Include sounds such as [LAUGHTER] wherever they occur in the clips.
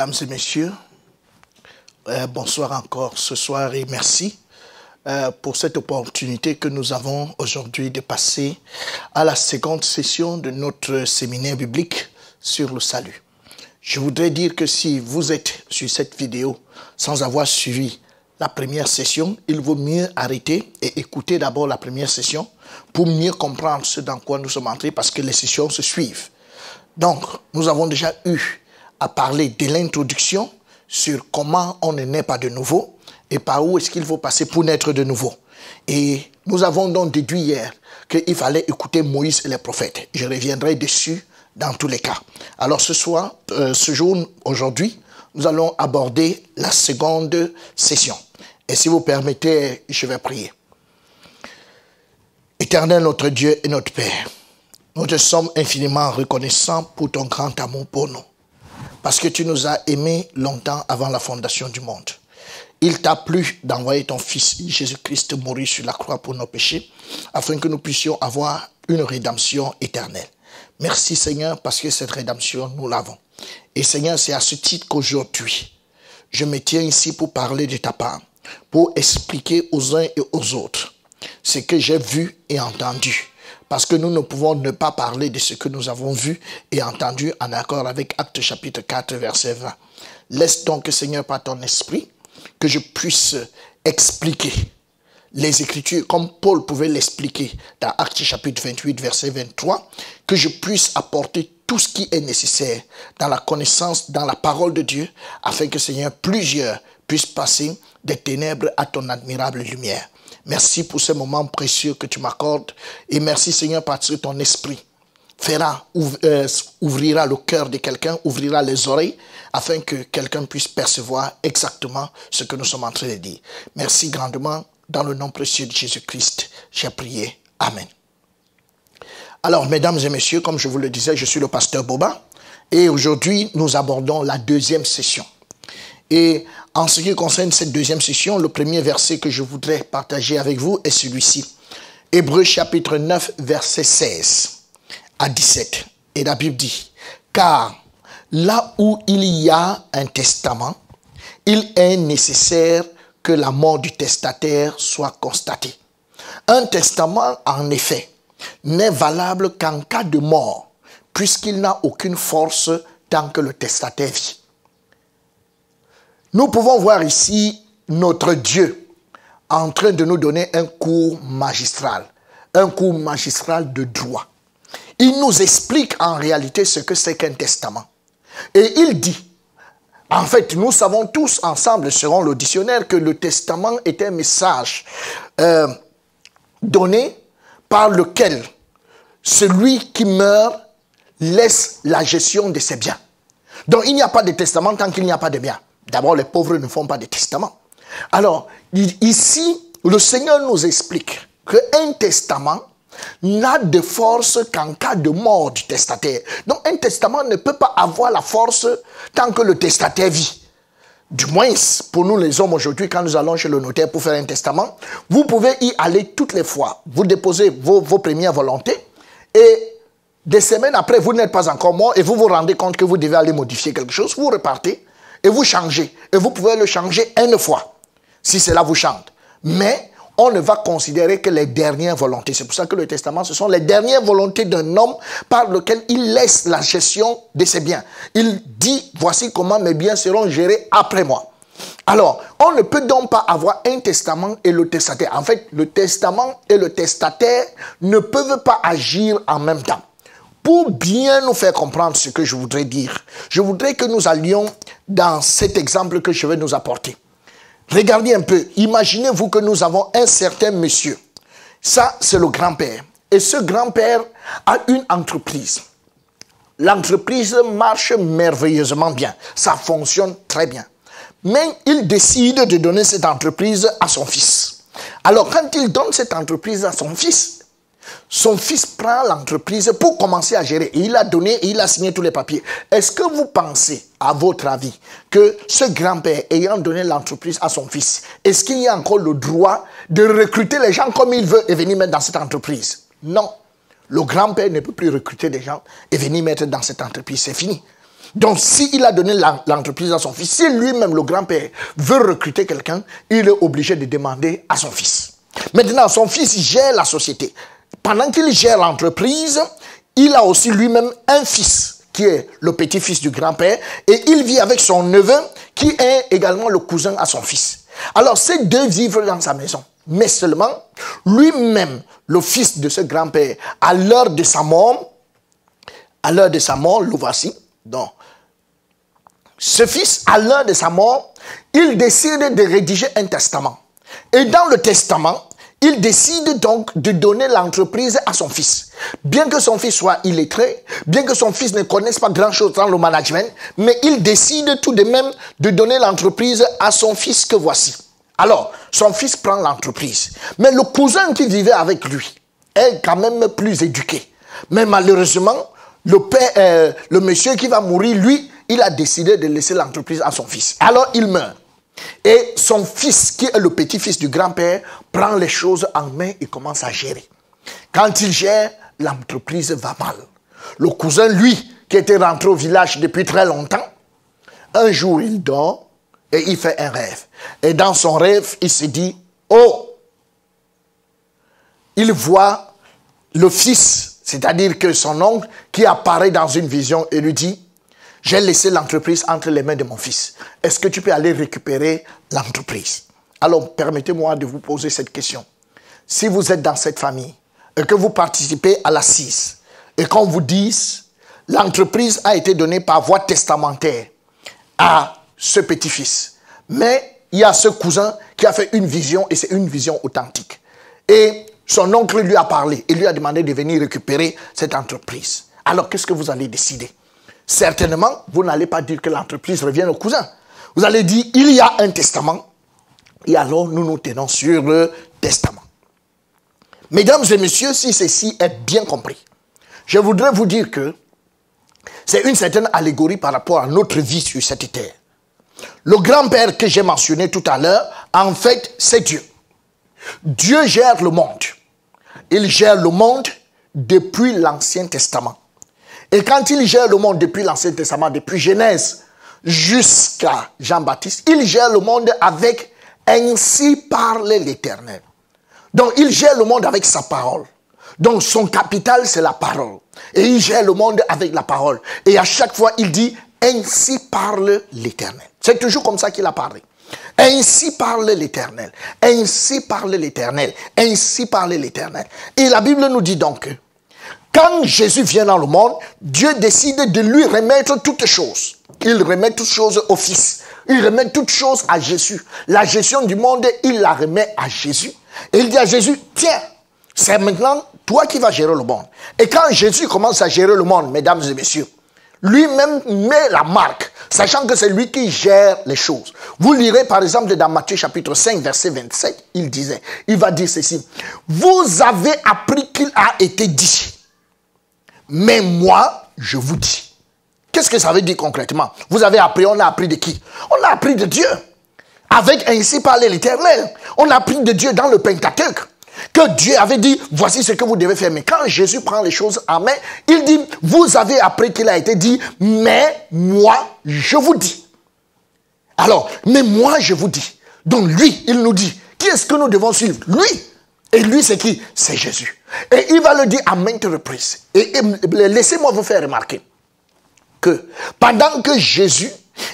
mesdames et messieurs. Euh, bonsoir encore ce soir et merci euh, pour cette opportunité que nous avons aujourd'hui de passer à la seconde session de notre séminaire biblique sur le salut. Je voudrais dire que si vous êtes sur cette vidéo sans avoir suivi la première session, il vaut mieux arrêter et écouter d'abord la première session pour mieux comprendre ce dans quoi nous sommes entrés parce que les sessions se suivent. Donc, nous avons déjà eu à parler de l'introduction sur comment on ne naît pas de nouveau et par où est-ce qu'il faut passer pour naître de nouveau. Et nous avons donc déduit hier qu'il fallait écouter Moïse et les prophètes. Je reviendrai dessus dans tous les cas. Alors ce soir, euh, ce jour, aujourd'hui, nous allons aborder la seconde session. Et si vous permettez, je vais prier. Éternel notre Dieu et notre Père, nous te sommes infiniment reconnaissants pour ton grand amour pour nous. Parce que tu nous as aimés longtemps avant la fondation du monde. Il t'a plu d'envoyer ton Fils Jésus-Christ mourir sur la croix pour nos péchés, afin que nous puissions avoir une rédemption éternelle. Merci Seigneur, parce que cette rédemption, nous l'avons. Et Seigneur, c'est à ce titre qu'aujourd'hui, je me tiens ici pour parler de ta part, pour expliquer aux uns et aux autres ce que j'ai vu et entendu parce que nous ne pouvons ne pas parler de ce que nous avons vu et entendu en accord avec Acte chapitre 4, verset 20. Laisse donc, Seigneur, par ton esprit, que je puisse expliquer les Écritures comme Paul pouvait l'expliquer dans Acte chapitre 28, verset 23, que je puisse apporter tout ce qui est nécessaire dans la connaissance, dans la parole de Dieu, afin que, Seigneur, plusieurs puissent passer des ténèbres à ton admirable lumière. Merci pour ce moment précieux que tu m'accordes. Et merci Seigneur parce que ton esprit fera, euh, ouvrira le cœur de quelqu'un, ouvrira les oreilles, afin que quelqu'un puisse percevoir exactement ce que nous sommes en train de dire. Merci grandement. Dans le nom précieux de Jésus-Christ, j'ai prié. Amen. Alors, mesdames et messieurs, comme je vous le disais, je suis le pasteur Boba. Et aujourd'hui, nous abordons la deuxième session. Et en ce qui concerne cette deuxième session, le premier verset que je voudrais partager avec vous est celui-ci. Hébreu chapitre 9, verset 16 à 17. Et la Bible dit, car là où il y a un testament, il est nécessaire que la mort du testataire soit constatée. Un testament, en effet, n'est valable qu'en cas de mort, puisqu'il n'a aucune force tant que le testataire vit. Nous pouvons voir ici notre Dieu en train de nous donner un cours magistral, un cours magistral de droit. Il nous explique en réalité ce que c'est qu'un testament. Et il dit, en fait, nous savons tous ensemble, selon le dictionnaire, que le testament est un message euh, donné par lequel celui qui meurt laisse la gestion de ses biens. Donc il n'y a pas de testament tant qu'il n'y a pas de biens. D'abord, les pauvres ne font pas de testament. Alors, ici, le Seigneur nous explique qu'un testament n'a de force qu'en cas de mort du testataire. Donc, un testament ne peut pas avoir la force tant que le testataire vit. Du moins, pour nous les hommes aujourd'hui, quand nous allons chez le notaire pour faire un testament, vous pouvez y aller toutes les fois. Vous déposez vos, vos premières volontés et des semaines après, vous n'êtes pas encore mort et vous vous rendez compte que vous devez aller modifier quelque chose, vous repartez et vous changez. Et vous pouvez le changer une fois, si cela vous chante. Mais on ne va considérer que les dernières volontés. C'est pour ça que le testament, ce sont les dernières volontés d'un homme par lequel il laisse la gestion de ses biens. Il dit, voici comment mes biens seront gérés après moi. Alors, on ne peut donc pas avoir un testament et le testataire. En fait, le testament et le testataire ne peuvent pas agir en même temps. Pour bien nous faire comprendre ce que je voudrais dire, je voudrais que nous allions dans cet exemple que je vais nous apporter. Regardez un peu, imaginez-vous que nous avons un certain monsieur. Ça, c'est le grand-père. Et ce grand-père a une entreprise. L'entreprise marche merveilleusement bien. Ça fonctionne très bien. Mais il décide de donner cette entreprise à son fils. Alors, quand il donne cette entreprise à son fils, son fils prend l'entreprise pour commencer à gérer. il a donné, et il a signé tous les papiers. Est-ce que vous pensez, à votre avis, que ce grand-père, ayant donné l'entreprise à son fils, est-ce qu'il a encore le droit de recruter les gens comme il veut et venir mettre dans cette entreprise? Non. Le grand-père ne peut plus recruter des gens et venir mettre dans cette entreprise. C'est fini. Donc, s'il a donné l'entreprise à son fils, si lui-même, le grand-père, veut recruter quelqu'un, il est obligé de demander à son fils. Maintenant, son fils gère la société. Pendant qu'il gère l'entreprise, il a aussi lui-même un fils qui est le petit-fils du grand-père, et il vit avec son neveu, qui est également le cousin à son fils. Alors, ces deux vivent dans sa maison. Mais seulement, lui-même, le fils de ce grand-père, à l'heure de sa mort, à l'heure de sa mort, le voici, donc, ce fils, à l'heure de sa mort, il décide de rédiger un testament. Et dans le testament, il décide donc de donner l'entreprise à son fils. Bien que son fils soit illettré, bien que son fils ne connaisse pas grand-chose dans le management, mais il décide tout de même de donner l'entreprise à son fils que voici. Alors, son fils prend l'entreprise. Mais le cousin qui vivait avec lui est quand même plus éduqué. Mais malheureusement, le père, euh, le monsieur qui va mourir, lui, il a décidé de laisser l'entreprise à son fils. Alors il meurt. Et son fils, qui est le petit-fils du grand-père, prend les choses en main et commence à gérer. Quand il gère, l'entreprise va mal. Le cousin, lui, qui était rentré au village depuis très longtemps, un jour il dort et il fait un rêve. Et dans son rêve, il se dit, oh, il voit le fils, c'est-à-dire que son oncle, qui apparaît dans une vision et lui dit, j'ai laissé l'entreprise entre les mains de mon fils. Est-ce que tu peux aller récupérer l'entreprise? Alors, permettez-moi de vous poser cette question. Si vous êtes dans cette famille et que vous participez à l'assise et qu'on vous dise l'entreprise a été donnée par voie testamentaire à ce petit-fils, mais il y a ce cousin qui a fait une vision et c'est une vision authentique. Et son oncle lui a parlé et lui a demandé de venir récupérer cette entreprise. Alors, qu'est-ce que vous allez décider? Certainement, vous n'allez pas dire que l'entreprise revient au cousin. Vous allez dire, il y a un testament, et alors nous nous tenons sur le testament. Mesdames et messieurs, si ceci est bien compris, je voudrais vous dire que c'est une certaine allégorie par rapport à notre vie sur cette terre. Le grand-père que j'ai mentionné tout à l'heure, en fait, c'est Dieu. Dieu gère le monde. Il gère le monde depuis l'Ancien Testament. Et quand il gère le monde depuis l'Ancien Testament, depuis Genèse jusqu'à Jean-Baptiste, il gère le monde avec ainsi parle l'Éternel. Donc il gère le monde avec sa parole. Donc son capital, c'est la parole. Et il gère le monde avec la parole. Et à chaque fois, il dit, ainsi parle l'Éternel. C'est toujours comme ça qu'il a parlé. Ainsi parle l'Éternel. Ainsi parle l'Éternel. Ainsi parle l'Éternel. Et la Bible nous dit donc quand Jésus vient dans le monde, Dieu décide de lui remettre toutes choses. Il remet toutes choses au Fils. Il remet toutes choses à Jésus. La gestion du monde, il la remet à Jésus. Et il dit à Jésus, tiens, c'est maintenant toi qui vas gérer le monde. Et quand Jésus commence à gérer le monde, mesdames et messieurs, lui-même met la marque, sachant que c'est lui qui gère les choses. Vous lirez par exemple dans Matthieu chapitre 5, verset 27, il disait, il va dire ceci, vous avez appris qu'il a été dit mais moi, je vous dis. Qu'est-ce que ça veut dire concrètement? Vous avez appris, on a appris de qui? On a appris de Dieu. Avec ainsi parler l'Éternel. On a appris de Dieu dans le Pentateuque. Que Dieu avait dit, voici ce que vous devez faire. Mais quand Jésus prend les choses en main, il dit, vous avez appris qu'il a été dit, mais moi, je vous dis. Alors, mais moi, je vous dis. Donc lui, il nous dit, qui est-ce que nous devons suivre? Lui. Et lui, c'est qui? C'est Jésus. Et il va le dire à maintes reprises. Et, laissez-moi vous faire remarquer que pendant que Jésus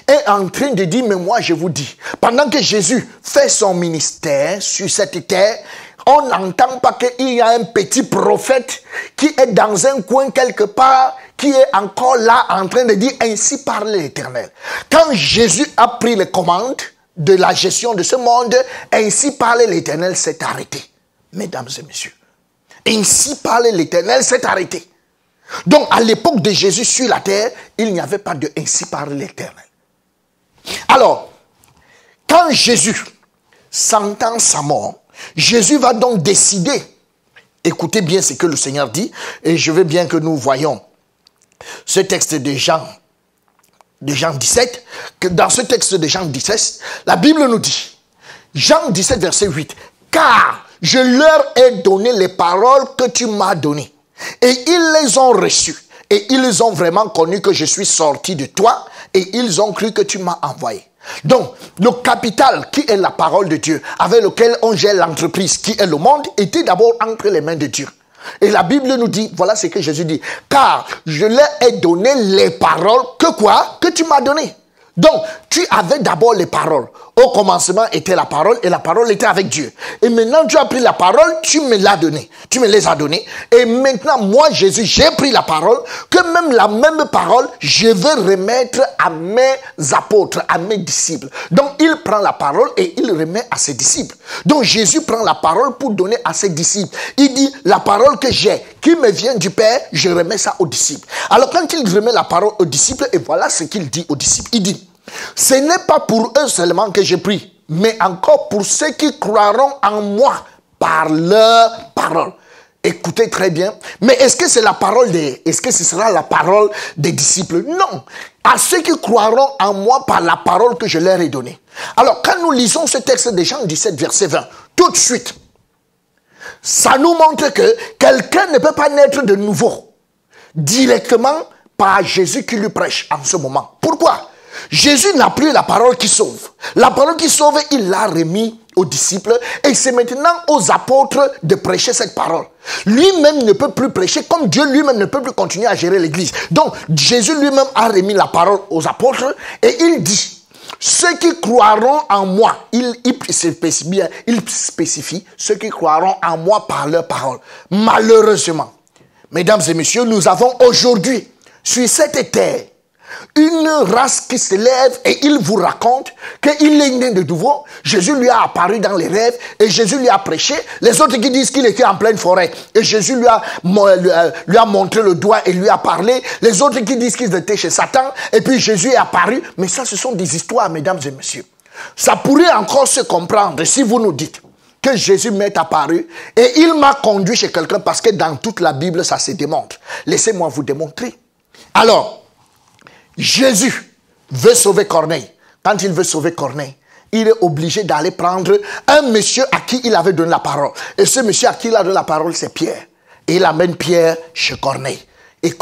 est en train de dire, mais moi je vous dis, pendant que Jésus fait son ministère sur cette terre, on n'entend pas qu'il y a un petit prophète qui est dans un coin quelque part, qui est encore là en train de dire, ainsi parle l'Éternel. Quand Jésus a pris les commandes de la gestion de ce monde, ainsi parle l'Éternel s'est arrêté. Mesdames et messieurs, ainsi parle l'Éternel, s'est arrêté. Donc à l'époque de Jésus sur la terre, il n'y avait pas de ainsi parle l'Éternel. Alors, quand Jésus s'entend sa mort, Jésus va donc décider, écoutez bien ce que le Seigneur dit, et je veux bien que nous voyons ce texte de Jean, de Jean 17, que dans ce texte de Jean 17, la Bible nous dit, Jean 17, verset 8, car je leur ai donné les paroles que tu m'as données. Et ils les ont reçues. Et ils ont vraiment connu que je suis sorti de toi et ils ont cru que tu m'as envoyé. Donc, le capital qui est la parole de Dieu, avec lequel on gère l'entreprise qui est le monde, était d'abord entre les mains de Dieu. Et la Bible nous dit, voilà ce que Jésus dit, car je leur ai donné les paroles que quoi? Que tu m'as donné. Donc, tu avais d'abord les paroles. Au commencement était la parole et la parole était avec Dieu. Et maintenant, tu as pris la parole, tu me l'as donnée. Tu me les as données. Et maintenant, moi, Jésus, j'ai pris la parole, que même la même parole, je veux remettre à mes apôtres, à mes disciples. Donc, il prend la parole et il remet à ses disciples. Donc, Jésus prend la parole pour donner à ses disciples. Il dit, la parole que j'ai, qui me vient du Père, je remets ça aux disciples. Alors, quand il remet la parole aux disciples, et voilà ce qu'il dit aux disciples. Il dit, ce n'est pas pour eux seulement que j'ai pris, mais encore pour ceux qui croiront en moi par leur parole. Écoutez très bien. Mais est-ce que c'est la parole des, est-ce que ce sera la parole des disciples? Non. À ceux qui croiront en moi par la parole que je leur ai donnée. Alors, quand nous lisons ce texte de Jean 17, verset 20, tout de suite, ça nous montre que quelqu'un ne peut pas naître de nouveau directement par Jésus qui lui prêche en ce moment. Pourquoi? Jésus n'a plus la parole qui sauve. La parole qui sauve, il l'a remis aux disciples et c'est maintenant aux apôtres de prêcher cette parole. Lui-même ne peut plus prêcher comme Dieu lui-même ne peut plus continuer à gérer l'église. Donc Jésus lui-même a remis la parole aux apôtres et il dit, ceux qui croiront en moi, il, spécifie, il spécifie ceux qui croiront en moi par leur parole. Malheureusement, mesdames et messieurs, nous avons aujourd'hui sur cette terre une race qui se lève et il vous raconte qu'il est né de nouveau. Jésus lui a apparu dans les rêves et Jésus lui a prêché. Les autres qui disent qu'il était en pleine forêt et Jésus lui a, lui a montré le doigt et lui a parlé. Les autres qui disent qu'ils étaient chez Satan et puis Jésus est apparu. Mais ça, ce sont des histoires, mesdames et messieurs. Ça pourrait encore se comprendre si vous nous dites que Jésus m'est apparu et il m'a conduit chez quelqu'un parce que dans toute la Bible, ça se démontre. Laissez-moi vous démontrer. Alors, Jésus veut sauver Corneille. Quand il veut sauver Corneille, il est obligé d'aller prendre un monsieur à qui il avait donné la parole. Et ce monsieur à qui il a donné la parole, c'est Pierre. Et il amène Pierre chez Corneille. Et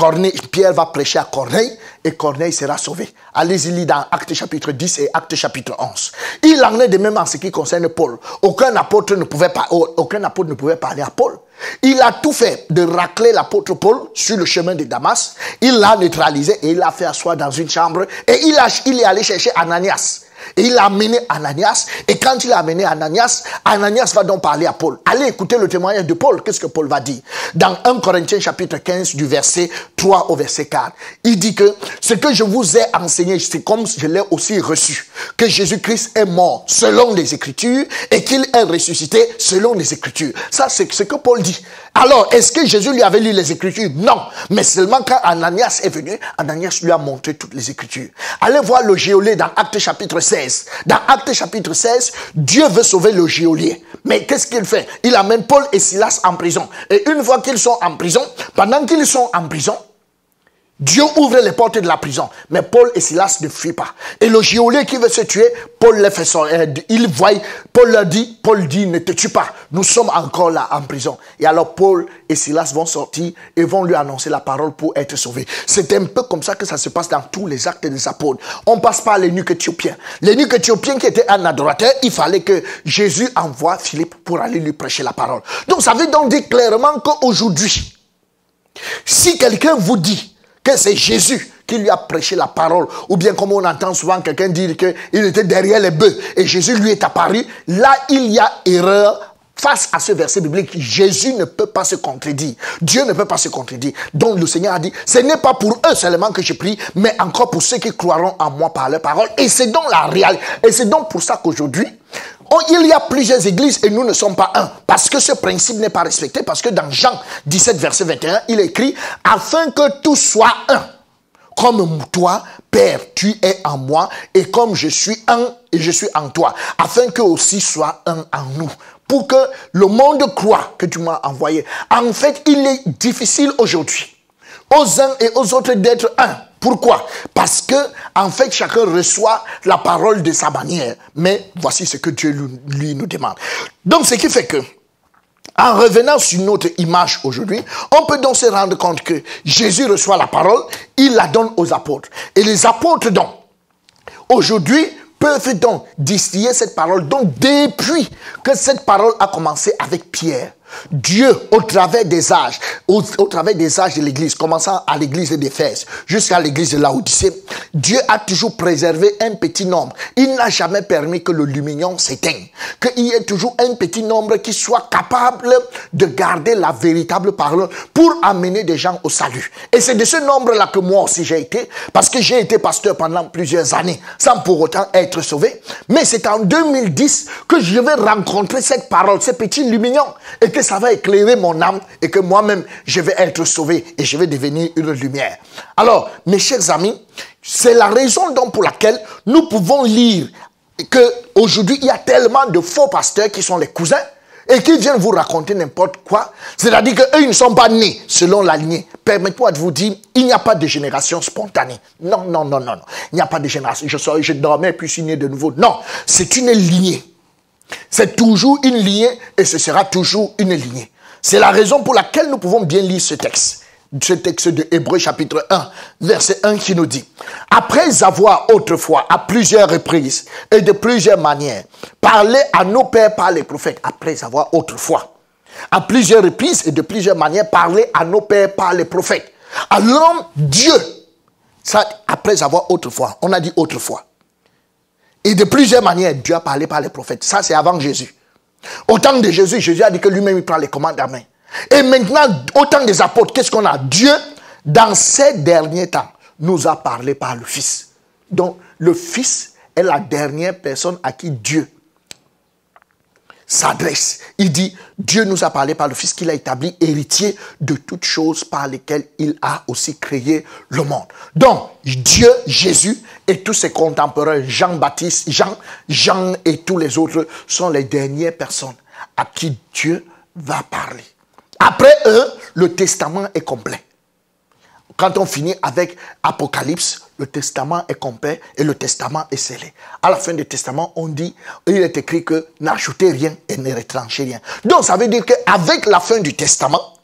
Pierre va prêcher à Corneille et Corneille sera sauvé. Allez-y lire dans Acte chapitre 10 et Acte chapitre 11. Il en est de même en ce qui concerne Paul. Aucun apôtre ne pouvait, pas, aucun apôtre ne pouvait parler à Paul. Il a tout fait de racler l'apôtre Paul sur le chemin de Damas. Il l'a neutralisé et il l'a fait asseoir dans une chambre. Et il est allé chercher Ananias. Et il a amené Ananias. Et quand il a amené Ananias, Ananias va donc parler à Paul. Allez écouter le témoignage de Paul. Qu'est-ce que Paul va dire? Dans 1 Corinthiens chapitre 15 du verset 3 au verset 4. Il dit que ce que je vous ai enseigné, c'est comme je l'ai aussi reçu. Que Jésus-Christ est mort selon les Écritures et qu'il est ressuscité selon les Écritures. Ça, c'est ce que Paul dit. Alors, est-ce que Jésus lui avait lu les Écritures? Non. Mais seulement quand Ananias est venu, Ananias lui a montré toutes les Écritures. Allez voir le géolé dans Acte chapitre 16. Dans Acte chapitre 16, Dieu veut sauver le géolier. Mais qu'est-ce qu'il fait? Il amène Paul et Silas en prison. Et une fois qu'ils sont en prison, pendant qu'ils sont en prison, Dieu ouvre les portes de la prison, mais Paul et Silas ne fuient pas. Et le geôlier qui veut se tuer, Paul les fait sortir. Il voit, Paul leur dit, Paul dit, ne te tue pas, nous sommes encore là en prison. Et alors Paul et Silas vont sortir et vont lui annoncer la parole pour être sauvés. C'est un peu comme ça que ça se passe dans tous les actes des apôtres. On passe par l'énuque éthiopien. L'énuque éthiopien qui était un adorateur, il fallait que Jésus envoie Philippe pour aller lui prêcher la parole. Donc ça veut donc dire clairement qu'aujourd'hui, si quelqu'un vous dit, que c'est Jésus qui lui a prêché la parole. Ou bien comme on entend souvent quelqu'un dire qu'il était derrière les bœufs et Jésus lui est apparu. Là, il y a erreur face à ce verset biblique, Jésus ne peut pas se contredire. Dieu ne peut pas se contredire. Donc le Seigneur a dit, ce n'est pas pour eux seulement que je prie, mais encore pour ceux qui croiront en moi par leur parole. Et c'est donc la réalité. Et c'est donc pour ça qu'aujourd'hui, Oh, il y a plusieurs églises et nous ne sommes pas un. Parce que ce principe n'est pas respecté. Parce que dans Jean 17, verset 21, il écrit, afin que tout soit un. Comme toi, Père, tu es en moi, et comme je suis un, et je suis en toi, afin que aussi soit un en nous. Pour que le monde croit que tu m'as envoyé. En fait, il est difficile aujourd'hui aux uns et aux autres d'être un. Pourquoi? Parce que, en fait, chacun reçoit la parole de sa manière. Mais voici ce que Dieu lui, nous demande. Donc, ce qui fait que, En revenant sur notre image aujourd'hui, on peut donc se rendre compte que Jésus reçoit la parole, il la donne aux apôtres. Et les apôtres donc, aujourd'hui, peuvent donc distiller cette parole? Donc depuis que cette parole a commencé avec Pierre, Dieu, au travers des âges, au, travers des âges de l'Église, commençant à l'Église d'Éphèse jusqu'à l'Église de Laodicée, Dieu a toujours préservé un petit nombre. Il n'a jamais permis que le lumignon s'éteigne. Qu'il y ait toujours un petit nombre qui soit capable de garder la véritable parole pour amener des gens au salut. Et c'est de ce nombre-là que moi aussi j'ai été, parce que j'ai été pasteur pendant plusieurs années, sans pour autant être sauvé. Mais c'est en 2010 que je vais rencontrer cette parole, ce petit lumignon, et que ça va éclairer mon âme et que moi-même, je vais être sauvé et je vais devenir une lumière. Alors, mes chers amis, c'est la raison donc pour laquelle nous pouvons lire que aujourd'hui il y a tellement de faux pasteurs qui sont les cousins et qui viennent vous raconter n'importe quoi. C'est-à-dire qu'eux, ils ne sont pas nés selon la lignée. Permettez-moi de vous dire, il n'y a pas de génération spontanée. Non, non, non, non, non. Il n'y a pas de génération. Je, je dormais puis je suis né de nouveau. Non, c'est une lignée. C'est toujours une lignée et ce sera toujours une lignée. C'est la raison pour laquelle nous pouvons bien lire ce texte. Ce texte de Hébreu chapitre 1, verset 1 qui nous dit, après avoir autrefois, à plusieurs reprises et de plusieurs manières, parlé à nos pères par les prophètes, après avoir autrefois, à plusieurs reprises et de plusieurs manières, parlé à nos pères par les prophètes. Alors Dieu, ça, après avoir autrefois, on a dit autrefois. Et de plusieurs manières, Dieu a parlé par les prophètes. Ça, c'est avant Jésus. Au temps de Jésus, Jésus a dit que lui-même, il prend les commandes à main. Et maintenant, au temps des apôtres, qu'est-ce qu'on a? Dieu, dans ces derniers temps, nous a parlé par le Fils. Donc, le Fils est la dernière personne à qui Dieu s'adresse. Il dit, Dieu nous a parlé par le Fils qu'il a établi héritier de toutes choses par lesquelles il a aussi créé le monde. Donc, Dieu, Jésus et tous ses contemporains, Jean-Baptiste, Jean, Jean et tous les autres sont les dernières personnes à qui Dieu va parler. Après eux, le testament est complet. Quand on finit avec Apocalypse, le testament est complet et le testament est scellé. À la fin du testament, on dit, il est écrit que n'ajoutez rien et ne retranchez rien. Donc ça veut dire qu'avec la fin du testament,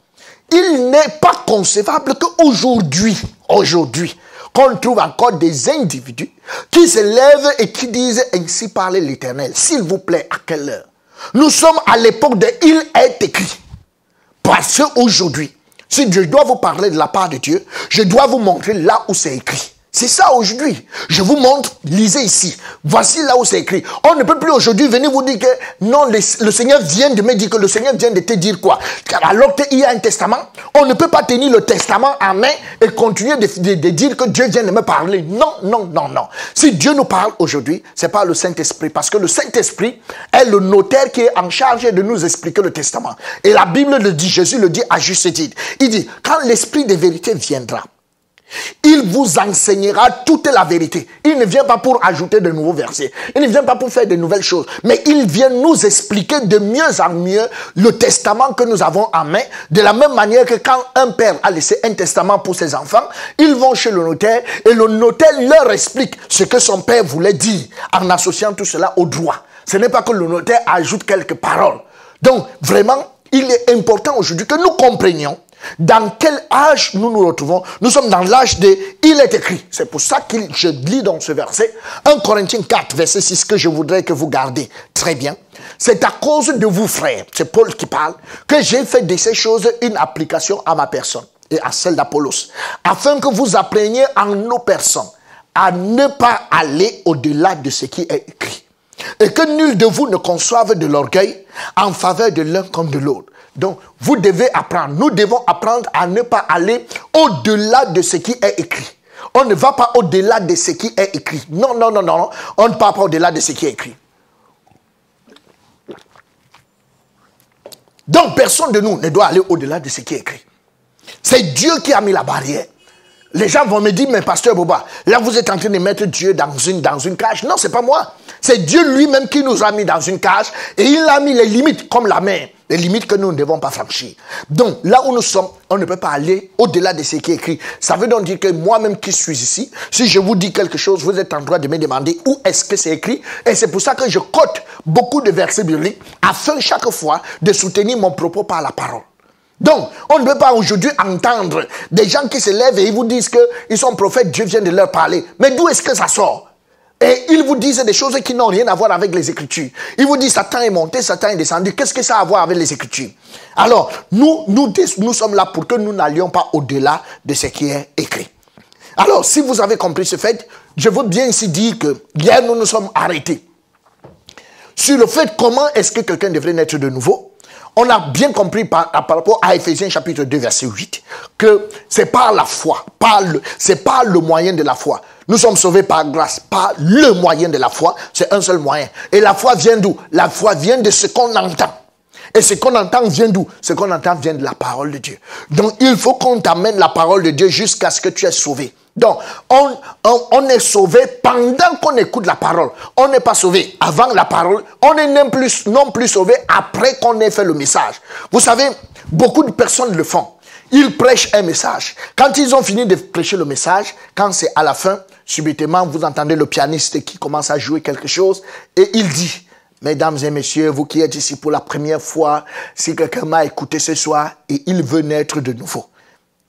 il n'est pas concevable qu'aujourd'hui, aujourd'hui, qu'on trouve encore des individus qui se lèvent et qui disent ainsi parler l'Éternel. S'il vous plaît, à quelle heure? Nous sommes à l'époque de il est écrit. Parce qu'aujourd'hui, si je dois vous parler de la part de Dieu, je dois vous montrer là où c'est écrit. C'est ça aujourd'hui. Je vous montre, lisez ici. Voici là où c'est écrit. On ne peut plus aujourd'hui venir vous dire que non, le, Seigneur vient de me dire que le Seigneur vient de te dire quoi. Alors qu'il y a un testament, on ne peut pas tenir le testament en main et continuer de, de, dire que Dieu vient de me parler. Non, non, non, non. Si Dieu nous parle aujourd'hui, c'est pas le Saint-Esprit. Parce que le Saint-Esprit est le notaire qui est en charge de nous expliquer le testament. Et la Bible le dit, Jésus le dit à juste titre. Il dit, quand l'Esprit de vérité viendra, il vous enseignera toute la vérité. Il ne vient pas pour ajouter de nouveaux versets. Il ne vient pas pour faire de nouvelles choses. Mais il vient nous expliquer de mieux en mieux le testament que nous avons en main. De la même manière que quand un père a laissé un testament pour ses enfants, ils vont chez le notaire et le notaire leur explique ce que son père voulait dire en associant tout cela au droit. Ce n'est pas que le notaire ajoute quelques paroles. Donc, vraiment, il est important aujourd'hui que nous comprenions dans quel âge nous nous retrouvons? Nous sommes dans l'âge de il est écrit. C'est pour ça que je lis dans ce verset 1 Corinthiens 4, verset 6 que je voudrais que vous gardiez. Très bien. C'est à cause de vous, frères, c'est Paul qui parle, que j'ai fait de ces choses une application à ma personne et à celle d'Apollos, afin que vous appreniez en nos personnes à ne pas aller au-delà de ce qui est écrit. Et que nul de vous ne conçoive de l'orgueil en faveur de l'un comme de l'autre. Donc, vous devez apprendre. Nous devons apprendre à ne pas aller au-delà de ce qui est écrit. On ne va pas au-delà de ce qui est écrit. Non, non, non, non. On ne part pas au-delà de ce qui est écrit. Donc, personne de nous ne doit aller au-delà de ce qui est écrit. C'est Dieu qui a mis la barrière. Les gens vont me dire, mais pasteur Boba, là vous êtes en train de mettre Dieu dans une, dans une cage. Non, c'est pas moi. C'est Dieu lui-même qui nous a mis dans une cage et il a mis les limites comme la mer. Les limites que nous ne devons pas franchir. Donc, là où nous sommes, on ne peut pas aller au-delà de ce qui est écrit. Ça veut donc dire que moi-même qui suis ici, si je vous dis quelque chose, vous êtes en droit de me demander où est-ce que c'est écrit. Et c'est pour ça que je cote beaucoup de versets bibliques afin chaque fois de soutenir mon propos par la parole. Donc, on ne peut pas aujourd'hui entendre des gens qui se lèvent et ils vous disent qu'ils sont prophètes, Dieu vient de leur parler. Mais d'où est-ce que ça sort? Et ils vous disent des choses qui n'ont rien à voir avec les Écritures. Ils vous disent Satan est monté, Satan est descendu. Qu'est-ce que ça a à voir avec les Écritures? Alors, nous, nous, sommes là pour que nous n'allions pas au-delà de ce qui est écrit. Alors, si vous avez compris ce fait, je veux bien ici dire que hier, nous nous sommes arrêtés sur le fait comment est-ce que quelqu'un devrait naître de nouveau. On a bien compris par, rapport à Ephésiens chapitre 2 verset 8 que c'est par la foi, c'est pas le moyen de la foi. Nous sommes sauvés par grâce, pas le moyen de la foi, c'est un seul moyen. Et la foi vient d'où? La foi vient de ce qu'on entend. Et ce qu'on entend vient d'où? Ce qu'on entend vient de la parole de Dieu. Donc il faut qu'on t'amène la parole de Dieu jusqu'à ce que tu es sauvé. Donc, on, est sauvé pendant qu'on écoute la parole. On n'est pas sauvé avant la parole. On est non plus, non plus sauvé après qu'on ait fait le message. Vous savez, beaucoup de personnes le font. Ils prêchent un message. Quand ils ont fini de prêcher le message, quand c'est à la fin, subitement, vous entendez le pianiste qui commence à jouer quelque chose et il dit, Mesdames et messieurs, vous qui êtes ici pour la première fois, si quelqu'un m'a écouté ce soir et il veut naître de nouveau,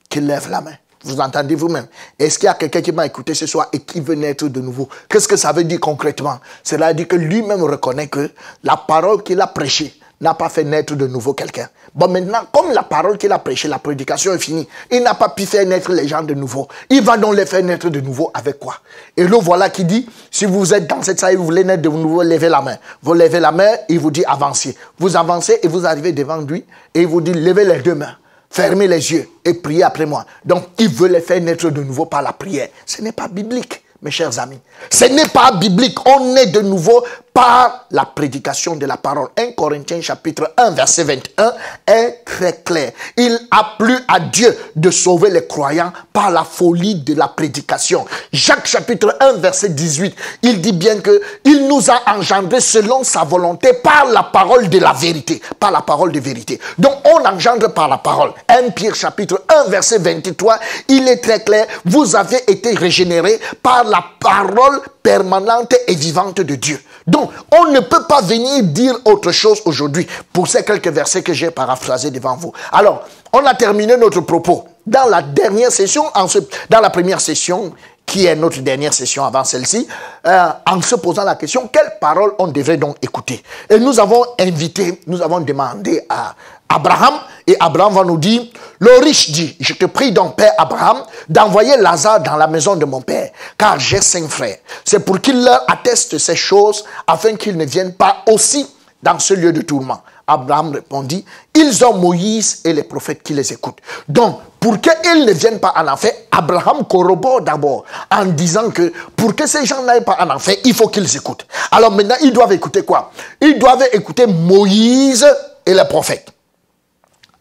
qu'il lève la main. Vous entendez vous-même. Est-ce qu'il y a quelqu'un qui m'a écouté ce soir et qui veut naître de nouveau? Qu'est-ce que ça veut dire concrètement? Cela dit que lui-même reconnaît que la parole qu'il a prêchée n'a pas fait naître de nouveau quelqu'un. Bon, maintenant, comme la parole qu'il a prêchée, la prédication est finie, il n'a pas pu faire naître les gens de nouveau. Il va donc les faire naître de nouveau avec quoi? Et le voilà qui dit, si vous êtes dans cette salle et vous voulez naître de nouveau, levez la main. Vous levez la main, il vous dit avancez. Vous avancez et vous arrivez devant lui et il vous dit levez les deux mains. Fermez les yeux et priez après moi. Donc, il veut les faire naître de nouveau par la prière. Ce n'est pas biblique, mes chers amis. Ce n'est pas biblique. On est de nouveau par la prédication de la parole. 1 Corinthiens chapitre 1 verset 21 est très clair. Il a plu à Dieu de sauver les croyants par la folie de la prédication. Jacques chapitre 1 verset 18, il dit bien que il nous a engendrés selon sa volonté par la parole de la vérité, par la parole de vérité. Donc on engendre par la parole. 1 Pierre chapitre 1 verset 23, il est très clair, vous avez été régénérés par la parole permanente et vivante de Dieu. Donc, on ne peut pas venir dire autre chose aujourd'hui pour ces quelques versets que j'ai paraphrasés devant vous. Alors, on a terminé notre propos. Dans la dernière session, en dans la première session, qui est notre dernière session avant celle-ci, euh, en se posant la question, quelle parole on devrait donc écouter? Et nous avons invité, nous avons demandé à Abraham, et Abraham va nous dire, le riche dit, je te prie donc, Père Abraham, d'envoyer Lazare dans la maison de mon Père, car j'ai cinq frères. C'est pour qu'il leur atteste ces choses, afin qu'ils ne viennent pas aussi dans ce lieu de tourment. Abraham répondit, ils ont Moïse et les prophètes qui les écoutent. Donc, pour qu'ils ne viennent pas en enfer, Abraham corrobore d'abord en disant que pour que ces gens n'aillent pas en enfer, il faut qu'ils écoutent. Alors maintenant, ils doivent écouter quoi? Ils doivent écouter Moïse et les prophètes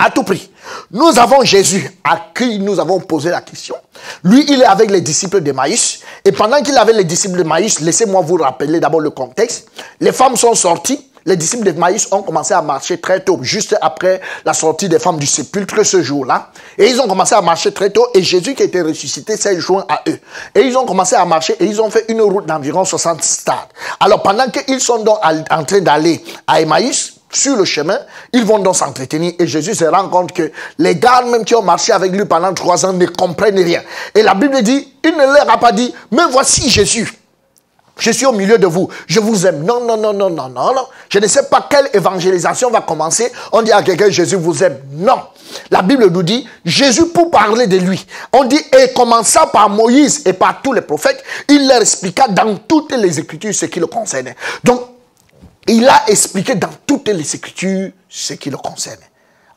à tout prix. Nous avons Jésus à qui nous avons posé la question. Lui, il est avec les disciples de Maïs. Et pendant qu'il avait les disciples de Maïs, laissez-moi vous rappeler d'abord le contexte. Les femmes sont sorties. Les disciples de Maïs ont commencé à marcher très tôt, juste après la sortie des femmes du sépulcre ce jour-là. Et ils ont commencé à marcher très tôt. Et Jésus qui était ressuscité s'est joint à eux. Et ils ont commencé à marcher et ils ont fait une route d'environ 60 stades. Alors pendant qu'ils sont donc en train d'aller à Emmaüs, sur le chemin, ils vont donc s'entretenir et Jésus se rend compte que les gars même qui ont marché avec lui pendant trois ans ne comprennent rien. Et la Bible dit, il ne leur a pas dit, mais voici Jésus. Je suis au milieu de vous. Je vous aime. Non, non, non, non, non, non, non. Je ne sais pas quelle évangélisation va commencer. On dit à quelqu'un, Jésus vous aime. Non. La Bible nous dit, Jésus, pour parler de lui, on dit, et commençant par Moïse et par tous les prophètes, il leur expliqua dans toutes les Écritures ce qui le concernait. Donc, il a expliqué dans toutes les Écritures ce qui le concerne.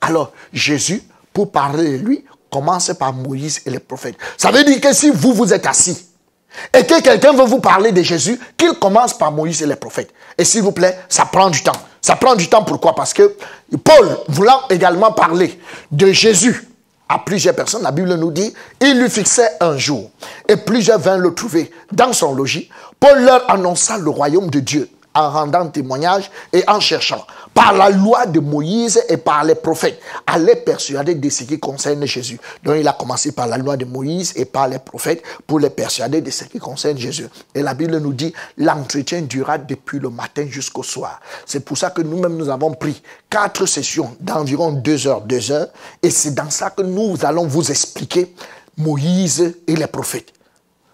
Alors, Jésus, pour parler de lui, commence par Moïse et les prophètes. Ça veut dire que si vous, vous êtes assis, et que quelqu'un veut vous parler de Jésus, qu'il commence par Moïse et les prophètes. Et s'il vous plaît, ça prend du temps. Ça prend du temps pourquoi? Parce que Paul, voulant également parler de Jésus à plusieurs personnes, la Bible nous dit, il lui fixait un jour. Et plusieurs vinrent le trouver dans son logis. Paul leur annonça le royaume de Dieu en rendant témoignage et en cherchant, par la loi de Moïse et par les prophètes, à les persuader de ce qui concerne Jésus. Donc il a commencé par la loi de Moïse et par les prophètes pour les persuader de ce qui concerne Jésus. Et la Bible nous dit, l'entretien dura depuis le matin jusqu'au soir. C'est pour ça que nous-mêmes, nous avons pris quatre sessions d'environ deux heures, deux heures, et c'est dans ça que nous allons vous expliquer Moïse et les prophètes.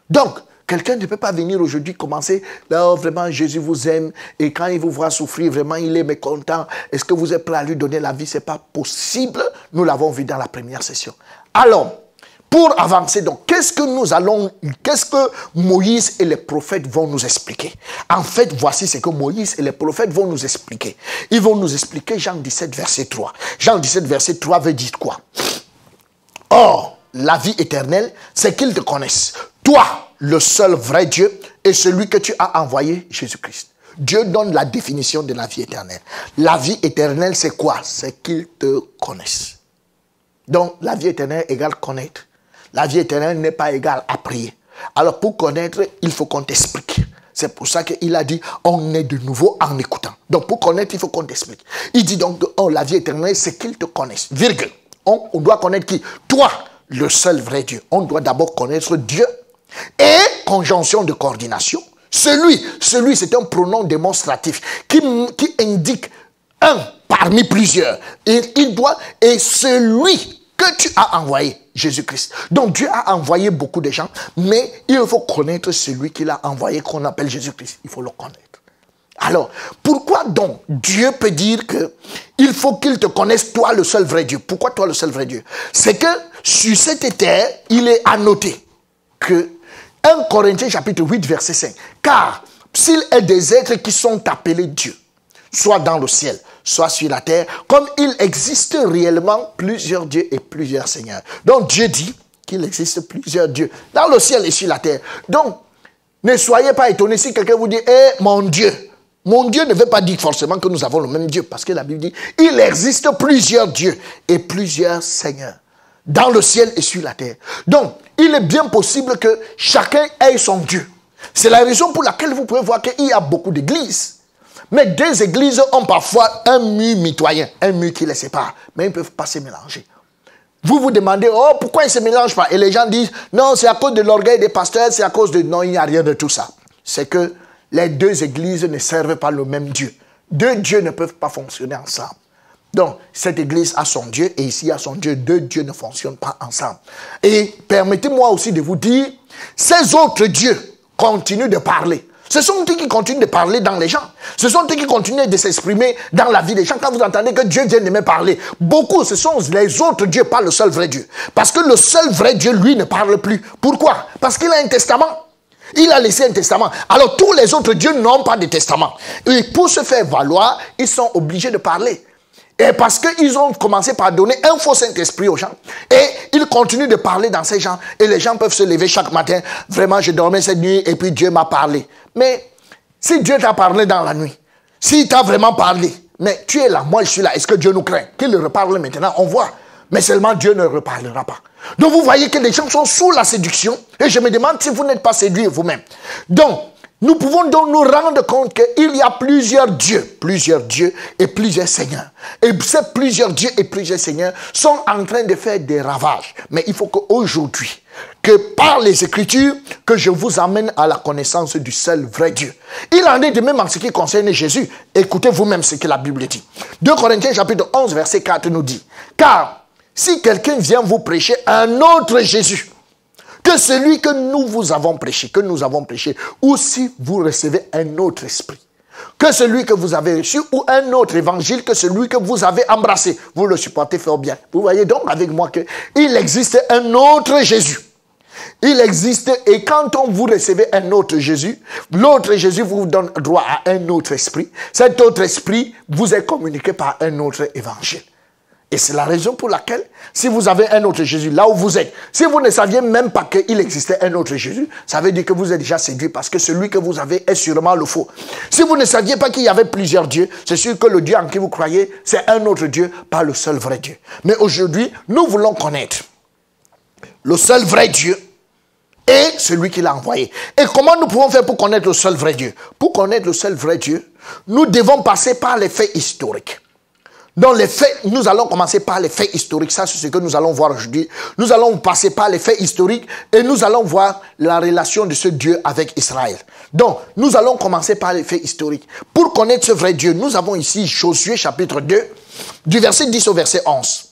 Donc, Quelqu'un ne peut pas venir aujourd'hui commencer, là, oh, vraiment, Jésus vous aime, et quand il vous voit souffrir, vraiment, il est mécontent. Est-ce que vous êtes prêt à lui donner la vie? Ce n'est pas possible. Nous l'avons vu dans la première session. Alors, pour avancer, donc, qu'est-ce que nous allons, qu'est-ce que Moïse et les prophètes vont nous expliquer? En fait, voici ce que Moïse et les prophètes vont nous expliquer. Ils vont nous expliquer Jean 17, verset 3. Jean 17, verset 3 veut dire quoi? Or, la vie éternelle, c'est qu'ils te connaissent. Toi, le seul vrai Dieu, est celui que tu as envoyé, Jésus-Christ. Dieu donne la définition de la vie éternelle. La vie éternelle, c'est quoi? C'est qu'ils te connaissent. Donc, la vie éternelle égale connaître. La vie éternelle n'est pas égale à prier. Alors, pour connaître, il faut qu'on t'explique. C'est pour ça qu'il a dit, on est de nouveau en écoutant. Donc, pour connaître, il faut qu'on t'explique. Il dit donc, oh, la vie éternelle, c'est qu'ils te connaissent. Virgule. On, on doit connaître qui? Toi, le seul vrai Dieu. On doit d'abord connaître Dieu et conjonction de coordination. Celui, celui c'est un pronom démonstratif qui, indique un parmi plusieurs. Et il doit, et celui que tu as envoyé, Jésus-Christ. Donc Dieu a envoyé beaucoup de gens, mais il faut connaître celui qu'il a envoyé, qu'on appelle Jésus-Christ. Il faut le connaître. Alors, pourquoi donc Dieu peut dire que il faut qu'il te connaisse, toi le seul vrai Dieu? Pourquoi toi le seul vrai Dieu? C'est que sur cette terre, il est annoté que 1 Corinthiens chapitre 8 verset 5. Car s'il est des êtres qui sont appelés Dieu, soit dans le ciel, soit sur la terre, comme il existe réellement plusieurs dieux et plusieurs seigneurs. Donc Dieu dit qu'il existe plusieurs dieux dans le ciel et sur la terre. Donc, ne soyez pas étonnés si quelqu'un vous dit, eh mon Dieu. Mon Dieu ne veut pas dire forcément que nous avons le même Dieu, parce que la Bible dit, il existe plusieurs dieux et plusieurs seigneurs dans le ciel et sur la terre. Donc, il est bien possible que chacun ait son Dieu. C'est la raison pour laquelle vous pouvez voir qu'il y a beaucoup d'églises. Mais des églises ont parfois un mur mitoyen, un mur qui les sépare, mais ils ne peuvent pas se mélanger. Vous vous demandez, oh, pourquoi ils ne se mélangent pas? Et les gens disent, non, c'est à cause de l'orgueil des pasteurs, c'est à cause de... Non, il n'y a rien de tout ça. C'est que les deux églises ne servent pas le même Dieu. Deux dieux ne peuvent pas fonctionner ensemble. Donc, cette église a son Dieu et ici a son Dieu. Deux dieux ne fonctionnent pas ensemble. Et permettez-moi aussi de vous dire, ces autres dieux continuent de parler. Ce sont eux qui continuent de parler dans les gens. Ce sont eux qui continuent de s'exprimer dans la vie des gens. Quand vous entendez que Dieu vient de me parler, beaucoup, ce sont les autres dieux, pas le seul vrai Dieu. Parce que le seul vrai Dieu, lui, ne parle plus. Pourquoi? Parce qu'il a un testament. Il a laissé un testament. Alors tous les autres dieux n'ont pas de testament. Et pour se faire valoir, ils sont obligés de parler. Et parce qu'ils ont commencé par donner un faux Saint-Esprit aux gens. Et ils continuent de parler dans ces gens. Et les gens peuvent se lever chaque matin. Vraiment, je dormais cette nuit et puis Dieu m'a parlé. Mais si Dieu t'a parlé dans la nuit, s'il t'a vraiment parlé, mais tu es là, moi je suis là, est-ce que Dieu nous craint? Qu'il reparle maintenant, on voit. Mais seulement Dieu ne reparlera pas. Donc vous voyez que les gens sont sous la séduction. Et je me demande si vous n'êtes pas séduit vous-même. Donc, nous pouvons donc nous rendre compte qu'il y a plusieurs dieux, plusieurs dieux et plusieurs seigneurs. Et ces plusieurs dieux et plusieurs seigneurs sont en train de faire des ravages. Mais il faut qu'aujourd'hui, que par les Écritures, que je vous amène à la connaissance du seul vrai Dieu. Il en est de même en ce qui concerne Jésus. Écoutez vous-même ce que la Bible dit. 2 Corinthiens chapitre 11 verset 4 nous dit, car si quelqu'un vient vous prêcher un autre Jésus, que celui que nous vous avons prêché, que nous avons prêché, ou si vous recevez un autre esprit, que celui que vous avez reçu, ou un autre évangile que celui que vous avez embrassé, vous le supportez fort bien. Vous voyez donc avec moi qu'il existe un autre Jésus. Il existe, et quand vous recevez un autre Jésus, l'autre Jésus vous donne droit à un autre esprit. Cet autre esprit vous est communiqué par un autre évangile. Et c'est la raison pour laquelle, si vous avez un autre Jésus là où vous êtes, si vous ne saviez même pas qu'il existait un autre Jésus, ça veut dire que vous êtes déjà séduit parce que celui que vous avez est sûrement le faux. Si vous ne saviez pas qu'il y avait plusieurs dieux, c'est sûr que le Dieu en qui vous croyez, c'est un autre Dieu, pas le seul vrai Dieu. Mais aujourd'hui, nous voulons connaître le seul vrai Dieu et celui qui l'a envoyé. Et comment nous pouvons faire pour connaître le seul vrai Dieu? Pour connaître le seul vrai Dieu, nous devons passer par les faits historiques. Dans les faits, nous allons commencer par les faits historiques. Ça, c'est ce que nous allons voir aujourd'hui. Nous allons passer par les faits historiques et nous allons voir la relation de ce Dieu avec Israël. Donc, nous allons commencer par les faits historiques. Pour connaître ce vrai Dieu, nous avons ici Josué chapitre 2, du verset 10 au verset 11.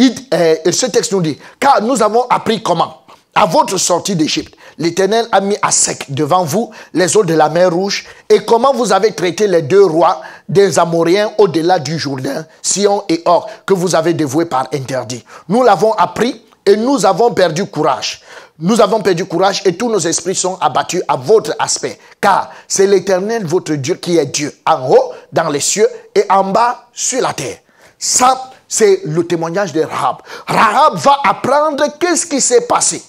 Euh, et ce texte nous dit, car nous avons appris comment? À votre sortie d'Égypte, l'Éternel a mis à sec devant vous les eaux de la mer Rouge et comment vous avez traité les deux rois des Amoréens au-delà du Jourdain, Sion et Or, que vous avez dévoués par interdit? Nous l'avons appris et nous avons perdu courage. Nous avons perdu courage et tous nos esprits sont abattus à votre aspect. Car c'est l'Éternel, votre Dieu, qui est Dieu, en haut, dans les cieux, et en bas, sur la terre. Ça, c'est le témoignage de Rahab. Rahab va apprendre qu'est-ce qui s'est passé.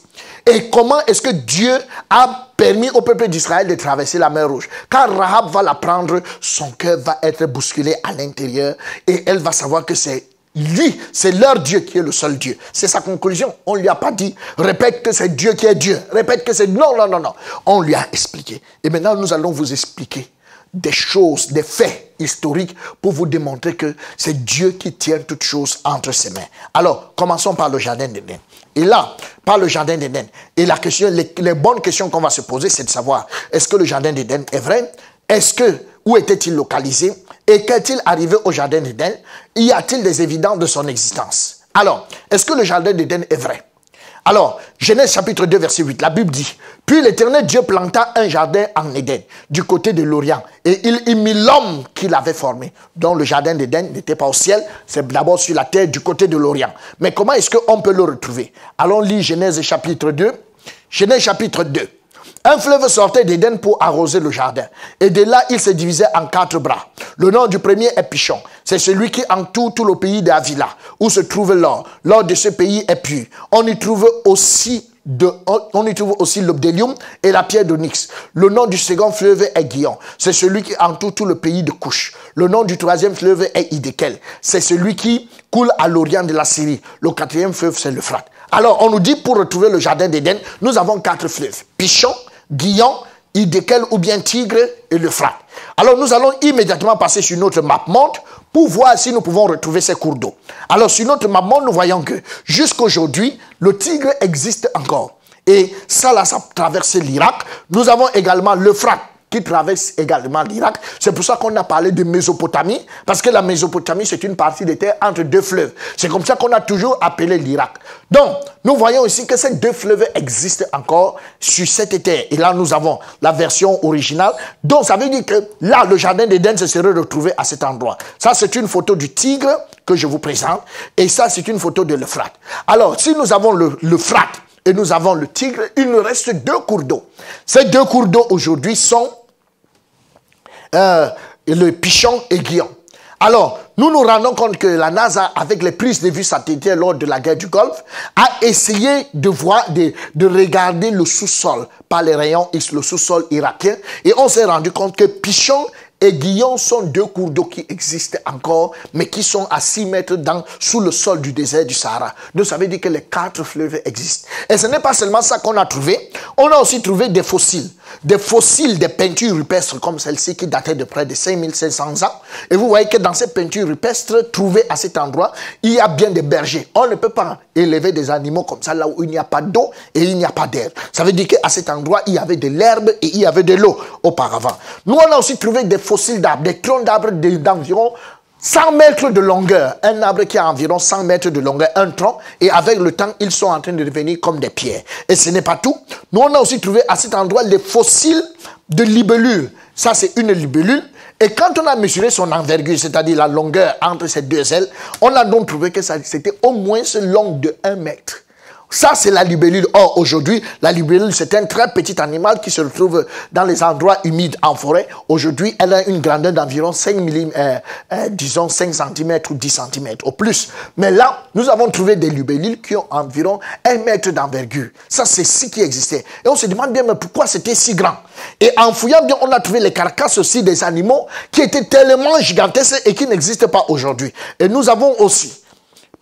Et comment est-ce que Dieu a permis au peuple d'Israël de traverser la mer Rouge? Quand Rahab va l'apprendre, son cœur va être bousculé à l'intérieur et elle va savoir que c'est lui, c'est leur Dieu qui est le seul Dieu. C'est sa conclusion. On ne lui a pas dit, répète que c'est Dieu qui est Dieu. Répète que c'est... Non, non, non, non. On lui a expliqué. Et maintenant, nous allons vous expliquer des choses, des faits historiques pour vous démontrer que c'est Dieu qui tient toutes choses entre ses mains. Alors, commençons par le jardin d'Éden. Et là, par le jardin d'Éden. Et la question, les, bonnes questions qu'on va se poser, c'est de savoir, est-ce que le jardin d'Éden est vrai? Est-ce que, où était-il localisé? Et qu'est-il arrivé au jardin d'Éden? Y a-t-il des évidences de son existence? Alors, est-ce que le jardin d'Éden est vrai? Alors, Genèse chapitre 2, verset 8, la Bible dit, Puis l'Éternel Dieu planta un jardin en Éden, du côté de l'Orient, et il y mit l'homme qu'il avait formé. Donc le jardin d'Éden n'était pas au ciel, c'est d'abord sur la terre, du côté de l'Orient. Mais comment est-ce qu'on peut le retrouver? Allons lire Genèse chapitre 2. Genèse chapitre 2. Un fleuve sortait d'Éden pour arroser le jardin. Et de là, il se divisait en quatre bras. Le nom du premier est Pichon. C'est celui qui entoure tout le pays d'Avila, où se trouve l'or. L'or de ce pays est pur. On y trouve aussi on y trouve aussi l'obdélium et la pierre d'onyx. Le nom du second fleuve est Guillon. C'est celui qui entoure tout le pays de Couche. Le nom du troisième fleuve est Idekel. C'est celui qui coule à l'orient de la Syrie. Le quatrième fleuve, c'est l'Euphrate. Alors, on nous dit pour retrouver le jardin d'Éden, nous avons quatre fleuves. Pichon, Guillon, Idékel ou bien Tigre et le Frat. Alors nous allons immédiatement passer sur notre map monde pour voir si nous pouvons retrouver ces cours d'eau. Alors sur notre map monde, nous voyons que jusqu'aujourd'hui, le Tigre existe encore. Et ça, là, ça traverse l'Irak. Nous avons également le Frat qui traverse également l'Irak. C'est pour ça qu'on a parlé de Mésopotamie, parce que la Mésopotamie, c'est une partie de terre entre deux fleuves. C'est comme ça qu'on a toujours appelé l'Irak. Donc, nous voyons aussi que ces deux fleuves existent encore sur cette terre. Et là, nous avons la version originale. Donc, ça veut dire que là, le jardin d'Éden se serait retrouvé à cet endroit. Ça, c'est une photo du tigre que je vous présente. Et ça, c'est une photo de l'Euphrate. Alors, si nous avons le, et nous avons le tigre, il nous reste deux cours d'eau. Ces deux cours d'eau aujourd'hui sont euh, le Pichon et Guillaume. Alors, nous nous rendons compte que la NASA, avec les prises de vue satellitaires lors de la guerre du Golfe, a essayé de voir, de, de regarder le sous-sol par les rayons X, le sous-sol irakien, et on s'est rendu compte que Pichon et Guillaume sont deux cours d'eau qui existent encore, mais qui sont à 6 mètres dans, sous le sol du désert du Sahara. Donc ça veut dire que les quatre fleuves existent. Et ce n'est pas seulement ça qu'on a trouvé, on a aussi trouvé des fossiles. Des fossiles, des peintures rupestres comme celle-ci qui dataient de près de 5500 ans. Et vous voyez que dans ces peintures rupestres trouvées à cet endroit, il y a bien des bergers. On ne peut pas élever des animaux comme ça là où il n'y a pas d'eau et il n'y a pas d'air. Ça veut dire qu'à cet endroit, il y avait de l'herbe et il y avait de l'eau auparavant. Nous, on a aussi trouvé des fossiles fossiles d'arbres, des troncs d'arbres d'environ 100 mètres de longueur. Un arbre qui a environ 100 mètres de longueur, un tronc, et avec le temps, ils sont en train de devenir comme des pierres. Et ce n'est pas tout. Nous, on a aussi trouvé à cet endroit les fossiles de libellules. Ça, c'est une libellule. Et quand on a mesuré son envergure, c'est-à-dire la longueur entre ces deux ailes, on a donc trouvé que c'était au moins long de 1 mètre. Ça, c'est la libellule. Or, aujourd'hui, la libellule, c'est un très petit animal qui se retrouve dans les endroits humides en forêt. Aujourd'hui, elle a une grandeur d'environ 5 mm, euh, euh, disons 5 cm ou 10 cm au plus. Mais là, nous avons trouvé des libellules qui ont environ 1 mètre d'envergure. Ça, c'est ce qui existait. Et on se demande bien, mais pourquoi c'était si grand? Et en fouillant bien, on a trouvé les carcasses aussi des animaux qui étaient tellement gigantesques et qui n'existent pas aujourd'hui. Et nous avons aussi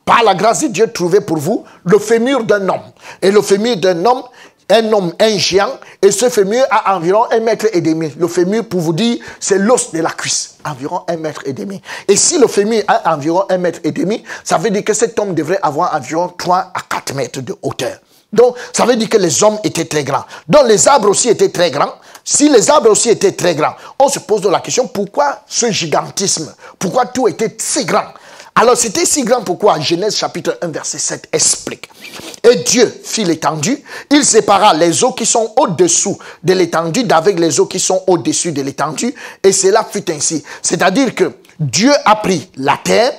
par la grâce de Dieu, trouvé pour vous le fémur d'un homme. Et le fémur d'un homme un homme, un géant, et ce fémur a environ un mètre et demi. Le fémur, pour vous dire, c'est l'os de la cuisse, environ un mètre et demi. Et si le fémur a environ un mètre et demi, ça veut dire que cet homme devrait avoir environ 3 à 4 mètres de hauteur. Donc, ça veut dire que les hommes étaient très grands. Donc, les arbres aussi étaient très grands. Si les arbres aussi étaient très grands, on se pose la question, pourquoi ce gigantisme? Pourquoi tout était si grand? Alors c'était si grand pourquoi Genèse chapitre 1 verset 7 explique. Et Dieu fit l'étendue, il sépara les eaux qui sont au-dessous de l'étendue d'avec les eaux qui sont au-dessus de l'étendue et cela fut ainsi. C'est-à-dire que Dieu a pris la terre,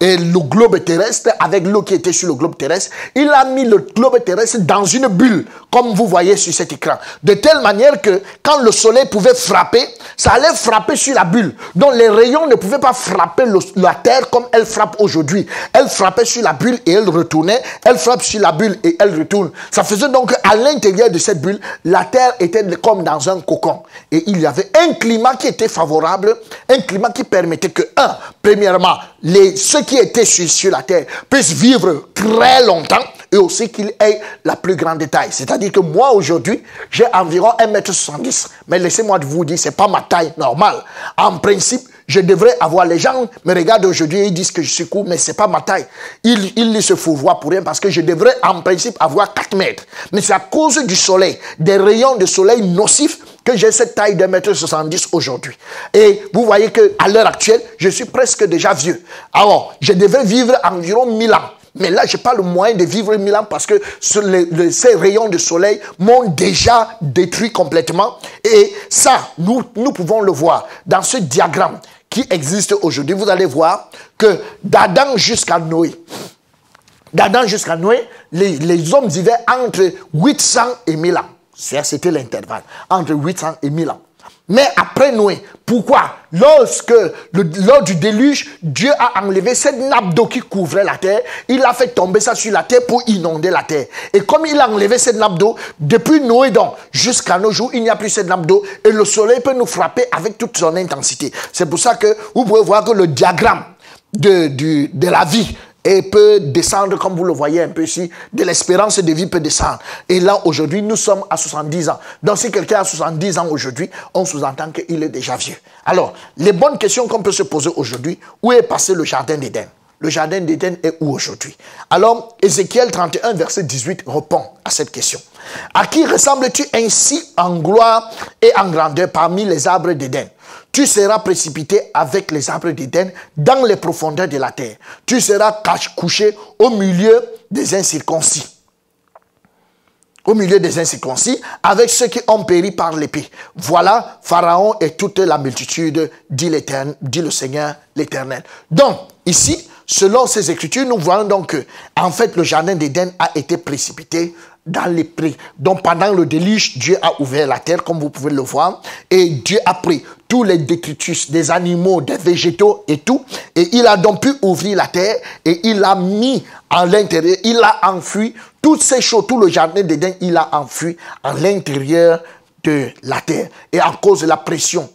et le globe terrestre, avec l'eau qui était sur le globe terrestre, il a mis le globe terrestre dans une bulle, comme vous voyez sur cet écran. De telle manière que quand le soleil pouvait frapper, ça allait frapper sur la bulle. Donc les rayons ne pouvaient pas frapper la terre comme elle frappe aujourd'hui. Elle frappait sur la bulle et elle retournait. Elle frappe sur la bulle et elle retourne. Ça faisait donc à l'intérieur de cette bulle, la terre était comme dans un cocon. Et il y avait un climat qui était favorable, un climat qui permettait que, un, premièrement, les, ceux qui étaient sur, la terre puissent vivre très longtemps et aussi qu'il ait la plus grande taille. C'est-à-dire que moi, aujourd'hui, j'ai environ 1m70. Mais laissez-moi vous dire, c'est pas ma taille normale. En principe, je devrais avoir, les gens me regardent aujourd'hui ils disent que je suis court, mais c'est pas ma taille. Ils, ils se fourvoient pour rien parce que je devrais en principe avoir 4 mètres. Mais c'est à cause du soleil, des rayons de soleil nocifs que j'ai cette taille de 1m70 aujourd'hui. Et vous voyez que à l'heure actuelle, je suis presque déjà vieux. Alors, je devrais vivre environ 1000 ans. Mais là, je n'ai pas le moyen de vivre 1000 ans parce que ces rayons de soleil m'ont déjà détruit complètement. Et ça, nous, nous pouvons le voir dans ce diagramme qui existe aujourd'hui. Vous allez voir que d'Adam jusqu'à Noé, d'Adam jusqu'à Noé, les, les hommes vivaient entre 800 et 1000 ans. C'était l'intervalle, entre 800 et 1000 ans. Mais après Noé, pourquoi? Lorsque, lors du déluge, Dieu a enlevé cette nappe d'eau qui couvrait la terre, il a fait tomber ça sur la terre pour inonder la terre. Et comme il a enlevé cette nappe d'eau, depuis Noé donc jusqu'à nos jours, il n'y a plus cette nappe d'eau et le soleil peut nous frapper avec toute son intensité. C'est pour ça que vous pouvez voir que le diagramme de, de la vie et peut descendre, comme vous le voyez un peu ici, de l'espérance de vie peut descendre. Et là, aujourd'hui, nous sommes à 70 ans. Donc, si quelqu'un a 70 ans aujourd'hui, on sous-entend qu'il est déjà vieux. Alors, les bonnes questions qu'on peut se poser aujourd'hui, où est passé le jardin d'Éden? Le jardin d'Éden est où aujourd'hui? Alors, Ézéchiel 31, verset 18 répond à cette question. À qui ressembles-tu ainsi en gloire et en grandeur parmi les arbres d'Éden? Tu seras précipité avec les arbres d'Éden dans les profondeurs de la terre. Tu seras couché au milieu des incirconcis. Au milieu des incirconcis, avec ceux qui ont péri par l'épée. Voilà Pharaon et toute la multitude, dit, dit le Seigneur l'Éternel. Donc, ici, selon ces écritures, nous voyons donc que, en fait, le jardin d'Éden a été précipité dans les. Donc pendant le déluge, Dieu a ouvert la terre, comme vous pouvez le voir, et Dieu a pris tous les détritus des animaux, des végétaux et tout, et il a donc pu ouvrir la terre, et il a mis à l'intérieur, il a enfui toutes ces choses, tout le jardin d'Éden, il a enfui à l'intérieur de la terre. Et à cause de la pression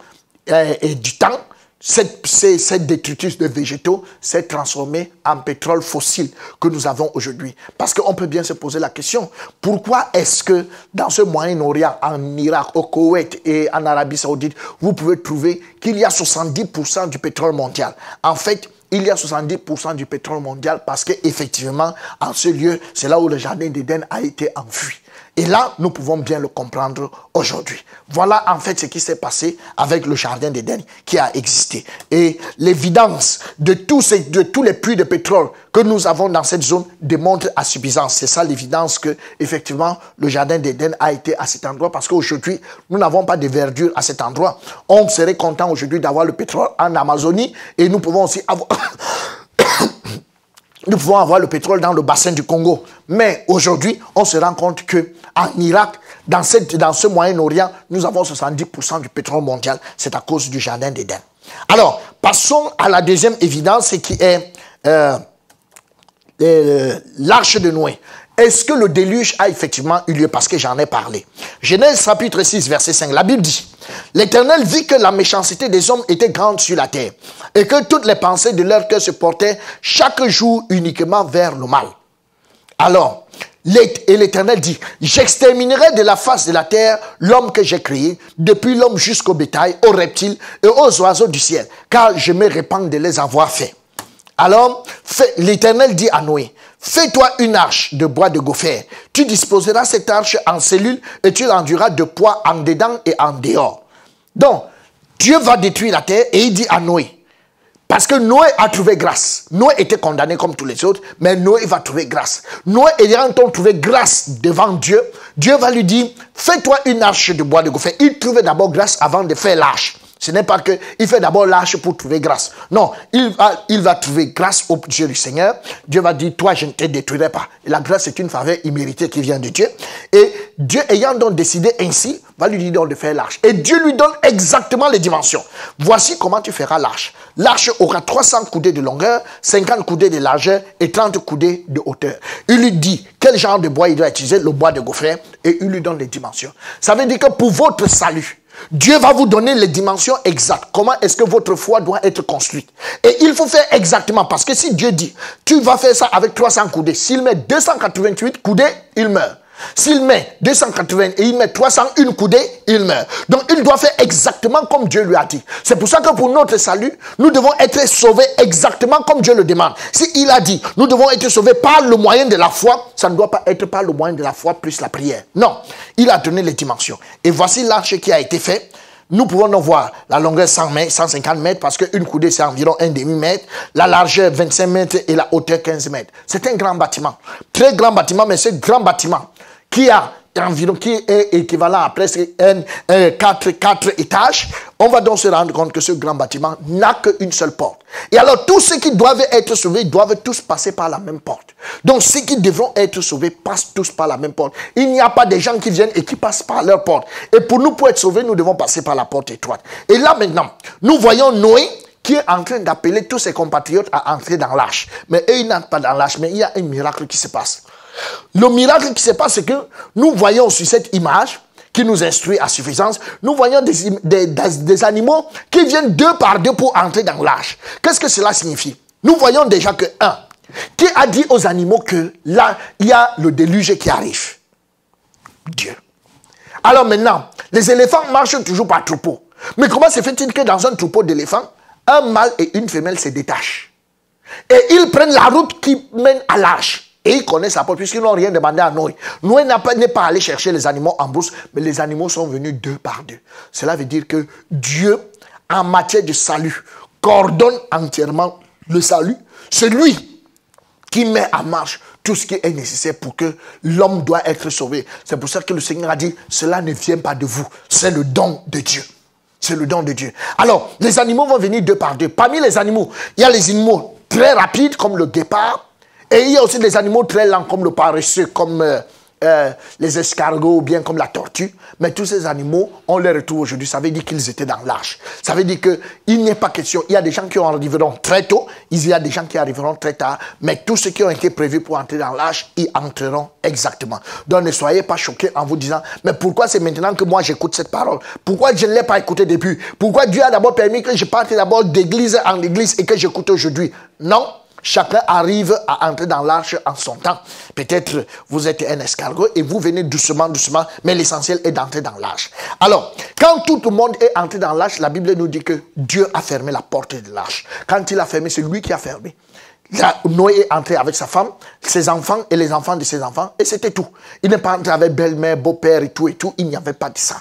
euh, et du temps, cette, détritus de végétaux s'est transformée en pétrole fossile que nous avons aujourd'hui. Parce qu'on peut bien se poser la question, pourquoi est-ce que dans ce Moyen-Orient, en Irak, au Koweït et en Arabie Saoudite, vous pouvez trouver qu'il y a 70% du pétrole mondial? En fait, il y a 70% du pétrole mondial parce qu'effectivement, en ce lieu, c'est là où le jardin d'Éden a été enfui. Et là, nous pouvons bien le comprendre aujourd'hui. Voilà en fait ce qui s'est passé avec le jardin d'Éden qui a existé. Et l'évidence de de tous les puits de pétrole que nous avons dans cette zone démontre à suffisance. C'est ça l'évidence que, effectivement, le jardin d'Éden a été à cet endroit parce qu'aujourd'hui, nous n'avons pas de verdure à cet endroit. On serait content aujourd'hui d'avoir le pétrole en Amazonie et nous pouvons aussi [COUGHS] nous pouvons avoir le pétrole dans le bassin du Congo. Mais aujourd'hui, on se rend compte que en Irak, dans, ce Moyen-Orient, nous avons 70% du pétrole mondial. C'est à cause du jardin d'Éden. Alors, passons à la deuxième évidence qui est euh, euh, l'arche de Noé. Est-ce que le déluge a effectivement eu lieu? Parce que j'en ai parlé. Genèse chapitre 6, verset 5. La Bible dit, L'Éternel vit que la méchanceté des hommes était grande sur la terre et que toutes les pensées de leur cœur se portaient chaque jour uniquement vers le mal. Alors, Et l'Éternel dit, j'exterminerai de la face de la terre l'homme que j'ai créé, depuis l'homme jusqu'au bétail, aux reptiles et aux oiseaux du ciel, car je me répands de les avoir faits. Alors, l'Éternel dit à Noé, fais-toi une arche de bois de gopher. Tu disposeras cette arche en cellules et tu l'enduras de poids en dedans et en dehors. Donc, Dieu va détruire la terre et il dit à Noé, parce que Noé a trouvé grâce. Noé était condamné comme tous les autres, mais Noé va trouver grâce. Noé ayant trouvé grâce devant Dieu, Dieu va lui dire, fais-toi une arche de bois de gopher. Il trouvait d'abord grâce avant de faire l'arche. Ce n'est pas qu'il fait d'abord l'arche pour trouver grâce. Non, il va, il va trouver grâce au Dieu du Seigneur. Dieu va dire, toi, je ne te détruirai pas. la grâce est une faveur imméritée qui vient de Dieu. Et Dieu ayant donc décidé ainsi, va lui dire de faire l'arche. Et Dieu lui donne exactement les dimensions. Voici comment tu feras l'arche. L'arche aura 300 coudées de longueur, 50 coudées de largeur et 30 coudées de hauteur. Il lui dit quel genre de bois il doit utiliser, le bois de gopher, et il lui donne les dimensions. Ça veut dire que pour votre salut, Dieu va vous donner les dimensions exactes. Comment est-ce que votre foi doit être construite Et il faut faire exactement. Parce que si Dieu dit, tu vas faire ça avec 300 coudées, s'il met 288 coudées, il meurt. S'il met 280 et il met 301 coudées, il meurt. Donc il doit faire exactement comme Dieu lui a dit. C'est pour ça que pour notre salut, nous devons être sauvés exactement comme Dieu le demande. Si il a dit, nous devons être sauvés par le moyen de la foi, ça ne doit pas être par le moyen de la foi plus la prière. Non, il a donné les dimensions. Et voici l'arche qui a été fait. Nous pouvons donc voir la longueur 100 mètres, 150 mètres, parce qu'une coudée, c'est environ un demi-mètre, la largeur 25 mètres et la hauteur 15 mètres. C'est un grand bâtiment. Très grand bâtiment, mais ce grand bâtiment qui environ, qui est équivalent à presque un, 4, 4 étages, on va donc se rendre compte que ce grand bâtiment n'a qu'une seule porte. Et alors, tous ceux qui doivent être sauvés doivent tous passer par la même porte. Donc, ceux qui devront être sauvés passent tous par la même porte. Il n'y a pas des gens qui viennent et qui passent par leur porte. Et pour nous, pour être sauvés, nous devons passer par la porte étroite. Et là, maintenant, nous voyons Noé qui est en train d'appeler tous ses compatriotes à entrer dans l'arche. Mais eux, ils n'entrent pas dans l'arche, mais il y a un miracle qui se passe. Le miracle qui se passe, c'est que nous voyons sur cette image qui nous instruit à suffisance, nous voyons des, animaux qui viennent deux par deux pour entrer dans l'arche. Qu'est-ce que cela signifie? Nous voyons déjà que, un, qui a dit aux animaux que là, il y a le déluge qui arrive? Dieu. Alors maintenant, les éléphants marchent toujours par troupeau. Mais comment se fait-il que dans un troupeau d'éléphants, un mâle et une femelle se détachent? Et ils prennent la route qui mène à l'arche. Et ils connaissent la porte puisqu'ils n'ont rien demandé à Noé. Noé n'est pas, allé chercher les animaux en brousse, mais les animaux sont venus deux par deux. Cela veut dire que Dieu, en matière de salut, coordonne entièrement le salut. C'est lui qui met en marche tout ce qui est nécessaire pour que l'homme doit être sauvé. C'est pour ça que le Seigneur a dit, cela ne vient pas de vous, c'est le don de Dieu. C'est le don de Dieu. Alors, les animaux vont venir deux par deux. Parmi les animaux, il y a les animaux très rapides comme le guépard, et il y a aussi des animaux très lents comme le paresseux, comme euh, euh, les escargots ou bien comme la tortue. Mais tous ces animaux, on les retrouve aujourd'hui. Ça veut dire qu'ils étaient dans l'arche. Ça veut dire qu'il n'y a pas question. Il y a des gens qui arriveront très tôt, il y a des gens qui arriveront très tard. Mais tous ceux qui ont été prévus pour entrer dans l'arche, ils entreront exactement. Donc ne soyez pas choqués en vous disant, mais pourquoi c'est maintenant que moi j'écoute cette parole? Pourquoi je ne l'ai pas écouté depuis? Pourquoi Dieu a d'abord permis que je parte d'abord d'église en église et que j'écoute aujourd'hui? Non Chacun arrive à entrer dans l'arche en son temps. Peut-être vous êtes un escargot et vous venez doucement, doucement, mais l'essentiel est d'entrer dans l'arche. Alors, quand tout le monde est entré dans l'arche, la Bible nous dit que Dieu a fermé la porte de l'arche. Quand il a fermé, c'est lui qui a fermé. Noé est entré avec sa femme, ses enfants et les enfants de ses enfants, et c'était tout. Il n'est pas entré avec belle-mère, beau-père et tout et tout. Il n'y avait pas de ça.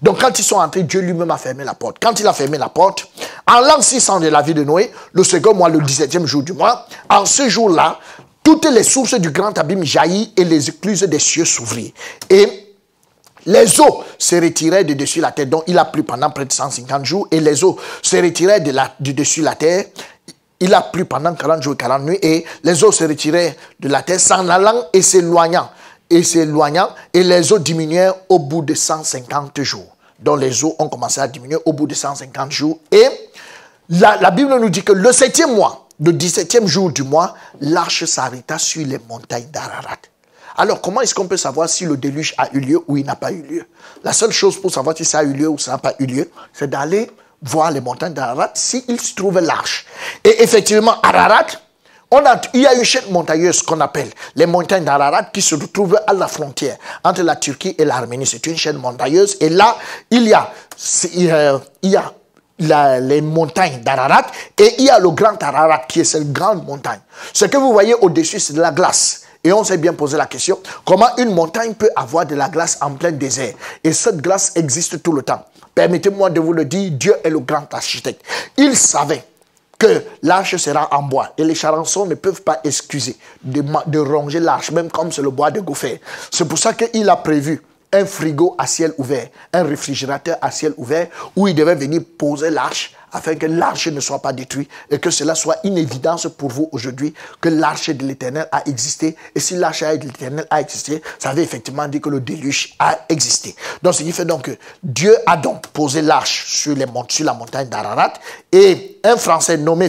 Donc quand ils sont entrés, Dieu lui-même a fermé la porte. Quand il a fermé la porte, en l'an 600 de la vie de Noé, le second mois, le 17e jour du mois, en ce jour-là, toutes les sources du grand abîme jaillit et les écluses des cieux s'ouvrirent. Et les eaux se retiraient de dessus la terre. Donc, il a plu pendant près de 150 jours. Et les eaux se retiraient de, de dessus la terre. Il a plu pendant 40 jours et 40 nuits et les eaux se retiraient de la terre s'en allant et s'éloignant. Et s'éloignant et les eaux diminuèrent au bout de 150 jours. Donc les eaux ont commencé à diminuer au bout de 150 jours. Et la, Bible nous dit que le septième mois, le 17e jour du mois, l'arche s'arrêta sur les montagnes d'Ararat. Alors, comment est-ce qu'on peut savoir si le déluge a eu lieu ou il n'a pas eu lieu? La seule chose pour savoir si ça a eu lieu ou ça n'a pas eu lieu, c'est d'aller voir les montagnes d'Ararat s'il se trouve l'arche. Et effectivement, Ararat, On il y a une chaîne montagneuse qu'on appelle les montagnes d'Ararat qui se trouvent à la frontière entre la Turquie et l'Arménie. C'est une chaîne montagneuse et là, il y a, il y a les montagnes d'Ararat et il y a le grand Ararat qui est cette grande montagne. Ce que vous voyez au-dessus, c'est de la glace. Et on s'est bien posé la question, comment une montagne peut avoir de la glace en plein désert? Et cette glace existe tout le temps. Permettez-moi de vous le dire, Dieu est le grand architecte. Il savait que l'arche sera en bois. Et les charançons ne peuvent pas excuser de, de ronger l'arche, même comme c'est le bois de gopher. C'est pour ça qu'il a prévu un frigo à ciel ouvert, un réfrigérateur à ciel ouvert, où il devait venir poser l'arche afin que l'arche ne soit pas détruite et que cela soit une évidence pour vous aujourd'hui que l'arche de l'éternel a existé. Et si l'arche de l'éternel a existé, ça veut effectivement dire que le déluge a existé. Donc, ce qui fait donc que Dieu a donc posé l'arche sur, la montagne d'Ararat et un Français nommé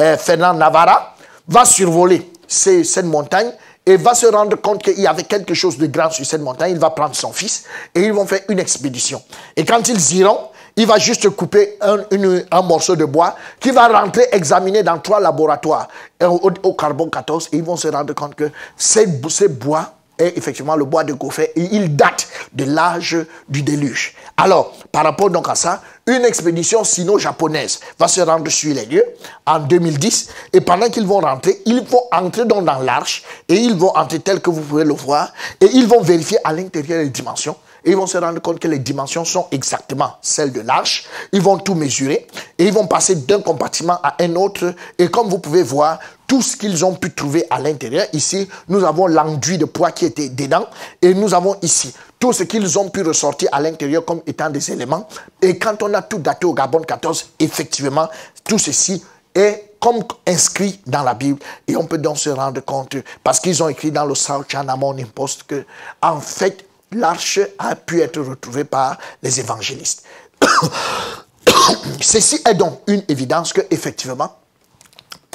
euh, Fernand Navarra va survoler cette montagne et va se rendre compte qu'il y avait quelque chose de grand sur cette montagne. Il va prendre son fils et ils vont faire une expédition. Et quand ils iront, il va juste couper un, morceau de bois qui va rentrer examiner dans trois laboratoires au, carbone 14 et ils vont se rendre compte que ces, ces bois est effectivement le bois de Gopher et il date de l'âge du déluge. Alors, par rapport donc à ça, une expédition sino-japonaise va se rendre sur les lieux en 2010 et pendant qu'ils vont rentrer, ils vont entrer dans l'arche et ils vont entrer tel que vous pouvez le voir et ils vont vérifier à l'intérieur les dimensions et ils vont se rendre compte que les dimensions sont exactement celles de l'arche. Ils vont tout mesurer et ils vont passer d'un compartiment à un autre. Et comme vous pouvez voir, tout ce qu'ils ont pu trouver à l'intérieur, ici, nous avons l'enduit de poids qui était dedans et nous avons ici tout ce qu'ils ont pu ressortir à l'intérieur comme étant des éléments. Et quand on a tout daté au Gabon 14, effectivement, tout ceci est comme inscrit dans la Bible et on peut donc se rendre compte parce qu'ils ont écrit dans le South China Morning Post que en fait l'arche a pu être retrouvée par les évangélistes. [COUGHS] Ceci est donc une évidence que effectivement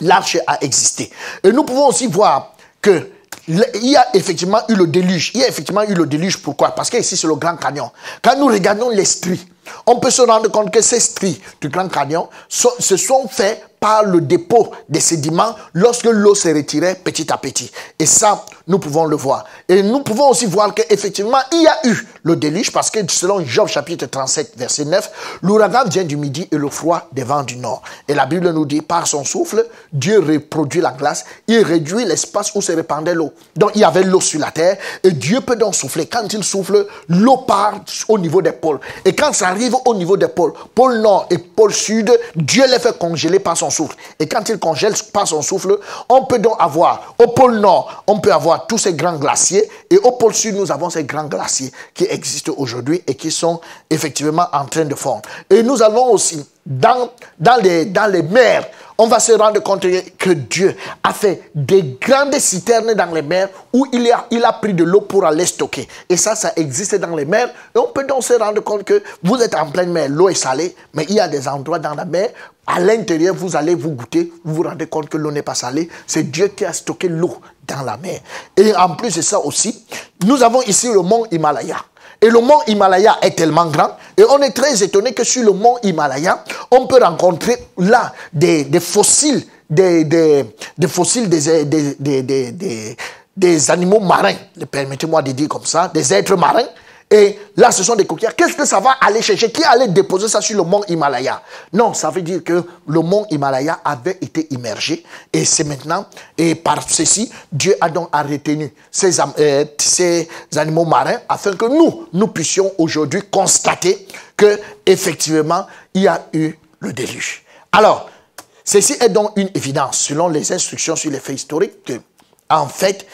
l'arche a existé. Et nous pouvons aussi voir que il y a effectivement eu le déluge. Il y a effectivement eu le déluge. Pourquoi? Parce que ici, c'est le Grand Canyon. Quand nous regardons les stries, on peut se rendre compte que ces stries du Grand Canyon se sont faits par le dépôt des sédiments lorsque l'eau se retirait petit à petit. Et ça, nous pouvons le voir. Et nous pouvons aussi voir qu'effectivement, il y a eu le déluge parce que selon Job chapitre 37, verset 9, l'ouragan vient du midi et le froid des vents du nord. Et la Bible nous dit, par son souffle, Dieu reproduit la glace, il réduit l'espace où se répandait l'eau. Donc il y avait l'eau sur la terre et Dieu peut donc souffler. Quand il souffle, l'eau part au niveau des pôles. Et quand ça arrive au niveau des pôles, pôle nord et pôle sud, Dieu les fait congeler par son souffle. Et quand il congèle par son souffle, on peut donc avoir, au pôle nord, on peut avoir tous ces grands glaciers. Et au pôle sud, nous avons ces grands glaciers qui existent aujourd'hui et qui sont effectivement en train de fondre. Et nous avons aussi dans les mers, on va se rendre compte que Dieu a fait des grandes citernes dans les mers où il a, a pris de l'eau pour aller stocker. Et ça, ça existe dans les mers. Et on peut donc se rendre compte que vous êtes en pleine mer, l'eau est salée, mais il y a des endroits dans la mer, à l'intérieur, vous allez vous goûter, vous vous rendez compte que l'eau n'est pas salée. C'est Dieu qui a stocké l'eau dans la mer. Et en plus de ça aussi, nous avons ici le mont Himalaya. Et le mont Himalaya est tellement grand. Et on est très étonné que sur le mont Himalaya, on peut rencontrer là des, fossiles, des, fossiles des, des, des animaux marins. Permettez-moi de dire comme ça, des êtres marins et là, ce sont des coquillards. Qu'est-ce que ça va aller chercher? Qui allait déposer ça sur le mont Himalaya? Non, ça veut dire que le mont Himalaya avait été immergé. Et c'est maintenant, et par ceci, Dieu a donc retenu ces, euh, ces animaux marins afin que nous, nous puissions aujourd'hui constater que effectivement, il y a eu le déluge. Alors, ceci est donc une évidence, selon les instructions sur les faits historiques, que, en fait,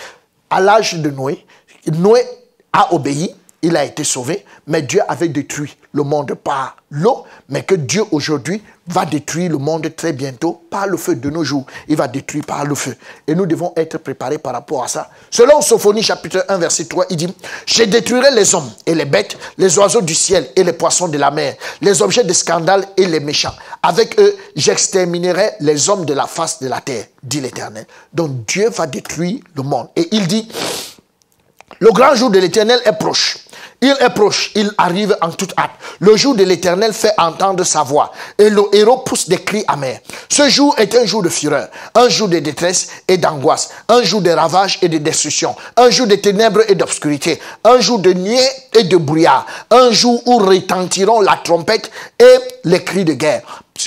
à l'âge de Noé, Noé a obéi il a été sauvé, mais Dieu avait détruit le monde par l'eau, mais que Dieu aujourd'hui va détruire le monde très bientôt par le feu de nos jours. Il va détruire par le feu. Et nous devons être préparés par rapport à ça. Selon Sophonie chapitre 1 verset 3, il dit, je détruirai les hommes et les bêtes, les oiseaux du ciel et les poissons de la mer, les objets de scandale et les méchants. Avec eux, j'exterminerai les hommes de la face de la terre, dit l'Éternel. Donc Dieu va détruire le monde. Et il dit, le grand jour de l'Éternel est proche Il est proche, il arrive en toute hâte. Le jour de l'éternel fait entendre sa voix et le héros pousse des cris amers. Ce jour est un jour de fureur, un jour de détresse et d'angoisse, un jour de ravage et de destruction, un jour de ténèbres et d'obscurité, un jour de nuée et de brouillard, un jour où retentiront la trompette et les cris de guerre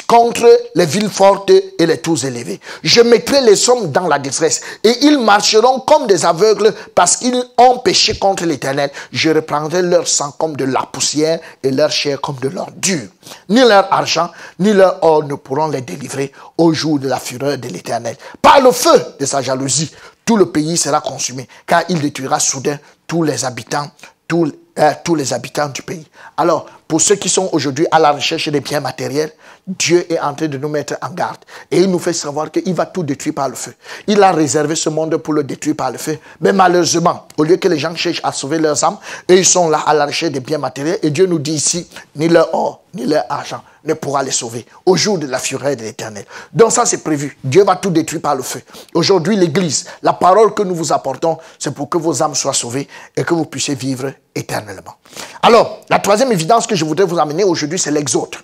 contre les villes fortes et les tours élevées. Je mettrai les hommes dans la détresse et ils marcheront comme des aveugles parce qu'ils ont péché contre l'Éternel. Je reprendrai leur sang comme de la poussière et leur chair comme de l'or dur. Ni leur argent, ni leur or ne pourront les délivrer au jour de la fureur de l'Éternel. Par le feu de sa jalousie, tout le pays sera consumé, car il détruira soudain tous les habitants, tous, euh, tous les habitants du pays. Alors, pour ceux qui sont aujourd'hui à la recherche des biens matériels, Dieu est en train de nous mettre en garde. Et il nous fait savoir qu'il va tout détruire par le feu. Il a réservé ce monde pour le détruire par le feu. Mais malheureusement, au lieu que les gens cherchent à sauver leurs âmes, ils sont là à la recherche des biens matériels. Et Dieu nous dit ici, ni leur or, ni leur argent ne pourra les sauver au jour de la fureur de l'éternel. Donc ça, c'est prévu. Dieu va tout détruire par le feu. Aujourd'hui, l'Église, la parole que nous vous apportons, c'est pour que vos âmes soient sauvées et que vous puissiez vivre éternellement. Alors, la troisième évidence que je voudrais vous amener aujourd'hui, c'est l'exode.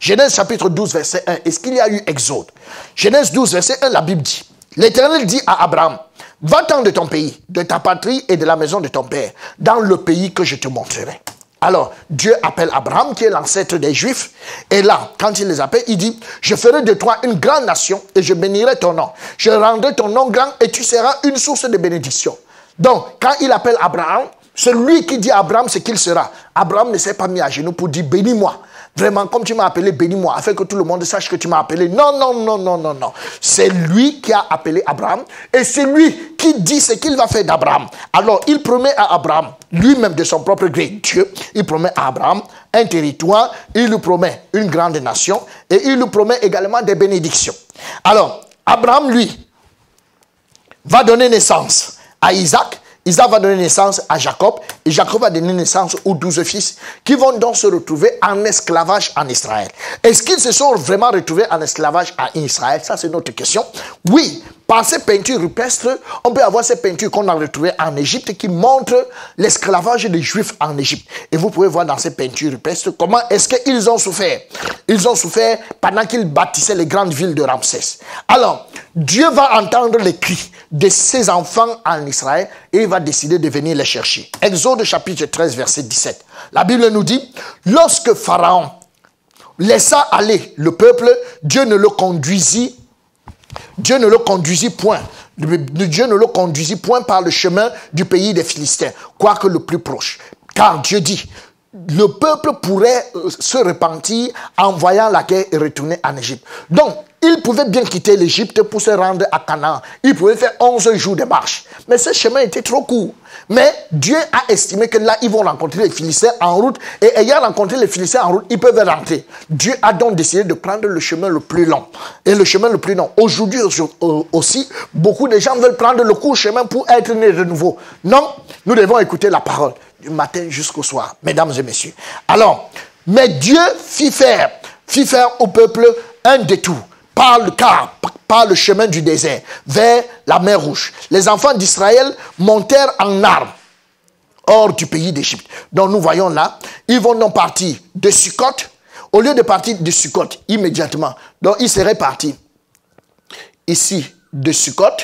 Genèse chapitre 12, verset 1. Est-ce qu'il y a eu exode? Genèse 12, verset 1, la Bible dit, l'Éternel dit à Abraham, va-t'en de ton pays, de ta patrie et de la maison de ton père, dans le pays que je te montrerai. Alors, Dieu appelle Abraham, qui est l'ancêtre des Juifs, et là, quand il les appelle, il dit, je ferai de toi une grande nation et je bénirai ton nom. Je rendrai ton nom grand et tu seras une source de bénédiction. Donc, quand il appelle Abraham, c'est lui qui dit à Abraham ce qu'il sera. Abraham ne s'est pas mis à genoux pour dire, bénis-moi. Vraiment, comme tu m'as appelé, bénis-moi, afin que tout le monde sache que tu m'as appelé. Non, non, non, non, non, non. C'est lui qui a appelé Abraham et c'est lui qui dit ce qu'il va faire d'Abraham. Alors, il promet à Abraham, lui-même de son propre gré, Dieu, il promet à Abraham un territoire, il lui promet une grande nation et il lui promet également des bénédictions. Alors, Abraham, lui, va donner naissance à Isaac Isaac va donner naissance à Jacob et Jacob va donner naissance aux douze fils qui vont donc se retrouver en esclavage en Israël. Est-ce qu'ils se sont vraiment retrouvés en esclavage en Israël? Ça, c'est notre question. Oui, par ces peintures rupestres, on peut avoir ces peintures qu'on a retrouvées en Égypte qui montrent l'esclavage des Juifs en Égypte. Et vous pouvez voir dans ces peintures rupestres comment est-ce qu'ils ont souffert. Ils ont souffert pendant qu'ils bâtissaient les grandes villes de Ramsès. Alors, Dieu va entendre les cris de ses enfants en Israël et il va décider de venir les chercher. Exode chapitre 13, verset 17. La Bible nous dit, lorsque Pharaon laissa aller le peuple, Dieu ne le conduisit Dieu ne le conduisit point. Dieu ne le conduisit point par le chemin du pays des Philistins, quoique le plus proche. Car Dieu dit, le peuple pourrait euh, se repentir en voyant la guerre et retourner en Égypte. Donc, il pouvait bien quitter l'Égypte pour se rendre à Canaan. Il pouvait faire 11 jours de marche. Mais ce chemin était trop court. Mais Dieu a estimé que là, ils vont rencontrer les Philistins en route. Et ayant rencontré les Philistins en route, ils peuvent rentrer. Dieu a donc décidé de prendre le chemin le plus long. Et le chemin le plus long. Aujourd'hui aussi, beaucoup de gens veulent prendre le court chemin pour être nés de nouveau. Non, nous devons écouter la parole matin jusqu'au soir, mesdames et messieurs. Alors, mais Dieu fit faire, fit faire au peuple un détour par le car, par le chemin du désert, vers la mer Rouge. Les enfants d'Israël montèrent en armes hors du pays d'Égypte. Donc nous voyons là, ils vont donc partir de Sukkot, au lieu de partir de Sukkot immédiatement, donc ils seraient partis ici de Sukkot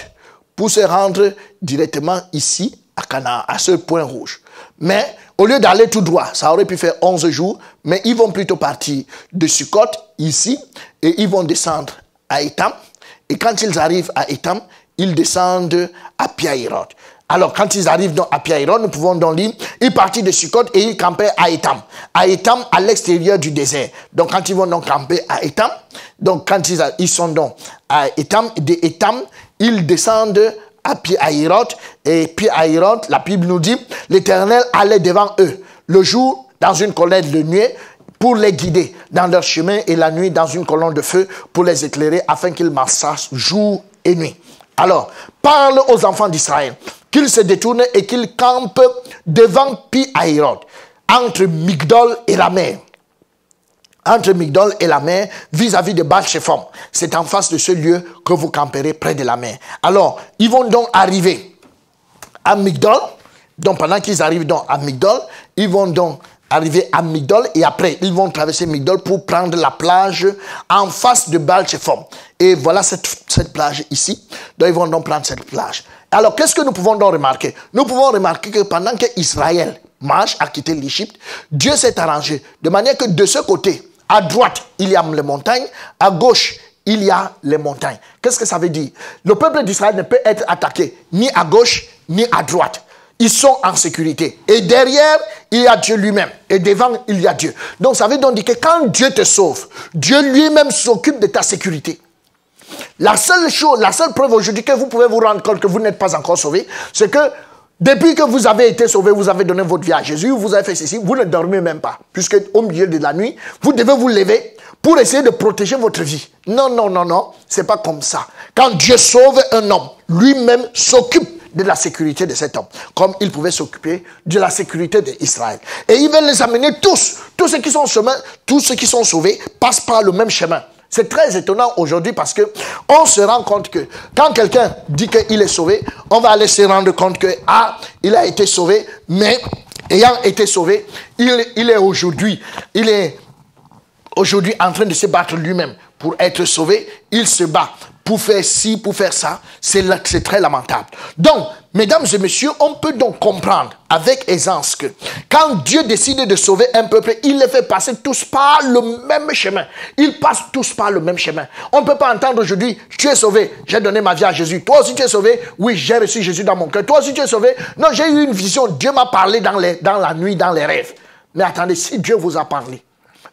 pour se rendre directement ici à Canaan, à ce point rouge. Mais au lieu d'aller tout droit, ça aurait pu faire 11 jours, mais ils vont plutôt partir de Sukkot, ici, et ils vont descendre à Etam. Et quand ils arrivent à Etam, ils descendent à Piairot. Alors, quand ils arrivent à Piairot, nous pouvons donc lire, ils partent de Sukkot et ils campaient à Etam. À Etam, à l'extérieur du désert. Donc, quand ils vont donc camper à Etam, donc quand ils, ils sont donc à Etam, de Etam, ils descendent à Piairot. Et Piairot, la Bible nous dit, l'Éternel allait devant eux le jour dans une colère de nuit pour les guider dans leur chemin et la nuit dans une colonne de feu pour les éclairer afin qu'ils marchassent jour et nuit. Alors, parle aux enfants d'Israël qu'ils se détournent et qu'ils campent devant pi entre Migdol et la. Entre Migdol et la mer, vis-à-vis de baal C'est en face de ce lieu que vous camperez près de la mer. Alors, ils vont donc arriver à Migdol, Donc pendant qu'ils arrivent à Migdol, ils vont donc arriver à Migdol et après ils vont traverser Migdol pour prendre la plage en face de baal Et voilà cette, cette plage ici. Donc ils vont donc prendre cette plage. Alors qu'est-ce que nous pouvons donc remarquer? Nous pouvons remarquer que pendant que Israël marche à quitter l'Égypte, Dieu s'est arrangé de manière que de ce côté, à droite, il y a les montagnes, à gauche, il y a les montagnes. Qu'est-ce que ça veut dire? Le peuple d'Israël ne peut être attaqué ni à gauche ni à droite. Ils sont en sécurité. Et derrière, il y a Dieu lui-même. Et devant, il y a Dieu. Donc ça veut dire que quand Dieu te sauve, Dieu lui-même s'occupe de ta sécurité. La seule chose, la seule preuve aujourd'hui que vous pouvez vous rendre compte que vous n'êtes pas encore sauvé, c'est que depuis que vous avez été sauvé, vous avez donné votre vie à Jésus, vous avez fait ceci, vous ne dormez même pas. Puisque au milieu de la nuit, vous devez vous lever pour essayer de protéger votre vie. Non, non, non, non, c'est pas comme ça. Quand Dieu sauve un homme, lui-même s'occupe de la sécurité de cet homme, comme il pouvait s'occuper de la sécurité d'Israël. Et il va les amener tous, tous ceux qui sont chemin, tous ceux qui sont sauvés passent par le même chemin. C'est très étonnant aujourd'hui parce que on se rend compte que quand quelqu'un dit qu'il est sauvé, on va aller se rendre compte que ah, il a été sauvé, mais ayant été sauvé, il, il est aujourd'hui, il est aujourd'hui en train de se battre lui-même pour être sauvé, il se bat pour faire ci, pour faire ça, c'est très lamentable. Donc, mesdames et messieurs, on peut donc comprendre avec aisance que quand Dieu décide de sauver un peuple, il les fait passer tous par le même chemin. Ils passent tous par le même chemin. On ne peut pas entendre aujourd'hui, tu es sauvé, j'ai donné ma vie à Jésus. Toi aussi tu es sauvé, oui, j'ai reçu Jésus dans mon cœur. Toi aussi tu es sauvé, non, j'ai eu une vision, Dieu m'a parlé dans, dans la nuit, dans les rêves. Mais attendez, si Dieu vous a parlé,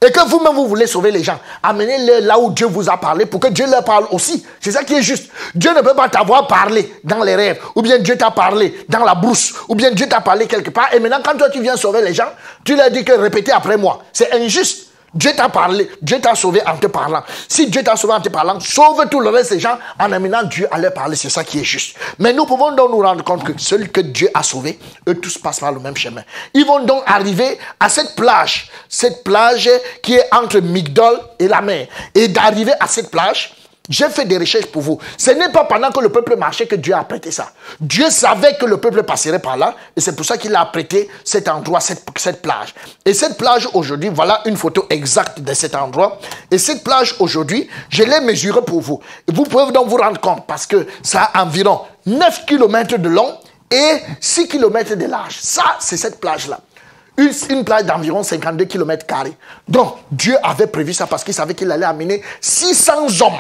et que vous-même, vous voulez sauver les gens, amenez-les là où Dieu vous a parlé pour que Dieu leur parle aussi. C'est ça qui est juste. Dieu ne peut pas t'avoir parlé dans les rêves, ou bien Dieu t'a parlé dans la brousse, ou bien Dieu t'a parlé quelque part. Et maintenant, quand toi tu viens sauver les gens, tu leur dis que répétez après moi. C'est injuste. Dieu t'a parlé, Dieu t'a sauvé en te parlant. Si Dieu t'a sauvé en te parlant, sauve tout le reste des gens en amenant Dieu à leur parler. C'est ça qui est juste. Mais nous pouvons donc nous rendre compte que celui que Dieu a sauvé, eux tous passent par le même chemin. Ils vont donc arriver à cette plage, cette plage qui est entre Migdol et la mer. Et d'arriver à cette plage, j'ai fait des recherches pour vous. Ce n'est pas pendant que le peuple marchait que Dieu a prêté ça. Dieu savait que le peuple passerait par là et c'est pour ça qu'il a prêté cet endroit, cette, plage. Et cette plage aujourd'hui, voilà une photo exacte de cet endroit. Et cette plage aujourd'hui, je l'ai mesurée pour vous. Et vous pouvez donc vous rendre compte parce que ça a environ 9 km de long et 6 km de large. Ça, c'est cette plage-là. Une, plage d'environ 52 km. Donc, Dieu avait prévu ça parce qu'il savait qu'il allait amener 600 hommes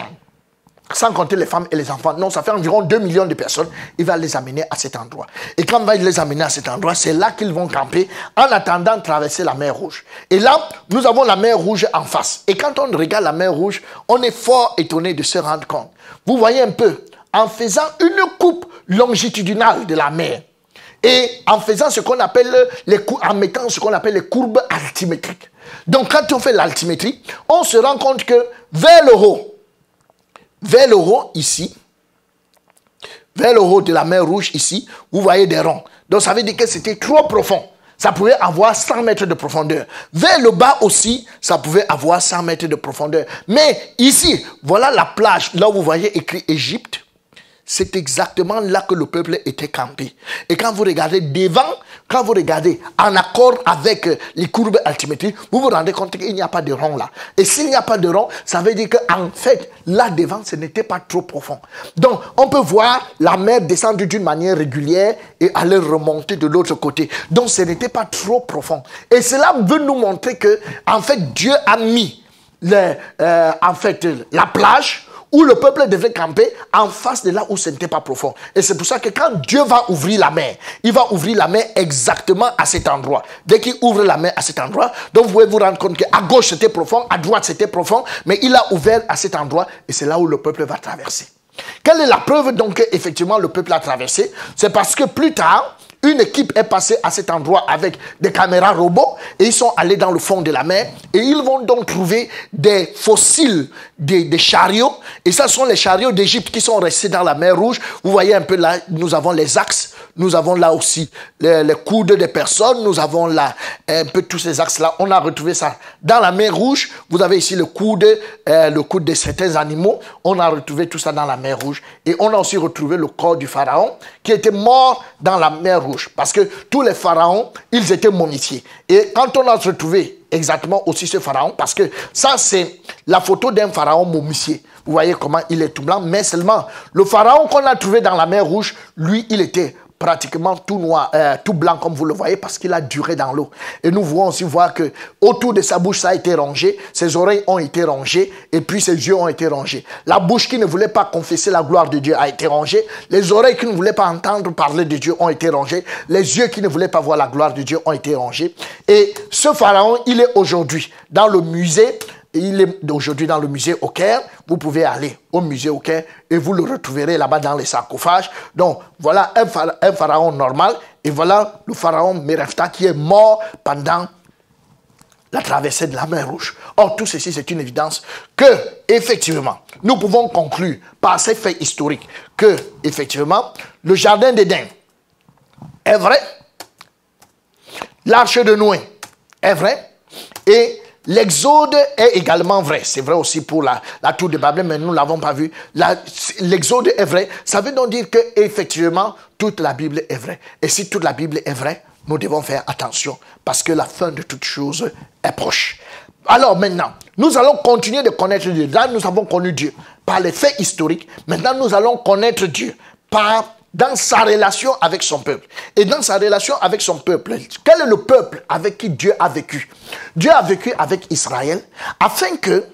sans compter les femmes et les enfants. Non, ça fait environ 2 millions de personnes. Il va les amener à cet endroit. Et quand il va les amener à cet endroit, c'est là qu'ils vont camper en attendant de traverser la mer Rouge. Et là, nous avons la mer Rouge en face. Et quand on regarde la mer Rouge, on est fort étonné de se rendre compte. Vous voyez un peu, en faisant une coupe longitudinale de la mer, et en faisant ce qu'on appelle les en mettant ce qu'on appelle les courbes altimétriques. Donc quand on fait l'altimétrie, on se rend compte que vers le haut, vers le haut ici, vers le haut de la mer Rouge ici, vous voyez des ronds. Donc ça veut dire que c'était trop profond. Ça pouvait avoir 100 mètres de profondeur. Vers le bas aussi, ça pouvait avoir 100 mètres de profondeur. Mais ici, voilà la plage, là vous voyez écrit Égypte. C'est exactement là que le peuple était campé. Et quand vous regardez devant, quand vous regardez en accord avec euh, les courbes altimétriques, vous vous rendez compte qu'il n'y a pas de rond là. Et s'il n'y a pas de rond, ça veut dire qu'en fait, là devant, ce n'était pas trop profond. Donc, on peut voir la mer descendre d'une manière régulière et aller remonter de l'autre côté. Donc, ce n'était pas trop profond. Et cela veut nous montrer que, en fait, Dieu a mis euh, la plage où le peuple devait camper en face de là où ce n'était pas profond. Et c'est pour ça que quand Dieu va ouvrir la mer, il va ouvrir la mer exactement à cet endroit. Dès qu'il ouvre la mer à cet endroit, donc vous pouvez vous rendre compte qu'à gauche c'était profond, à droite c'était profond, mais il a ouvert à cet endroit et c'est là où le peuple va traverser. Quelle est la preuve donc qu'effectivement le peuple a traversé? C'est parce que plus tard, une équipe est passée à cet endroit avec des caméras robots et ils sont allés dans le fond de la mer et ils vont donc trouver des fossiles des, chariots. Et ça sont les chariots d'Égypte qui sont restés dans la mer Rouge. Vous voyez un peu là, nous avons les axes nous avons là aussi les, coudes des personnes, nous avons là un peu tous ces axes-là. On a retrouvé ça dans la mer Rouge. Vous avez ici le coude, euh, le coude de certains animaux. On a retrouvé tout ça dans la mer Rouge. Et on a aussi retrouvé le corps du pharaon qui était mort dans la mer Rouge. Parce que tous les pharaons, ils étaient momifiés. Et quand on a retrouvé exactement aussi ce pharaon, parce que ça, c'est la photo d'un pharaon momifié. Vous voyez comment il est tout blanc, mais seulement le pharaon qu'on a trouvé dans la mer Rouge, lui, il était pratiquement tout noir, euh, tout blanc comme vous le voyez parce qu'il a duré dans l'eau. Et nous voulons aussi voir que autour de sa bouche ça a été rangé, ses oreilles ont été rangées et puis ses yeux ont été rangés. La bouche qui ne voulait pas confesser la gloire de Dieu a été rangée, les oreilles qui ne voulaient pas entendre parler de Dieu ont été rangées, les yeux qui ne voulaient pas voir la gloire de Dieu ont été rangés. Et ce pharaon, il est aujourd'hui dans le musée il est aujourd'hui dans le musée au Caire. Vous pouvez aller au musée au Caire et vous le retrouverez là-bas dans les sarcophages. Donc, voilà un, pharaon normal et voilà le pharaon Merefta qui est mort pendant la traversée de la mer Rouge. Or, tout ceci, c'est une évidence que, effectivement, nous pouvons conclure par ces faits historiques que, effectivement, le jardin d'Éden est vrai, l'arche de Noé est vrai, et L'exode est également vrai. C'est vrai aussi pour la, tour de Babel, mais nous ne l'avons pas vu. L'exode est vrai. Ça veut donc dire que effectivement toute la Bible est vraie. Et si toute la Bible est vraie, nous devons faire attention parce que la fin de toute chose est proche. Alors maintenant, nous allons continuer de connaître Dieu. Là, nous avons connu Dieu par les faits historiques. Maintenant, nous allons connaître Dieu par dans sa relation avec son peuple. Et dans sa relation avec son peuple, quel est le peuple avec qui Dieu a vécu? Dieu a vécu avec Israël afin que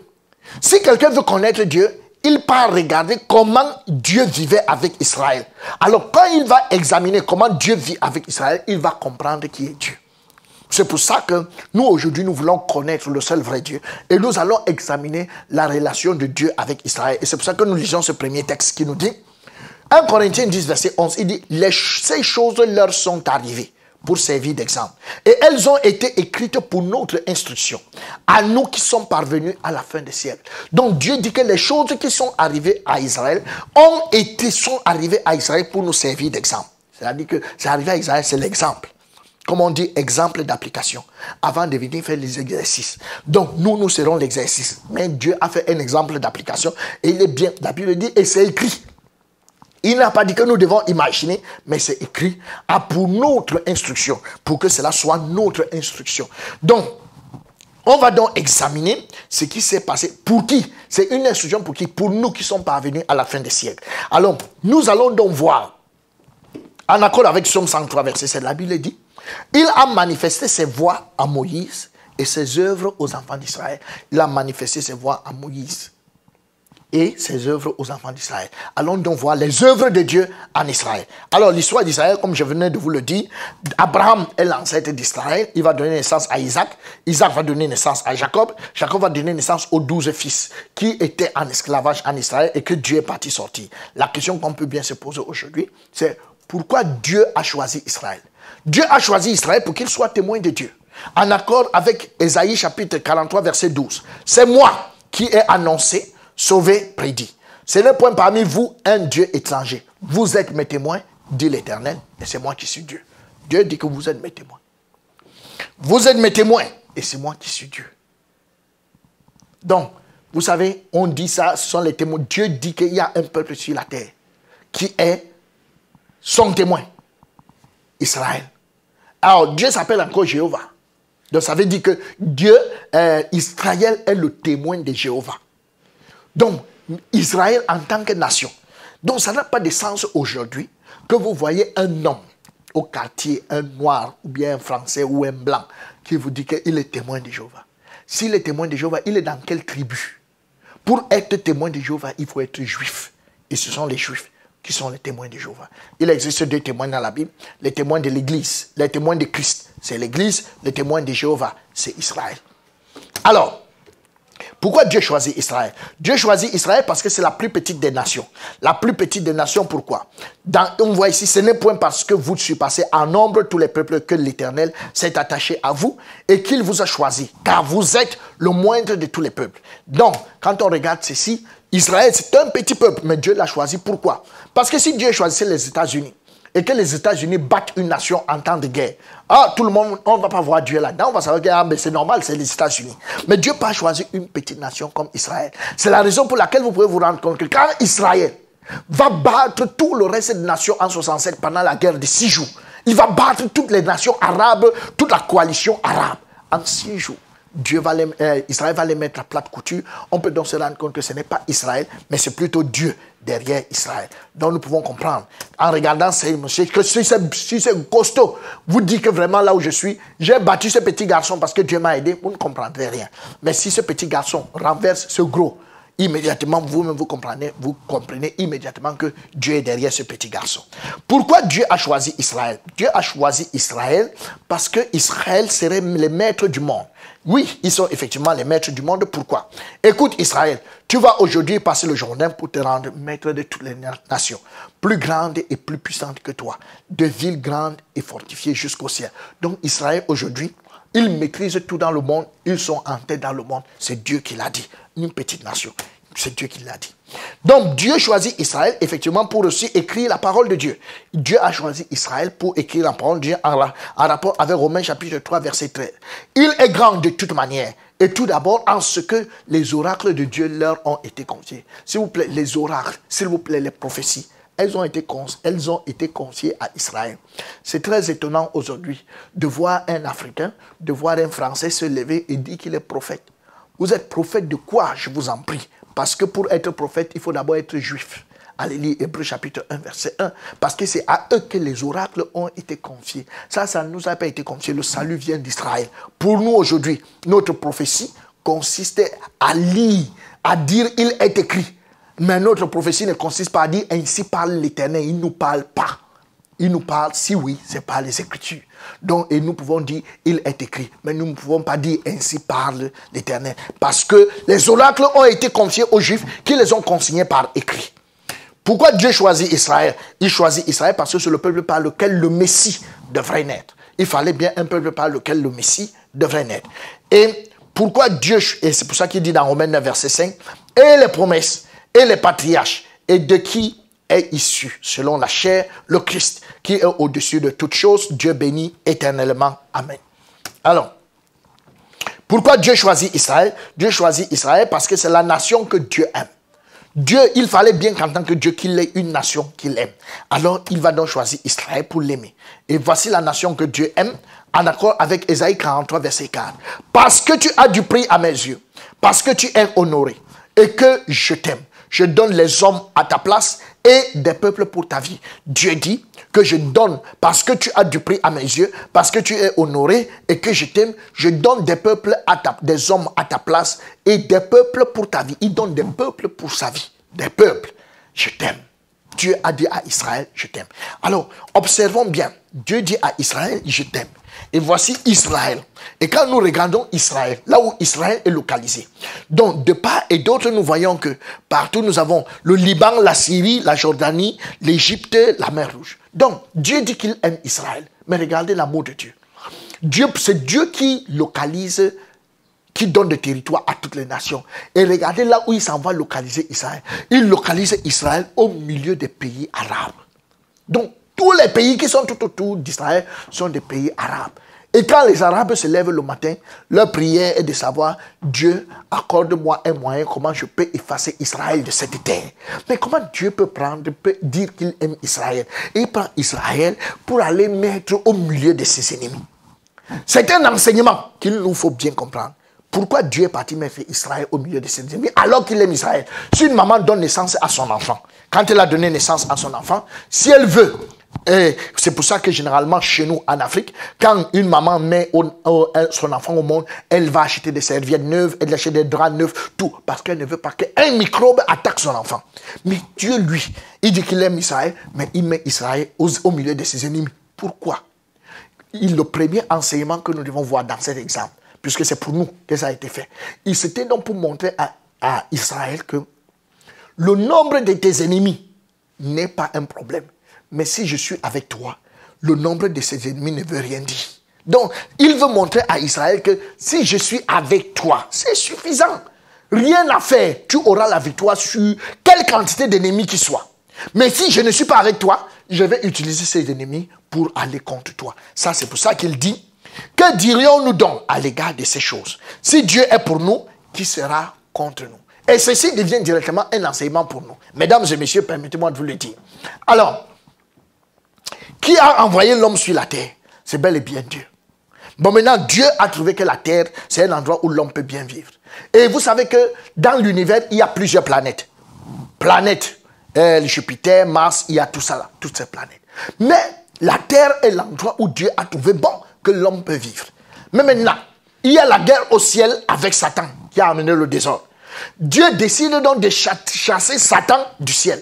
si quelqu'un veut connaître Dieu, il part regarder comment Dieu vivait avec Israël. Alors quand il va examiner comment Dieu vit avec Israël, il va comprendre qui est Dieu. C'est pour ça que nous, aujourd'hui, nous voulons connaître le seul vrai Dieu. Et nous allons examiner la relation de Dieu avec Israël. Et c'est pour ça que nous lisons ce premier texte qui nous dit, 1 Corinthiens 10, verset 11, il dit, ces choses leur sont arrivées pour servir d'exemple. Et elles ont été écrites pour notre instruction, à nous qui sommes parvenus à la fin des siècles. Donc Dieu dit que les choses qui sont arrivées à Israël ont été, sont arrivées à Israël pour nous servir d'exemple. C'est-à-dire que c'est arrivé à Israël, c'est l'exemple. Comme on dit, exemple d'application. Avant de venir faire les exercices. Donc, nous, nous serons l'exercice. Mais Dieu a fait un exemple d'application. Et il est bien. La Bible dit, et c'est écrit. Il n'a pas dit que nous devons imaginer, mais c'est écrit à pour notre instruction, pour que cela soit notre instruction. Donc, on va donc examiner ce qui s'est passé. Pour qui? C'est une instruction pour qui? Pour nous qui sommes parvenus à la fin des siècles. Alors, nous allons donc voir, en accord avec Somme 103, verset 7, la Bible dit, il a manifesté ses voix à Moïse et ses œuvres aux enfants d'Israël. Il a manifesté ses voix à Moïse et ses œuvres aux enfants d'Israël. Allons donc voir les œuvres de Dieu en Israël. Alors l'histoire d'Israël, comme je venais de vous le dire, Abraham est l'ancêtre d'Israël, il va donner naissance à Isaac, Isaac va donner naissance à Jacob, Jacob va donner naissance aux douze fils qui étaient en esclavage en Israël et que Dieu est parti sortir. La question qu'on peut bien se poser aujourd'hui, c'est pourquoi Dieu a choisi Israël? Dieu a choisi Israël pour qu'il soit témoin de Dieu. En accord avec Ésaïe chapitre 43 verset 12. C'est moi qui ai annoncé sauvé, prédit. Ce n'est point parmi vous un Dieu étranger. Vous êtes mes témoins, dit l'Éternel, et c'est moi qui suis Dieu. Dieu dit que vous êtes mes témoins. Vous êtes mes témoins, et c'est moi qui suis Dieu. Donc, vous savez, on dit ça, ce sont les témoins. Dieu dit qu'il y a un peuple sur la terre qui est son témoin, Israël. Alors, Dieu s'appelle encore Jéhovah. Donc, ça veut dire que Dieu, euh, Israël est le témoin de Jéhovah. Donc, Israël en tant que nation. Donc, ça n'a pas de sens aujourd'hui que vous voyez un homme au quartier, un noir ou bien un français ou un blanc, qui vous dit qu'il est témoin de Jéhovah. S'il est témoin de Jéhovah, il est dans quelle tribu? Pour être témoin de Jéhovah, il faut être juif. Et ce sont les juifs qui sont les témoins de Jéhovah. Il existe deux témoins dans la Bible. Les témoins de l'Église, les témoins de Christ, c'est l'Église. Les témoins de Jéhovah, c'est Israël. Alors, pourquoi Dieu choisit Israël? Dieu choisit Israël parce que c'est la plus petite des nations. La plus petite des nations, pourquoi? On voit ici, ce n'est point parce que vous surpassez en nombre tous les peuples que l'Éternel s'est attaché à vous et qu'il vous a choisi, car vous êtes le moindre de tous les peuples. Donc, quand on regarde ceci, Israël, c'est un petit peuple, mais Dieu l'a choisi. Pourquoi? Parce que si Dieu choisissait les États-Unis, et que les États-Unis battent une nation en temps de guerre, ah, tout le monde, on ne va pas voir Dieu là-dedans, on va savoir que ah, c'est normal, c'est les États-Unis. Mais Dieu n'a pas choisi une petite nation comme Israël. C'est la raison pour laquelle vous pouvez vous rendre compte que quand Israël va battre tout le reste des nations en 67 pendant la guerre de six jours, il va battre toutes les nations arabes, toute la coalition arabe en six jours. Dieu va euh, Israël va les mettre à plate couture. On peut donc se rendre compte que ce n'est pas Israël, mais c'est plutôt Dieu derrière Israël. Donc nous pouvons comprendre, en regardant ces monsieur, que si c'est costaud, vous dites que vraiment là où je suis, j'ai battu ce petit garçon parce que Dieu m'a aidé, vous ne comprendrez rien. Mais si ce petit garçon renverse ce gros, immédiatement, vous-même, vous comprenez, vous comprenez immédiatement que Dieu est derrière ce petit garçon. Pourquoi Dieu a choisi Israël? Dieu a choisi Israël parce que Israël serait le maître du monde. Oui, ils sont effectivement les maîtres du monde. Pourquoi? Écoute Israël, tu vas aujourd'hui passer le Jourdain pour te rendre maître de toutes les nations, plus grandes et plus puissantes que toi, de villes grandes et fortifiées jusqu'au ciel. Donc Israël aujourd'hui, ils maîtrisent tout dans le monde, ils sont en tête dans le monde. C'est Dieu qui l'a dit. Une petite nation. C'est Dieu qui l'a dit. Donc Dieu choisit Israël effectivement pour aussi écrire la parole de Dieu. Dieu a choisi Israël pour écrire la parole de Dieu en, rapport avec Romains chapitre 3 verset 13. Il est grand de toute manière. Et tout d'abord en ce que les oracles de Dieu leur ont été confiés. S'il vous plaît, les oracles, s'il vous plaît, les prophéties, elles ont été, confiées à Israël. C'est très étonnant aujourd'hui de voir un Africain, de voir un Français se lever et dire qu'il est prophète. Vous êtes prophète de quoi, je vous en prie Parce que pour être prophète, il faut d'abord être juif. Allez lire Hébreu chapitre 1, verset 1. Parce que c'est à eux que les oracles ont été confiés. Ça, ça ne nous a pas été confié. Le salut vient d'Israël. Pour nous aujourd'hui, notre prophétie consistait à lire, à dire il est écrit. Mais notre prophétie ne consiste pas à dire ainsi parle l'Éternel. Il ne nous parle pas. Il nous parle, si oui, c'est par les Écritures. Donc, et nous pouvons dire, il est écrit. Mais nous ne pouvons pas dire, ainsi parle l'Éternel. Parce que les oracles ont été confiés aux Juifs qui les ont consignés par écrit. Pourquoi Dieu choisit Israël? Il choisit Israël parce que c'est le peuple par lequel le Messie devrait naître. Il fallait bien un peuple par lequel le Messie devrait naître. Et pourquoi Dieu, et c'est pour ça qu'il dit dans Romains 9, verset 5, et les promesses, et les patriarches, et de qui est issu, selon la chair, le Christ, qui est au-dessus de toutes choses, Dieu bénit éternellement. Amen. Alors, pourquoi Dieu choisit Israël? Dieu choisit Israël parce que c'est la nation que Dieu aime. Dieu, il fallait bien qu'en tant que Dieu, qu'il ait une nation qu'il aime. Alors, il va donc choisir Israël pour l'aimer. Et voici la nation que Dieu aime, en accord avec Ésaïe 43, verset 4. Parce que tu as du prix à mes yeux, parce que tu es honoré, et que je t'aime. Je donne les hommes à ta place et des peuples pour ta vie. Dieu dit que je donne parce que tu as du prix à mes yeux, parce que tu es honoré et que je t'aime, je donne des peuples à ta, hommes à ta place et des peuples pour ta vie. Il donne des peuples pour sa vie. Des peuples. Je t'aime. Dieu a dit à Israël, je t'aime. Alors, observons bien. Dieu dit à Israël, je t'aime. Et voici Israël. Et quand nous regardons Israël, là où Israël est localisé, donc de part et d'autre, nous voyons que partout nous avons le Liban, la Syrie, la Jordanie, l'Égypte, la mer Rouge. Donc Dieu dit qu'il aime Israël. Mais regardez l'amour de Dieu. Dieu, c'est Dieu qui localise, qui donne des territoires à toutes les nations. Et regardez là où il s'en va localiser Israël. Il localise Israël au milieu des pays arabes. Donc tous les pays qui sont tout autour d'Israël sont des pays arabes. Et quand les Arabes se lèvent le matin, leur prière est de savoir, Dieu, accorde-moi un moyen comment je peux effacer Israël de cette terre. Mais comment Dieu peut prendre, peut dire qu'il aime Israël? Il prend Israël pour aller mettre au milieu de ses ennemis. C'est un enseignement qu'il nous faut bien comprendre. Pourquoi Dieu est parti mettre Israël au milieu de ses ennemis alors qu'il aime Israël? Si une maman donne naissance à son enfant, quand elle a donné naissance à son enfant, si elle veut et c'est pour ça que généralement chez nous en Afrique, quand une maman met son enfant au monde, elle va acheter des serviettes neuves, elle achète des draps neufs, tout, parce qu'elle ne veut pas qu'un microbe attaque son enfant. Mais Dieu, lui, il dit qu'il aime Israël, mais il met Israël au, milieu de ses ennemis. Pourquoi? Le premier enseignement que nous devons voir dans cet exemple, puisque c'est pour nous que ça a été fait, il s'était donc pour montrer à Israël que le nombre de tes ennemis n'est pas un problème mais si je suis avec toi, le nombre de ses ennemis ne veut rien dire. Donc, il veut montrer à Israël que si je suis avec toi, c'est suffisant. Rien à faire. Tu auras la victoire sur quelle quantité d'ennemis qu'il soit. Mais si je ne suis pas avec toi, je vais utiliser ces ennemis pour aller contre toi. Ça, c'est pour ça qu'il dit, que dirions-nous donc à l'égard de ces choses? Si Dieu est pour nous, qui sera contre nous? Et ceci devient directement un enseignement pour nous. Mesdames et messieurs, permettez-moi de vous le dire. Alors, qui a envoyé l'homme sur la terre? C'est bel et bien Dieu. Bon, maintenant, Dieu a trouvé que la terre, c'est un endroit où l'homme peut bien vivre. Et vous savez que dans l'univers, il y a plusieurs planètes. Planètes, euh, Jupiter, Mars, il y a tout ça là, toutes ces planètes. Mais la terre est l'endroit où Dieu a trouvé bon que l'homme peut vivre. Mais maintenant, il y a la guerre au ciel avec Satan qui a amené le désordre. Dieu décide donc de chasser Satan du ciel.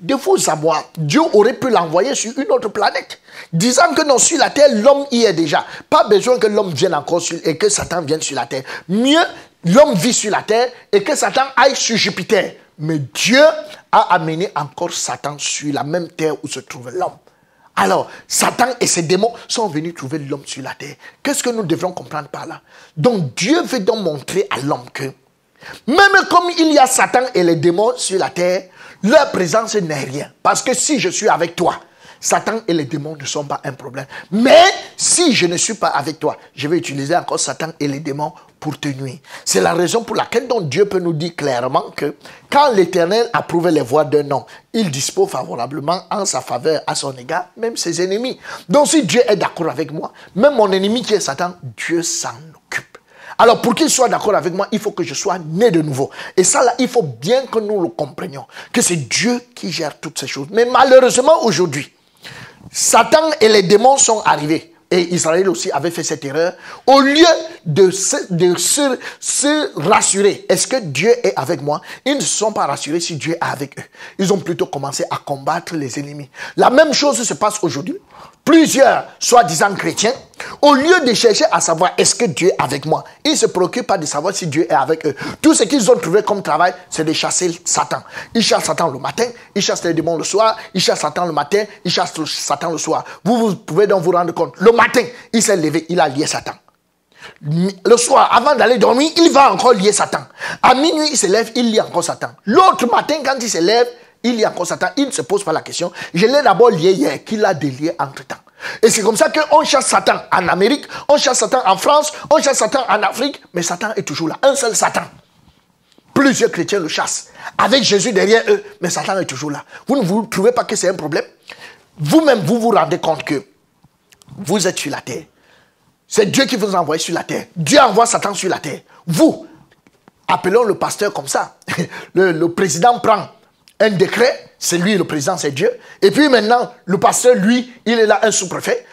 De vous savoir, Dieu aurait pu l'envoyer sur une autre planète, disant que non, sur la terre, l'homme y est déjà. Pas besoin que l'homme vienne encore et que Satan vienne sur la terre. Mieux, l'homme vit sur la terre et que Satan aille sur Jupiter. Mais Dieu a amené encore Satan sur la même terre où se trouve l'homme. Alors, Satan et ses démons sont venus trouver l'homme sur la terre. Qu'est-ce que nous devons comprendre par là? Donc, Dieu veut donc montrer à l'homme que, même comme il y a Satan et les démons sur la terre, leur présence n'est rien. Parce que si je suis avec toi, Satan et les démons ne sont pas un problème. Mais si je ne suis pas avec toi, je vais utiliser encore Satan et les démons pour te nuire. C'est la raison pour laquelle donc Dieu peut nous dire clairement que quand l'Éternel approuve les voix d'un homme, il dispose favorablement en sa faveur à son égard, même ses ennemis. Donc si Dieu est d'accord avec moi, même mon ennemi qui est Satan, Dieu s'en occupe. Alors pour qu'il soit d'accord avec moi, il faut que je sois né de nouveau. Et ça, il faut bien que nous le comprenions, que c'est Dieu qui gère toutes ces choses. Mais malheureusement, aujourd'hui, Satan et les démons sont arrivés. Et Israël aussi avait fait cette erreur. Au lieu de, se, de se, rassurer, est-ce que Dieu est avec moi? Ils ne sont pas rassurés si Dieu est avec eux. Ils ont plutôt commencé à combattre les ennemis. La même chose se passe aujourd'hui. Plusieurs soi-disant chrétiens, au lieu de chercher à savoir est-ce que Dieu est avec moi, ils ne se préoccupent pas de savoir si Dieu est avec eux. Tout ce qu'ils ont trouvé comme travail, c'est de chasser Satan. Ils chassent Satan le matin, ils chassent les démons le soir, ils chassent Satan le matin, ils chassent Satan le soir. Vous, vous pouvez donc vous rendre compte. Le matin, il s'est levé, il a lié Satan. Le soir, avant d'aller dormir, il va encore lier Satan. À minuit, il se lève, il lie encore Satan. L'autre matin, quand il se lève, il y a encore Satan, il ne se pose pas la question. Je l'ai d'abord lié hier, qu'il a délié entre temps. Et c'est comme ça qu'on chasse Satan en Amérique, on chasse Satan en France, on chasse Satan en Afrique, mais Satan est toujours là. Un seul Satan. Plusieurs chrétiens le chassent. Avec Jésus derrière eux, mais Satan est toujours là. Vous ne trouvez pas que c'est un problème? Vous-même, vous vous rendez compte que vous êtes sur la terre. C'est Dieu qui vous envoie sur la terre. Dieu envoie Satan sur la terre. Vous, appelons le pasteur comme ça. [LAUGHS] Le président prend un décret, c'est lui le président, c'est Dieu. Et puis maintenant, le pasteur, lui, il est là, un sous-préfet.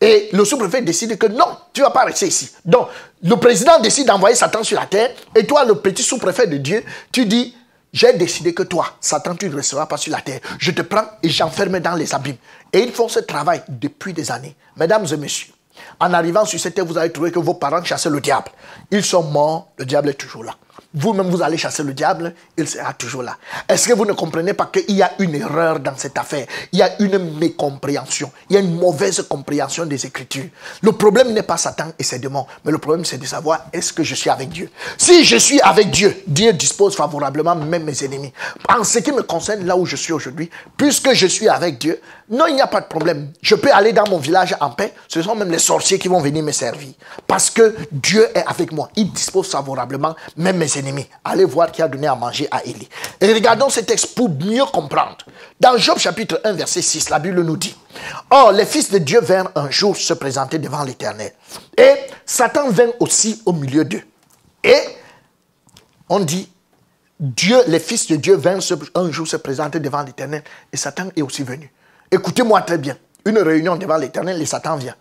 Et le sous-préfet décide que non, tu ne vas pas rester ici. Donc, le président décide d'envoyer Satan sur la terre. Et toi, le petit sous-préfet de Dieu, tu dis, j'ai décidé que toi, Satan, tu ne resteras pas sur la terre. Je te prends et j'enferme dans les abîmes. Et ils font ce travail depuis des années. Mesdames et messieurs, en arrivant sur cette terre, vous allez trouver que vos parents chassaient le diable. Ils sont morts, le diable est toujours là vous-même vous allez chasser le diable, il sera toujours là. Est-ce que vous ne comprenez pas qu'il y a une erreur dans cette affaire? Il y a une mécompréhension, il y a une mauvaise compréhension des Écritures. Le problème n'est pas Satan et ses démons, mais le problème c'est de savoir est-ce que je suis avec Dieu? Si je suis avec Dieu, Dieu dispose favorablement même mes ennemis. En ce qui me concerne, là où je suis aujourd'hui, puisque je suis avec Dieu, non, il n'y a pas de problème. Je peux aller dans mon village en paix. Ce sont même les sorciers qui vont venir me servir. Parce que Dieu est avec moi. Il dispose favorablement même mes ennemis. Allez voir qui a donné à manger à Élie. Et regardons ce texte pour mieux comprendre. Dans Job chapitre 1, verset 6, la Bible nous dit Or, les fils de Dieu vinrent un jour se présenter devant l'Éternel. Et Satan vint aussi au milieu d'eux. Et on dit Dieu, les fils de Dieu vinrent un jour se présenter devant l'Éternel. Et Satan est aussi venu. Écoutez-moi très bien. Une réunion devant l'Éternel et Satan vient.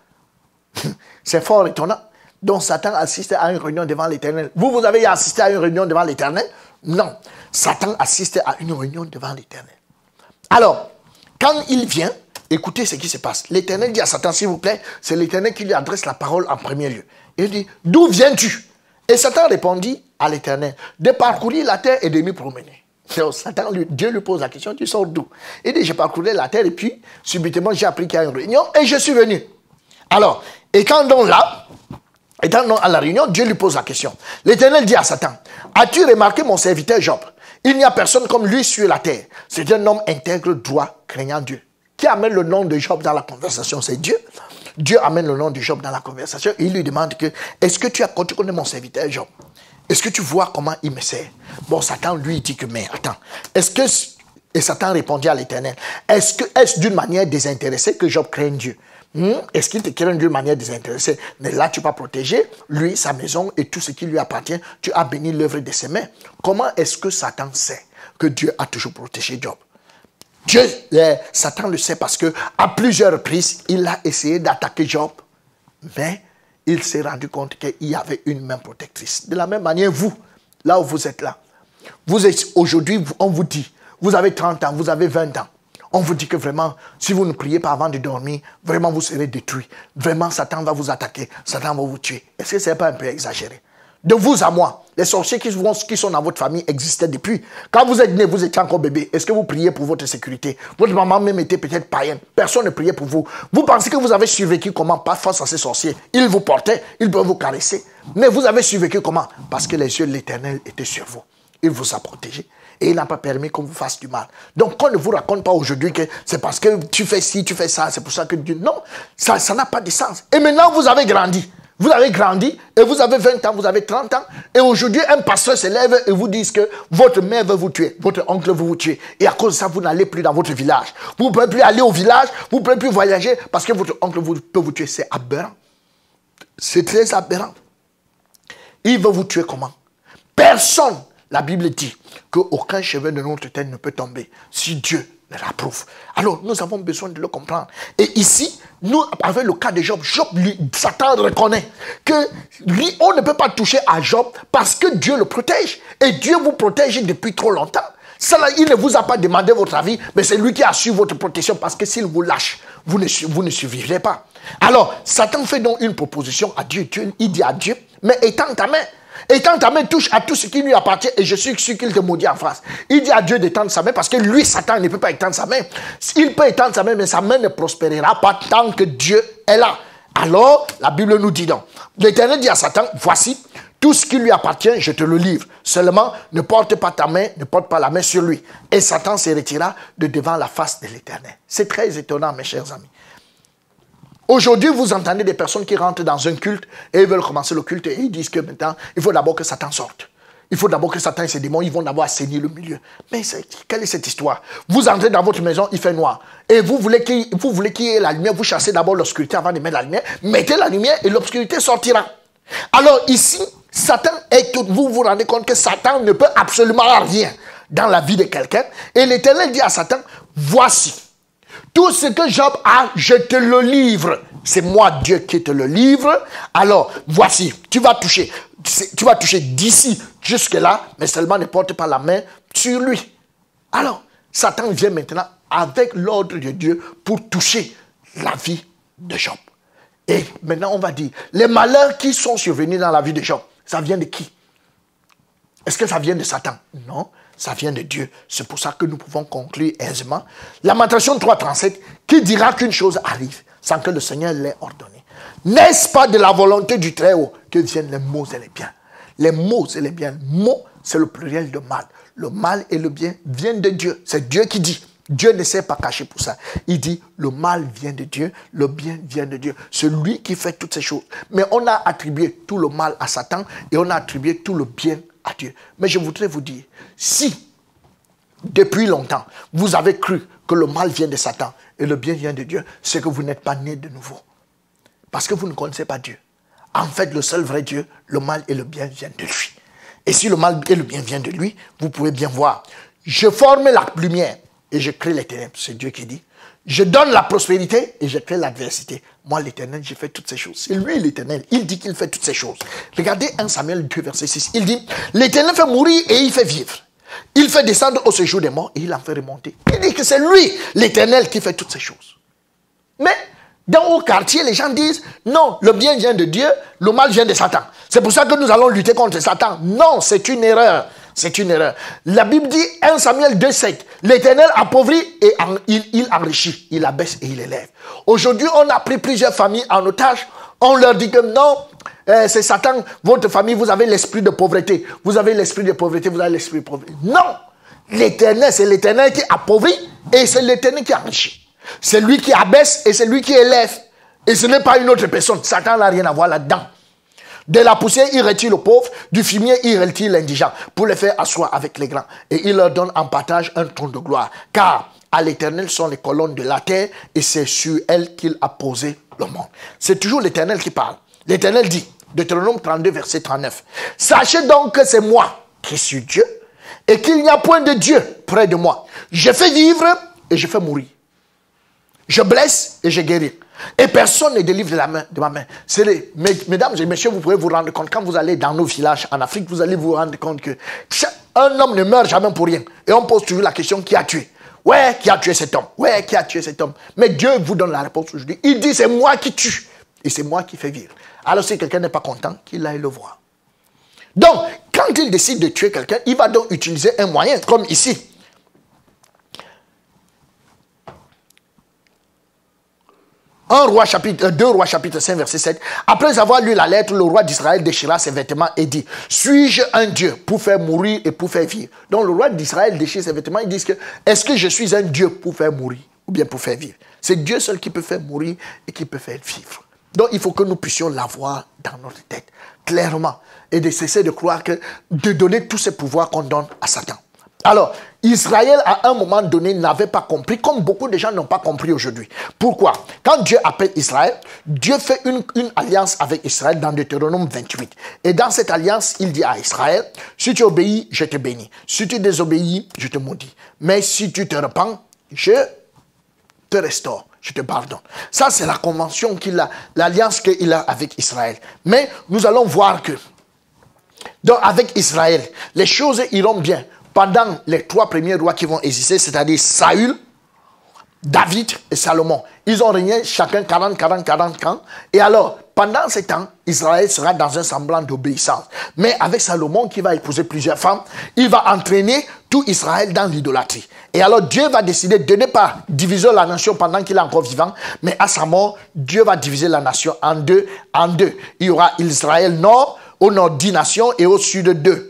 [LAUGHS] C'est fort étonnant. Donc Satan assiste à une réunion devant l'Éternel. Vous, vous avez assisté à une réunion devant l'Éternel? Non. Satan assiste à une réunion devant l'Éternel. Alors, quand il vient, écoutez ce qui se passe. L'Éternel dit à Satan, s'il vous plaît, c'est l'Éternel qui lui adresse la parole en premier lieu. Il dit, d'où viens-tu? Et Satan répondit à l'Éternel, de parcourir la terre et de m'y promener. Satan, Dieu lui pose la question, tu sors d'où? Il dit, j'ai parcouru la terre et puis, subitement, j'ai appris qu'il y a une réunion et je suis venu. Alors, quand donc là, étant à la réunion, Dieu lui pose la question. L'Éternel dit à Satan, as-tu remarqué mon serviteur Job? Il n'y a personne comme lui sur la terre. C'est un homme intègre, droit, craignant Dieu. Qui amène le nom de Job dans la conversation? C'est Dieu. Dieu amène le nom de Job dans la conversation et il lui demande que, est-ce que tu as, connais mon serviteur Job? Est-ce que tu vois comment il me sert Bon, Satan lui dit que, mais attends, est-ce que, et Satan répondit à l'éternel, est-ce que, est-ce d'une manière désintéressée que Job craint Dieu? Hmm? Est-ce qu'il te craint d'une manière désintéressée? Mais là, tu vas protéger lui, sa maison et tout ce qui lui appartient. Tu as béni l'œuvre de ses mains. Comment est-ce que Satan sait que Dieu a toujours protégé Job? Dieu, euh, Satan le sait parce que à plusieurs reprises, il a essayé d'attaquer Job, mais il s'est rendu compte qu'il y avait une main protectrice. De la même manière, vous, là où vous êtes là, vous êtes aujourd'hui, on vous dit, vous avez 30 ans, vous avez 20 ans. On vous dit que vraiment, si vous ne priez pas avant de dormir, vraiment vous serez détruit. Vraiment, Satan va vous attaquer, Satan va vous tuer. Est-ce que ce n'est pas un peu exagéré? De vous à moi. Les sorciers qui, sont dans votre famille existaient depuis. Quand vous êtes né, vous étiez encore bébé. Est-ce que vous priez pour votre sécurité? Votre maman même était peut-être païenne. Personne ne priait pour vous. Vous pensez que vous avez survécu comment? Pas face à ces sorciers. Ils vous portaient, ils peuvent vous caresser. Mais vous avez survécu comment? Parce que les yeux de l'éternel étaient sur vous. Il vous a protégé. Et il n'a pas permis qu'on vous fasse du mal. Donc, on ne vous raconte pas aujourd'hui que c'est parce que tu fais ci, tu fais ça, c'est pour ça que Dieu... Non, ça n'a pas de sens. Et maintenant, vous avez grandi. Vous avez grandi et vous avez 20 ans, vous avez 30 ans. Et aujourd'hui, un pasteur se lève et vous dit que votre mère veut vous tuer, votre oncle veut vous tuer. Et à cause de ça, vous n'allez plus dans votre village. Vous ne pouvez plus aller au village, vous ne pouvez plus voyager parce que votre oncle peut vous tuer. C'est aberrant. C'est très aberrant. Il veut vous tuer comment? Personne, la Bible dit, qu'aucun cheveu de notre tête ne peut tomber si Dieu l'approuve. Alors, nous avons besoin de le comprendre. Et ici, nous, avec le cas de Job, Job, Satan reconnaît que lui, on ne peut pas toucher à Job parce que Dieu le protège. Et Dieu vous protège depuis trop longtemps. Cela, il ne vous a pas demandé votre avis, mais c'est lui qui a su votre protection parce que s'il vous lâche, vous ne, vous ne survivrez pas. Alors, Satan fait donc une proposition à Dieu. Dieu il dit à Dieu, mais étends ta main. Et quand ta main touche à tout ce qui lui appartient, et je suis sûr qu'il te maudit en face, il dit à Dieu d'étendre sa main parce que lui, Satan, ne peut pas étendre sa main. Il peut étendre sa main, mais sa main ne prospérera pas tant que Dieu est là. Alors, la Bible nous dit donc, l'Éternel dit à Satan, voici, tout ce qui lui appartient, je te le livre. Seulement, ne porte pas ta main, ne porte pas la main sur lui. Et Satan se retira de devant la face de l'Éternel. C'est très étonnant, mes chers amis. Aujourd'hui, vous entendez des personnes qui rentrent dans un culte et veulent commencer le culte et ils disent que maintenant, il faut d'abord que Satan sorte. Il faut d'abord que Satan et ses démons, ils vont d'abord assainir le milieu. Mais quelle est cette histoire? Vous entrez dans votre maison, il fait noir. Et vous voulez qu'il y ait la lumière, vous chassez d'abord l'obscurité avant de mettre la lumière. Mettez la lumière et l'obscurité sortira. Alors ici, Satan est vous vous rendez compte que Satan ne peut absolument rien dans la vie de quelqu'un. Et l'Éternel dit à Satan, voici, tout ce que Job a, je te le livre. C'est moi Dieu qui te le livre. Alors, voici, tu vas toucher, tu vas toucher d'ici jusque-là, mais seulement ne porte pas la main sur lui. Alors, Satan vient maintenant avec l'ordre de Dieu pour toucher la vie de Job. Et maintenant, on va dire, les malheurs qui sont survenus dans la vie de Job, ça vient de qui? Est-ce que ça vient de Satan? Non, ça vient de Dieu. C'est pour ça que nous pouvons conclure aisément. Lamentation 3.37, qui dira qu'une chose arrive sans que le Seigneur l'ait ordonné. N'est-ce pas de la volonté du Très-Haut que viennent les maux et les biens? Les maux et les biens. Maux, c'est le pluriel de mal. Le mal et le bien viennent de Dieu. C'est Dieu qui dit. Dieu ne s'est pas caché pour ça. Il dit, le mal vient de Dieu, le bien vient de Dieu. C'est lui qui fait toutes ces choses. Mais on a attribué tout le mal à Satan et on a attribué tout le bien Dieu. Mais je voudrais vous dire, si depuis longtemps vous avez cru que le mal vient de Satan et le bien vient de Dieu, c'est que vous n'êtes pas né de nouveau. Parce que vous ne connaissez pas Dieu. En fait, le seul vrai Dieu, le mal et le bien viennent de lui. Et si le mal et le bien viennent de lui, vous pouvez bien voir. Je forme la lumière et je crée les ténèbres. C'est Dieu qui dit. Je donne la prospérité et je crée l'adversité. Moi, l'éternel, j'ai fait toutes ces choses. C'est lui l'éternel. Il dit qu'il fait toutes ces choses. Regardez 1 Samuel 2, verset 6. Il dit, l'éternel fait mourir et il fait vivre. Il fait descendre au séjour des morts et il en fait remonter. Il dit que c'est lui, l'éternel, qui fait toutes ces choses. Mais dans au quartier, les gens disent, non, le bien vient de Dieu, le mal vient de Satan. C'est pour ça que nous allons lutter contre Satan. Non, c'est une erreur. C'est une erreur. La Bible dit 1 Samuel 2,7 L'Éternel appauvrit et il, enrichit, il abaisse et il élève. Aujourd'hui, on a pris plusieurs familles en otage. On leur dit que non, euh, c'est Satan, votre famille, vous avez l'esprit de pauvreté. Vous avez l'esprit de pauvreté, vous avez l'esprit de pauvreté. Non, L'éternel, c'est l'éternel qui appauvrit et c'est l'éternel qui enrichit. C'est lui qui abaisse et c'est lui qui élève. Et ce n'est pas une autre personne. Satan n'a rien à voir là-dedans. De la poussière, il retire le pauvre. Du fumier, il retire l'indigent pour les faire asseoir avec les grands. Et il leur donne en partage un trône de gloire. Car à l'éternel sont les colonnes de la terre et c'est sur elles qu'il a posé le monde. C'est toujours l'éternel qui parle. L'éternel dit, Deutéronome 32, verset 39, Sachez donc que c'est moi qui suis Dieu et qu'il n'y a point de Dieu près de moi. Je fais vivre et je fais mourir. Je blesse et je guéris. Et personne ne délivre de, la main, de ma main. Mesdames et messieurs, vous pouvez vous rendre compte, quand vous allez dans nos villages en Afrique, vous allez vous rendre compte que un homme ne meurt jamais pour rien. Et on pose toujours la question qui a tué? Ouais, qui a tué cet homme? Ouais, qui a tué cet homme? Mais Dieu vous donne la réponse aujourd'hui. Il dit c'est moi qui tue et c'est moi qui fais vivre. Alors si quelqu'un n'est pas content, qu'il aille le voir. Donc, quand il décide de tuer quelqu'un, il va donc utiliser un moyen, comme ici. 1 roi chapitre, 2 euh, rois chapitre 5 verset 7. Après avoir lu la lettre, le roi d'Israël déchira ses vêtements et dit, suis-je un Dieu pour faire mourir et pour faire vivre? Donc le roi d'Israël déchire ses vêtements et dit que, est-ce que je suis un Dieu pour faire mourir ou bien pour faire vivre? C'est Dieu seul qui peut faire mourir et qui peut faire vivre. Donc il faut que nous puissions l'avoir dans notre tête, clairement, et de cesser de croire que, de donner tous ces pouvoirs qu'on donne à Satan. Alors, Israël, à un moment donné, n'avait pas compris, comme beaucoup de gens n'ont pas compris aujourd'hui. Pourquoi? Quand Dieu appelle Israël, Dieu fait une, alliance avec Israël dans Deutéronome 28. Et dans cette alliance, il dit à Israël, si tu obéis, je te bénis. Si tu désobéis, je te maudis. Mais si tu te repens, je te restaure je te pardonne. Ça, c'est la convention qu'il a, l'alliance qu'il a avec Israël. Mais nous allons voir que, donc avec Israël, les choses iront bien pendant les trois premiers rois qui vont exister, c'est-à-dire Saül, David et Salomon. Ils ont régné chacun 40, 40, 40 ans. Et alors, pendant ces temps, Israël sera dans un semblant d'obéissance. Mais avec Salomon qui va épouser plusieurs femmes, il va entraîner tout Israël dans l'idolâtrie. Et alors Dieu va décider de ne pas diviser la nation pendant qu'il est encore vivant, mais à sa mort, Dieu va diviser la nation en deux. En deux. Il y aura Israël nord, au nord dix nations et au sud deux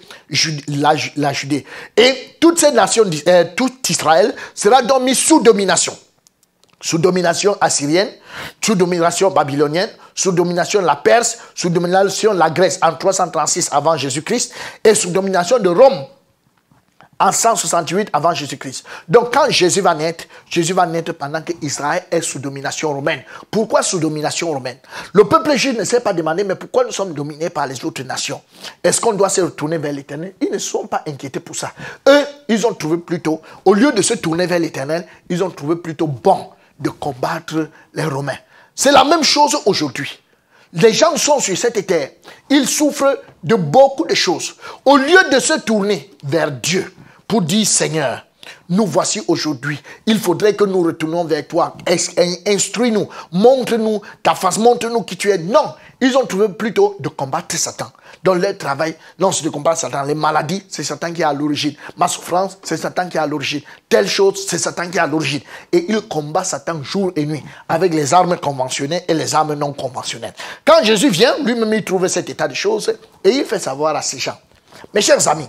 la, Judée. Et toutes ces nations, euh, tout Israël sera donc mis sous domination. Sous domination assyrienne, sous domination babylonienne, sous domination la Perse, sous domination la Grèce en 336 avant Jésus-Christ et sous domination de Rome en 168 avant Jésus-Christ. Donc quand Jésus va naître, Jésus va naître pendant que Israël est sous domination romaine. Pourquoi sous domination romaine? Le peuple juif ne s'est pas demandé, mais pourquoi nous sommes dominés par les autres nations? Est-ce qu'on doit se retourner vers l'éternel? Ils ne sont pas inquiétés pour ça. Eux, ils ont trouvé plutôt, au lieu de se tourner vers l'éternel, ils ont trouvé plutôt bon de combattre les Romains. C'est la même chose aujourd'hui. Les gens sont sur cette terre. Ils souffrent de beaucoup de choses. Au lieu de se tourner vers Dieu, pour dire Seigneur, nous voici aujourd'hui. Il faudrait que nous retournions vers toi. Instruis-nous, montre-nous ta face, montre-nous qui tu es. Non, ils ont trouvé plutôt de combattre Satan. Dans leur travail, non, c'est de combattre Satan. Les maladies, c'est Satan qui est à l'origine. Ma souffrance, c'est Satan qui est à l'origine. Telle chose, c'est Satan qui est à l'origine. Et il combat Satan jour et nuit avec les armes conventionnelles et les armes non conventionnelles. Quand Jésus vient, lui-même, il trouve cet état de choses et il fait savoir à ces gens. Mes chers amis,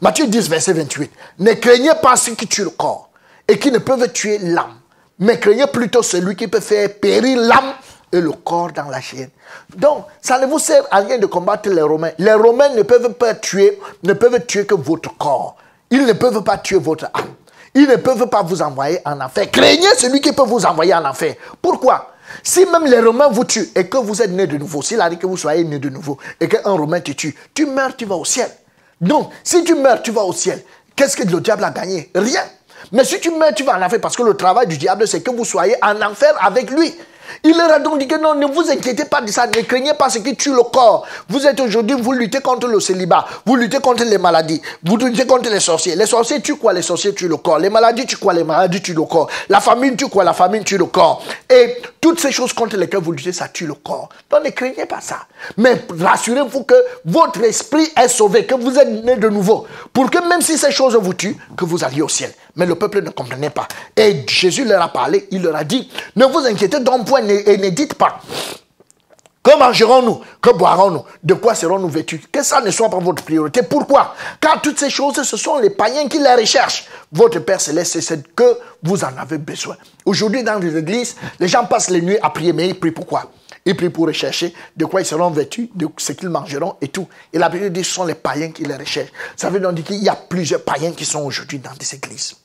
Matthieu 10, verset 28. Ne craignez pas ceux qui tuent le corps et qui ne peuvent tuer l'âme, mais craignez plutôt celui qui peut faire périr l'âme et le corps dans la chaîne. Donc, ça ne vous sert à rien de combattre les Romains. Les Romains ne peuvent pas tuer, ne peuvent tuer que votre corps. Ils ne peuvent pas tuer votre âme. Ils ne peuvent pas vous envoyer en enfer. Craignez celui qui peut vous envoyer en enfer. Pourquoi? Si même les Romains vous tuent et que vous êtes né de nouveau, s'il a dit que vous soyez né de nouveau et qu'un Romain te tue, tu meurs, tu vas au ciel. Donc, si tu meurs, tu vas au ciel. Qu'est-ce que le diable a gagné? Rien. Mais si tu meurs, tu vas en enfer parce que le travail du diable, c'est que vous soyez en enfer avec lui. Il leur a donc dit que non, ne vous inquiétez pas de ça, ne craignez pas ce qui tue le corps. Vous êtes aujourd'hui, vous luttez contre le célibat, vous luttez contre les maladies, vous luttez contre les sorciers. Les sorciers tuent quoi? Les sorciers tuent le corps. Les maladies tuent quoi? Les maladies tuent le corps. La famine tue quoi? La famine tue le corps. Et toutes ces choses contre lesquelles vous luttez, ça tue le corps. Donc ne craignez pas ça. Mais rassurez-vous que votre esprit est sauvé, que vous êtes né de nouveau. Pour que même si ces choses vous tuent, que vous alliez au ciel. Mais le peuple ne comprenait pas. Et Jésus leur a parlé, il leur a dit, ne vous inquiétez donc point et ne dites pas Que mangerons-nous Que boirons-nous De quoi serons-nous vêtus Que ça ne soit pas votre priorité. Pourquoi? Car toutes ces choses, ce sont les païens qui les recherchent. Votre Père Céleste, c'est ce que vous en avez besoin. Aujourd'hui, dans les églises, les gens passent les nuits à prier, mais ils prient pourquoi? Ils prient pour rechercher de quoi ils seront vêtus, de ce qu'ils mangeront et tout. Et la Bible dit ce sont les païens qui les recherchent. Ça veut dire qu'il y a plusieurs païens qui sont aujourd'hui dans des églises.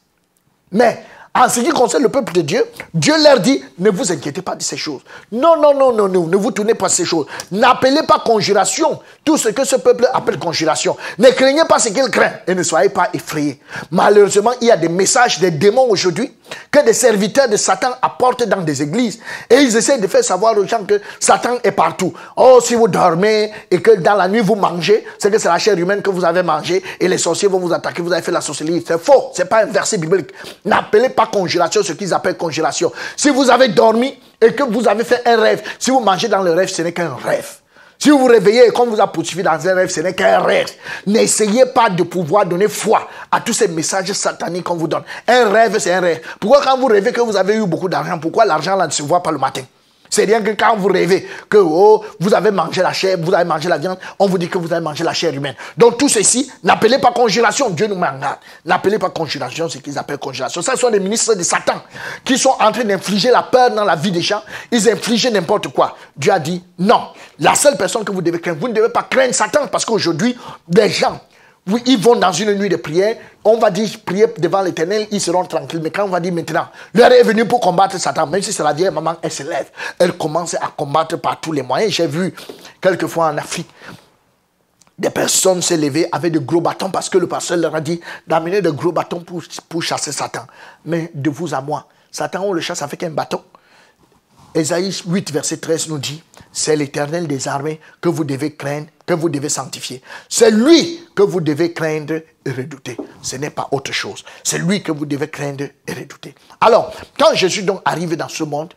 Mais en ce qui concerne le peuple de Dieu, Dieu leur dit, ne vous inquiétez pas de ces choses. Non, non, non, non, non, ne vous tournez pas de ces choses. N'appelez pas conjuration tout ce que ce peuple appelle conjuration. Ne craignez pas ce qu'il craint et ne soyez pas effrayés. Malheureusement, il y a des messages des démons aujourd'hui que des serviteurs de Satan apportent dans des églises. Et ils essaient de faire savoir aux gens que Satan est partout. Oh, si vous dormez et que dans la nuit vous mangez, c'est que c'est la chair humaine que vous avez mangée et les sorciers vont vous attaquer, vous avez fait la sorcellerie. C'est faux, c'est pas un verset biblique. N'appelez pas congélation ce qu'ils appellent congélation. Si vous avez dormi et que vous avez fait un rêve, si vous mangez dans le rêve, ce n'est qu'un rêve. Si vous vous réveillez et qu'on vous a poursuivi dans un rêve, ce n'est qu'un rêve. N'essayez pas de pouvoir donner foi à tous ces messages sataniques qu'on vous donne. Un rêve, c'est un rêve. Pourquoi quand vous rêvez que vous avez eu beaucoup d'argent, pourquoi l'argent ne se voit pas le matin? C'est rien que quand vous rêvez que oh, vous avez mangé la chair, vous avez mangé la viande, on vous dit que vous avez mangé la chair humaine. Donc tout ceci, n'appelez pas congélation, Dieu nous manque. N'appelez pas congélation ce qu'ils appellent congélation. Ce sont des ministres de Satan qui sont en train d'infliger la peur dans la vie des gens. Ils infligent n'importe quoi. Dieu a dit non. La seule personne que vous devez craindre, vous ne devez pas craindre Satan parce qu'aujourd'hui, des gens oui, ils vont dans une nuit de prière. On va dire prier devant l'éternel, ils seront tranquilles. Mais quand on va dire maintenant, l'heure est venue pour combattre Satan, même si c'est la vieille maman, elle se lève. Elle commence à combattre par tous les moyens. J'ai vu quelquefois en Afrique, des personnes se lever avec de gros bâtons parce que le pasteur leur a dit d'amener de gros bâtons pour, pour chasser Satan. Mais de vous à moi, Satan, on le chasse avec un bâton. Esaïe 8, verset 13 nous dit, c'est l'éternel des armées que vous devez craindre, que vous devez sanctifier. C'est lui que vous devez craindre et redouter. Ce n'est pas autre chose. C'est lui que vous devez craindre et redouter. Alors, quand Jésus donc arrive dans ce monde,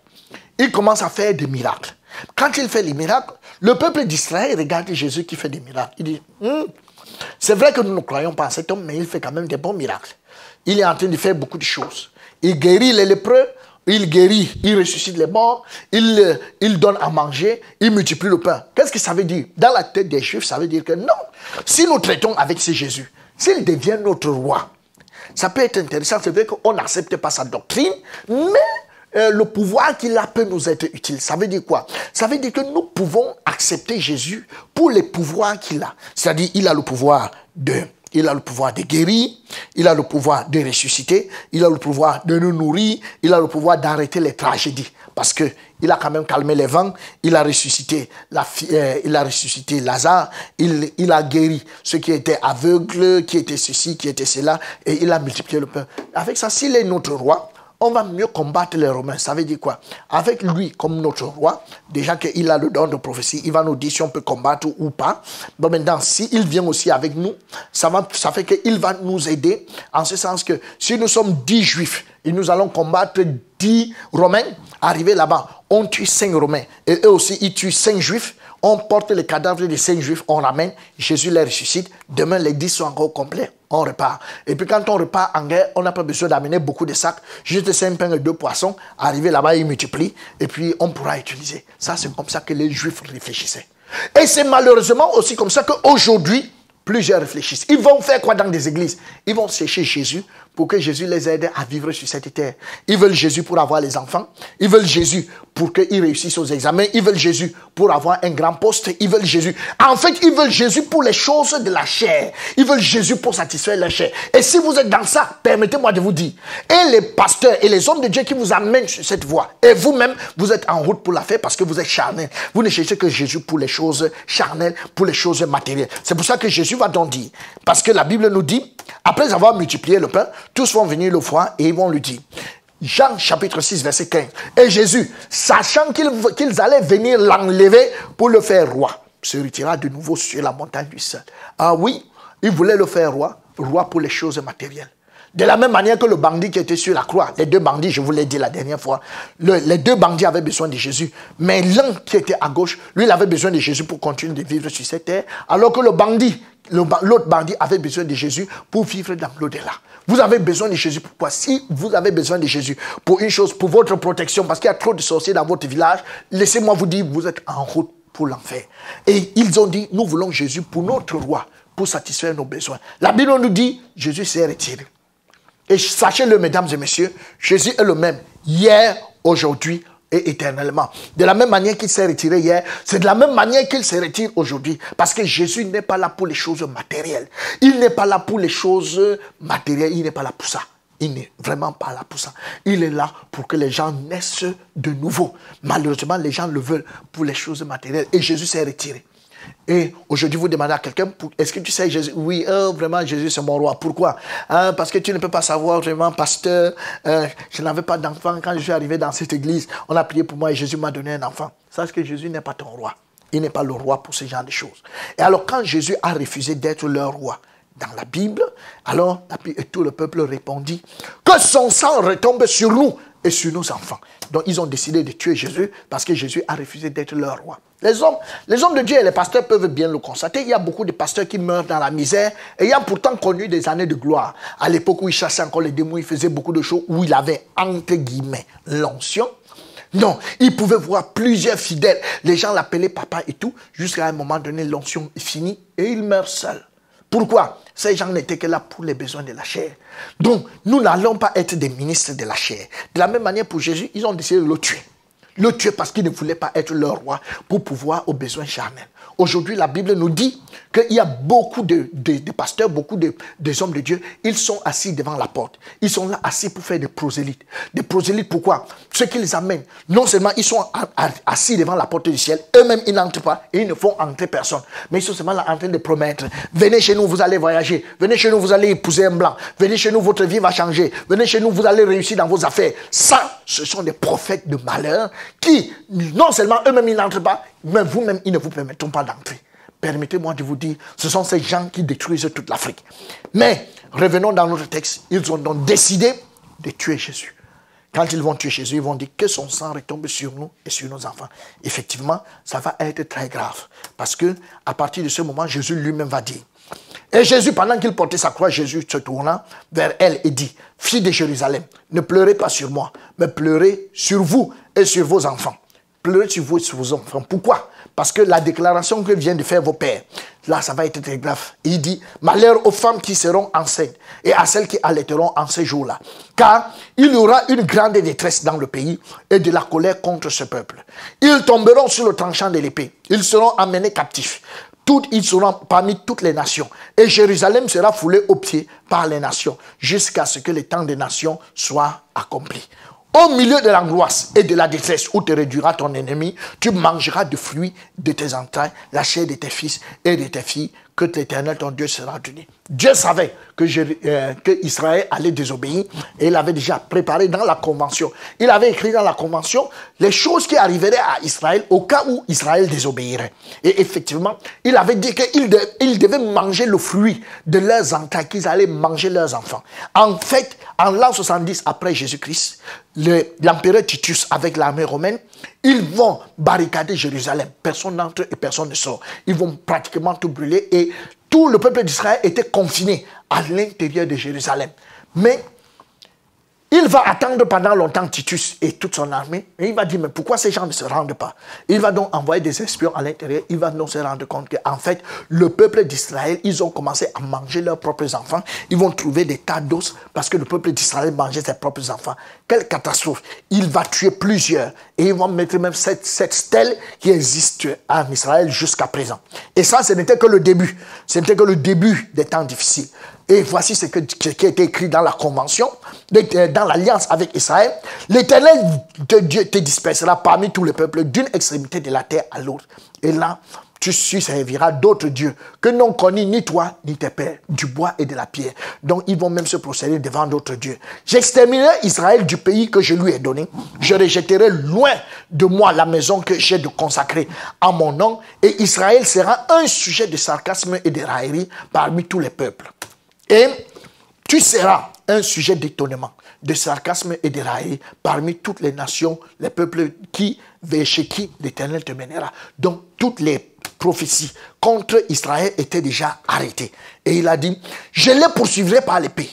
il commence à faire des miracles. Quand il fait les miracles, le peuple d'Israël regarde Jésus qui fait des miracles. Il dit, hmm, c'est vrai que nous ne croyons pas en cet homme, mais il fait quand même des bons miracles. Il est en train de faire beaucoup de choses. Il guérit les lépreux, il guérit, il ressuscite les morts, il, donne à manger, il multiplie le pain. Qu'est-ce que ça veut dire? Dans la tête des Juifs, ça veut dire que non. Si nous traitons avec ce Jésus, s'il devient notre roi, ça peut être intéressant. C'est vrai qu'on n'accepte pas sa doctrine, mais euh, le pouvoir qu'il a peut nous être utile. Ça veut dire quoi? Ça veut dire que nous pouvons accepter Jésus pour les pouvoirs qu'il a. C'est-à-dire, il a le pouvoir de il a le pouvoir de guérir, il a le pouvoir de ressusciter, il a le pouvoir de nous nourrir, il a le pouvoir d'arrêter les tragédies. Parce que il a quand même calmé les vents, il a ressuscité, euh, il a Lazare, il, a guéri ceux qui étaient aveugles, qui étaient ceci, qui étaient cela, et il a multiplié le pain. Avec ça, s'il est notre roi, on va mieux combattre les Romains. Ça veut dire quoi? Avec lui comme notre roi, déjà qu'il a le don de prophétie, il va nous dire si on peut combattre ou pas. Bon, maintenant, s'il vient aussi avec nous, ça fait qu'il va nous aider, en ce sens que si nous sommes dix juifs et nous allons combattre dix Romains, arriver là-bas, on tue cinq Romains et eux aussi, ils tuent cinq juifs on porte les cadavres des cinq juifs, on ramène, Jésus les ressuscite. Demain, les dix sont encore complets, on repart. Et puis quand on repart en guerre, on n'a pas besoin d'amener beaucoup de sacs, juste cinq pains et deux poissons. Arriver là-bas, ils multiplient, et puis on pourra utiliser. Ça, c'est comme ça que les juifs réfléchissaient. Et c'est malheureusement aussi comme ça qu'aujourd'hui, plusieurs réfléchissent. Ils vont faire quoi dans des églises? Ils vont chercher Jésus pour que Jésus les aide à vivre sur cette terre. Ils veulent Jésus pour avoir les enfants. Ils veulent Jésus pour qu'ils réussissent aux examens. Ils veulent Jésus pour avoir un grand poste. Ils veulent Jésus. En fait, ils veulent Jésus pour les choses de la chair. Ils veulent Jésus pour satisfaire la chair. Et si vous êtes dans ça, permettez-moi de vous dire, et les pasteurs et les hommes de Dieu qui vous amènent sur cette voie, et vous-même, vous êtes en route pour la faire parce que vous êtes charnel. Vous ne cherchez que Jésus pour les choses charnelles, pour les choses matérielles. C'est pour ça que Jésus va donc dire, parce que la Bible nous dit, après avoir multiplié le pain, tous vont venir le voir et ils vont lui dire. Jean chapitre 6, verset 15. Et Jésus, sachant qu'ils allaient venir l'enlever pour le faire roi, se retira de nouveau sur la montagne du ciel. Ah oui, il voulait le faire roi, roi pour les choses matérielles. De la même manière que le bandit qui était sur la croix, les deux bandits, je vous l'ai dit la dernière fois, les deux bandits avaient besoin de Jésus. Mais l'un qui était à gauche, lui, il avait besoin de Jésus pour continuer de vivre sur cette terre, alors que le bandit, l'autre bandit avait besoin de Jésus pour vivre dans l'au-delà. Vous avez besoin de Jésus. Pourquoi? Si vous avez besoin de Jésus pour une chose, pour votre protection, parce qu'il y a trop de sorciers dans votre village, laissez-moi vous dire, vous êtes en route pour l'enfer. Et ils ont dit, nous voulons Jésus pour notre roi, pour satisfaire nos besoins. La Bible nous dit, Jésus s'est retiré. Et sachez-le, mesdames et messieurs, Jésus est le même, hier, aujourd'hui et éternellement. De la même manière qu'il s'est retiré hier, c'est de la même manière qu'il se retire aujourd'hui. Parce que Jésus n'est pas là pour les choses matérielles. Il n'est pas là pour les choses matérielles. Il n'est pas là pour ça. Il n'est vraiment pas là pour ça. Il est là pour que les gens naissent de nouveau. Malheureusement, les gens le veulent pour les choses matérielles. Et Jésus s'est retiré. Et aujourd'hui, vous demandez à quelqu'un, est-ce que tu sais Jésus? Oui, euh, vraiment, Jésus, c'est mon roi. Pourquoi? Hein, Parce que tu ne peux pas savoir vraiment, pasteur, euh, je n'avais pas d'enfant. Quand je suis arrivé dans cette église, on a prié pour moi et Jésus m'a donné un enfant. Sache que Jésus n'est pas ton roi. Il n'est pas le roi pour ce genre de choses. Et alors, quand Jésus a refusé d'être leur roi, dans la Bible, alors tout le peuple répondit que son sang retombe sur nous et sur nos enfants. Donc ils ont décidé de tuer Jésus parce que Jésus a refusé d'être leur roi. Les hommes, de Dieu et les pasteurs peuvent bien le constater. Il y a beaucoup de pasteurs qui meurent dans la misère et il y a pourtant connu des années de gloire. À l'époque où il chassait encore les démons, il faisait beaucoup de choses où il avait entre guillemets l'onction. Non, il pouvait voir plusieurs fidèles. Les gens l'appelaient papa et tout. Jusqu'à un moment donné, l'onction est finie et il meurt seul. Pourquoi Ces gens n'étaient que là pour les besoins de la chair. Donc, nous n'allons pas être des ministres de la chair. De la même manière, pour Jésus, ils ont décidé de le tuer. Le tuer parce qu'il ne voulait pas être leur roi pour pouvoir aux besoins charnels. Aujourd'hui, la Bible nous dit qu'il y a beaucoup de, pasteurs, beaucoup de, hommes de Dieu, ils sont assis devant la porte. Ils sont là assis pour faire des prosélytes. Des prosélytes, pourquoi? Ce qui les amène, non seulement ils sont assis devant la porte du ciel, eux-mêmes ils n'entrent pas et ils ne font entrer personne. Mais ils sont seulement là en train de promettre, venez chez nous, vous allez voyager. Venez chez nous, vous allez épouser un blanc. Venez chez nous, votre vie va changer. Venez chez nous, vous allez réussir dans vos affaires. Ça, ce sont des prophètes de malheur qui, non seulement eux-mêmes ils n'entrent pas, mais vous-même, ils ne vous permettront pas d'entrer. Permettez-moi de vous dire, ce sont ces gens qui détruisent toute l'Afrique. Mais revenons dans notre texte. Ils ont donc décidé de tuer Jésus. Quand ils vont tuer Jésus, ils vont dire que son sang retombe sur nous et sur nos enfants. Effectivement, ça va être très grave. Parce que à partir de ce moment, Jésus lui-même va dire. Et Jésus, pendant qu'il portait sa croix, Jésus se tourna vers elle et dit, Fille de Jérusalem, ne pleurez pas sur moi, mais pleurez sur vous et sur vos enfants pleurez sur vous sur vos enfants. Pourquoi? Parce que la déclaration que viennent de faire vos pères, là, ça va être très grave. Il dit, malheur aux femmes qui seront enceintes et à celles qui allaiteront en ces jours-là. Car il y aura une grande détresse dans le pays et de la colère contre ce peuple. Ils tomberont sur le tranchant de l'épée. Ils seront amenés captifs. Toutes, ils seront parmi toutes les nations. Et Jérusalem sera foulée aux pieds par les nations jusqu'à ce que le temps des nations soit accompli. Au milieu de l'angoisse et de la détresse où te réduira ton ennemi, tu mangeras de fruits de tes entrailles, la chair de tes fils et de tes filles, que l'Éternel ton Dieu sera donné. Dieu savait que, euh, que, Israël allait désobéir et il avait déjà préparé dans la convention. Il avait écrit dans la convention les choses qui arriveraient à Israël au cas où Israël désobéirait. Et effectivement, il avait dit qu'ils il devaient manger le fruit de leurs entrailles, qu'ils allaient manger leurs enfants. En fait, en l'an 70 après Jésus-Christ, l'empereur Titus avec l'armée romaine, ils vont barricader Jérusalem. Personne n'entre et personne ne sort. Ils vont pratiquement tout brûler et tout le peuple d'Israël était confiné à l'intérieur de Jérusalem. Mais il va attendre pendant longtemps Titus et toute son armée. Et il va dire, mais pourquoi ces gens ne se rendent pas? Il va donc envoyer des espions à l'intérieur. Il va donc se rendre compte qu'en fait, le peuple d'Israël, ils ont commencé à manger leurs propres enfants. Ils vont trouver des tas d'os parce que le peuple d'Israël mangeait ses propres enfants. Quelle catastrophe Il va tuer plusieurs. Et ils vont mettre même cette, cette stèle qui existe en Israël jusqu'à présent. Et ça, ce n'était que le début. Ce n'était que le début des temps difficiles. Et voici ce, que, qui a été écrit dans la convention, dans l'alliance avec Israël. L'Éternel de Dieu te dispersera parmi tous les peuples d'une extrémité de la terre à l'autre. Et là, tu serviras d'autres dieux que n'ont connu ni toi ni tes pères, du bois et de la pierre. Donc ils vont même se procéder devant d'autres dieux. J'exterminerai Israël du pays que je lui ai donné. Je rejetterai loin de moi la maison que j'ai de consacrer à mon nom. Et Israël sera un sujet de sarcasme et de raillerie parmi tous les peuples. Et tu seras un sujet d'étonnement, de sarcasme et de raillerie parmi toutes les nations, les peuples qui, vers chez qui l'Éternel te mènera. Donc toutes les prophéties contre Israël étaient déjà arrêtées. Et il a dit, je les poursuivrai par l'épée.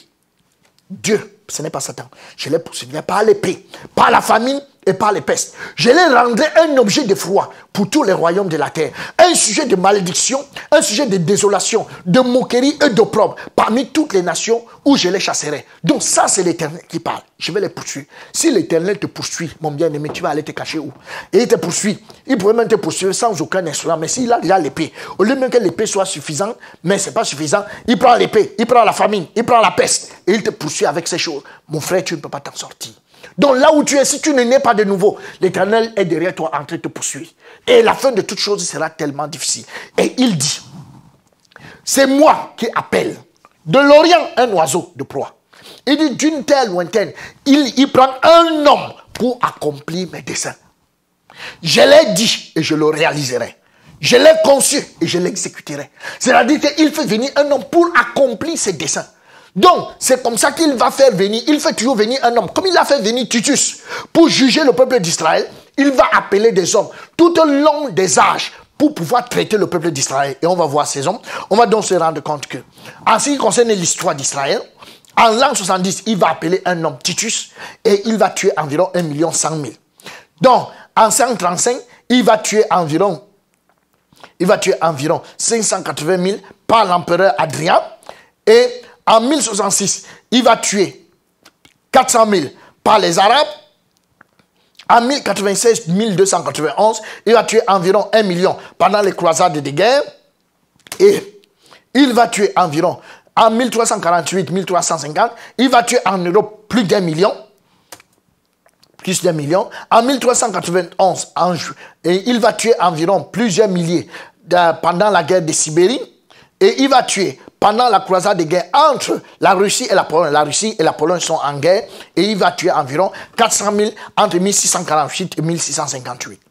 Dieu, ce n'est pas Satan, je les poursuivrai par l'épée, par la famine et par les pestes. Je les rendrai un objet de froid pour tous les royaumes de la terre, un sujet de malédiction, un sujet de désolation, de moquerie et d'opprobre parmi toutes les nations où je les chasserai. Donc ça, c'est l'Éternel qui parle. Je vais les poursuivre. Si l'Éternel te poursuit, mon bien-aimé, tu vas aller te cacher où? Et il te poursuit. Il pourrait même te poursuivre sans aucun instrument. Mais s'il a l'épée, au lieu même que l'épée soit suffisante, mais ce n'est pas suffisant, il prend l'épée, il prend la famine, il prend la peste et il te poursuit avec ces choses. Mon frère, tu ne peux pas t'en sortir. Donc là où tu es, si tu ne nais pas de nouveau, l'Éternel est derrière toi en train de te poursuivre. Et la fin de toute chose sera tellement difficile. Et il dit, c'est moi qui appelle de l'Orient un oiseau de proie. Il dit d'une terre lointaine, il, il prend un homme pour accomplir mes desseins. Je l'ai dit et je le réaliserai. Je l'ai conçu et je l'exécuterai. C'est-à-dire qu'il fait venir un homme pour accomplir ses desseins. Donc, c'est comme ça qu'il va faire venir, il fait toujours venir un homme. Comme il a fait venir Titus pour juger le peuple d'Israël, il va appeler des hommes tout au long des âges pour pouvoir traiter le peuple d'Israël. Et on va voir ces hommes. On va donc se rendre compte que, en ce qui concerne l'histoire d'Israël, en l'an 70, il va appeler un homme Titus et il va tuer environ 1 million 100 000. Donc, en 135, il va tuer environ, il va tuer environ 580 000 par l'empereur Adrien et en 1066, il va tuer 400 000 par les Arabes. En 1096, 1291, il va tuer environ 1 million pendant les croisades de guerre. Et il va tuer environ, en 1348, 1350, il va tuer en Europe plus d'un million. Plus d'un million. En 1391, en, il va tuer environ plusieurs milliers pendant la guerre de Sibérie. Et il va tuer pendant la croisade de guerre entre la Russie et la Pologne. La Russie et la Pologne sont en guerre et il va tuer environ 400 000 entre 1648 et 1658.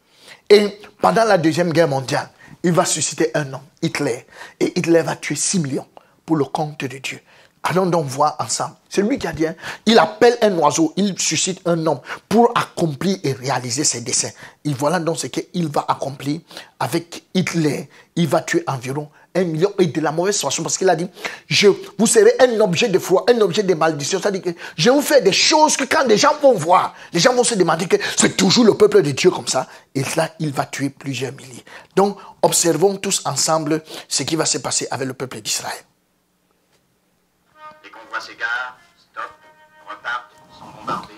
Et pendant la Deuxième Guerre mondiale, il va susciter un homme, Hitler. Et Hitler va tuer 6 millions pour le compte de Dieu. Allons donc voir ensemble. C'est lui qui a dit, hein, il appelle un oiseau, il suscite un homme pour accomplir et réaliser ses desseins. Et voilà donc ce qu'il va accomplir avec Hitler. Il va tuer environ un million et de la mauvaise façon parce qu'il a dit je vous serez un objet de foi un objet de malédiction. C'est-à-dire que je vous faire des choses que quand les gens vont voir les gens vont se demander que c'est toujours le peuple de Dieu comme ça. Et là il va tuer plusieurs milliers. Donc observons tous ensemble ce qui va se passer avec le peuple d'Israël. Les convois s'égarent stop repartent sont bombardés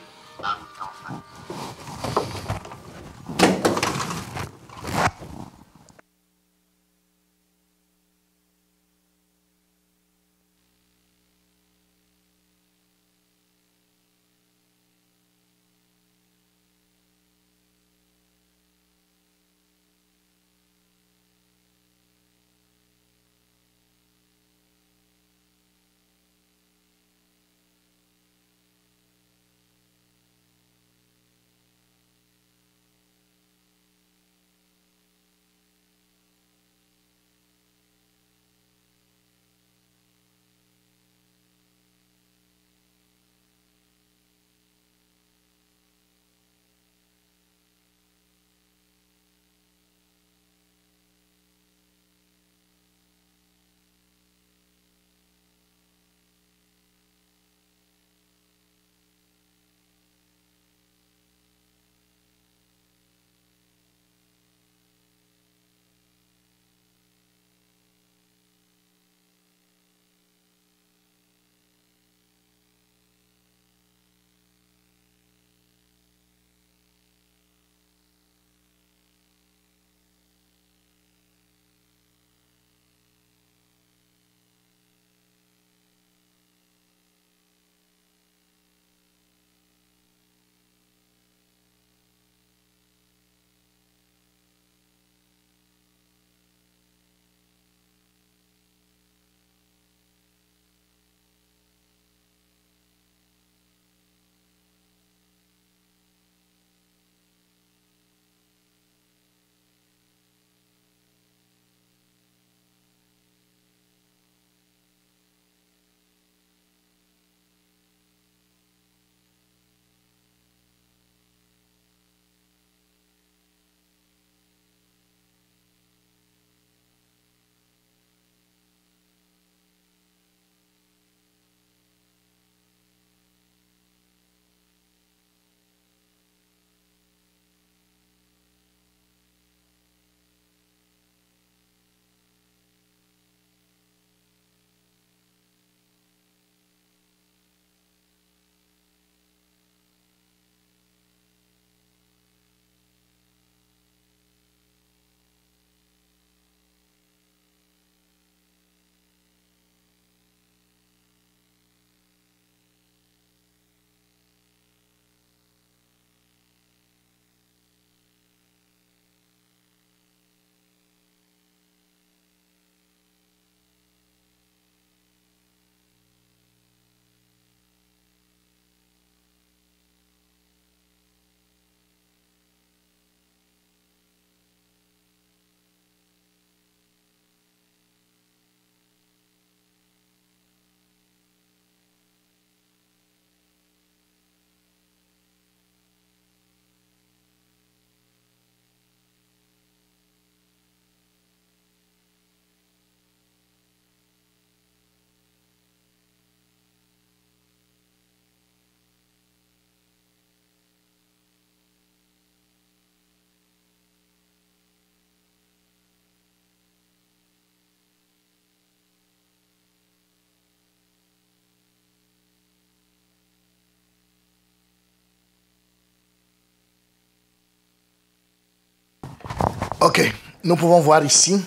Ok, nous pouvons voir ici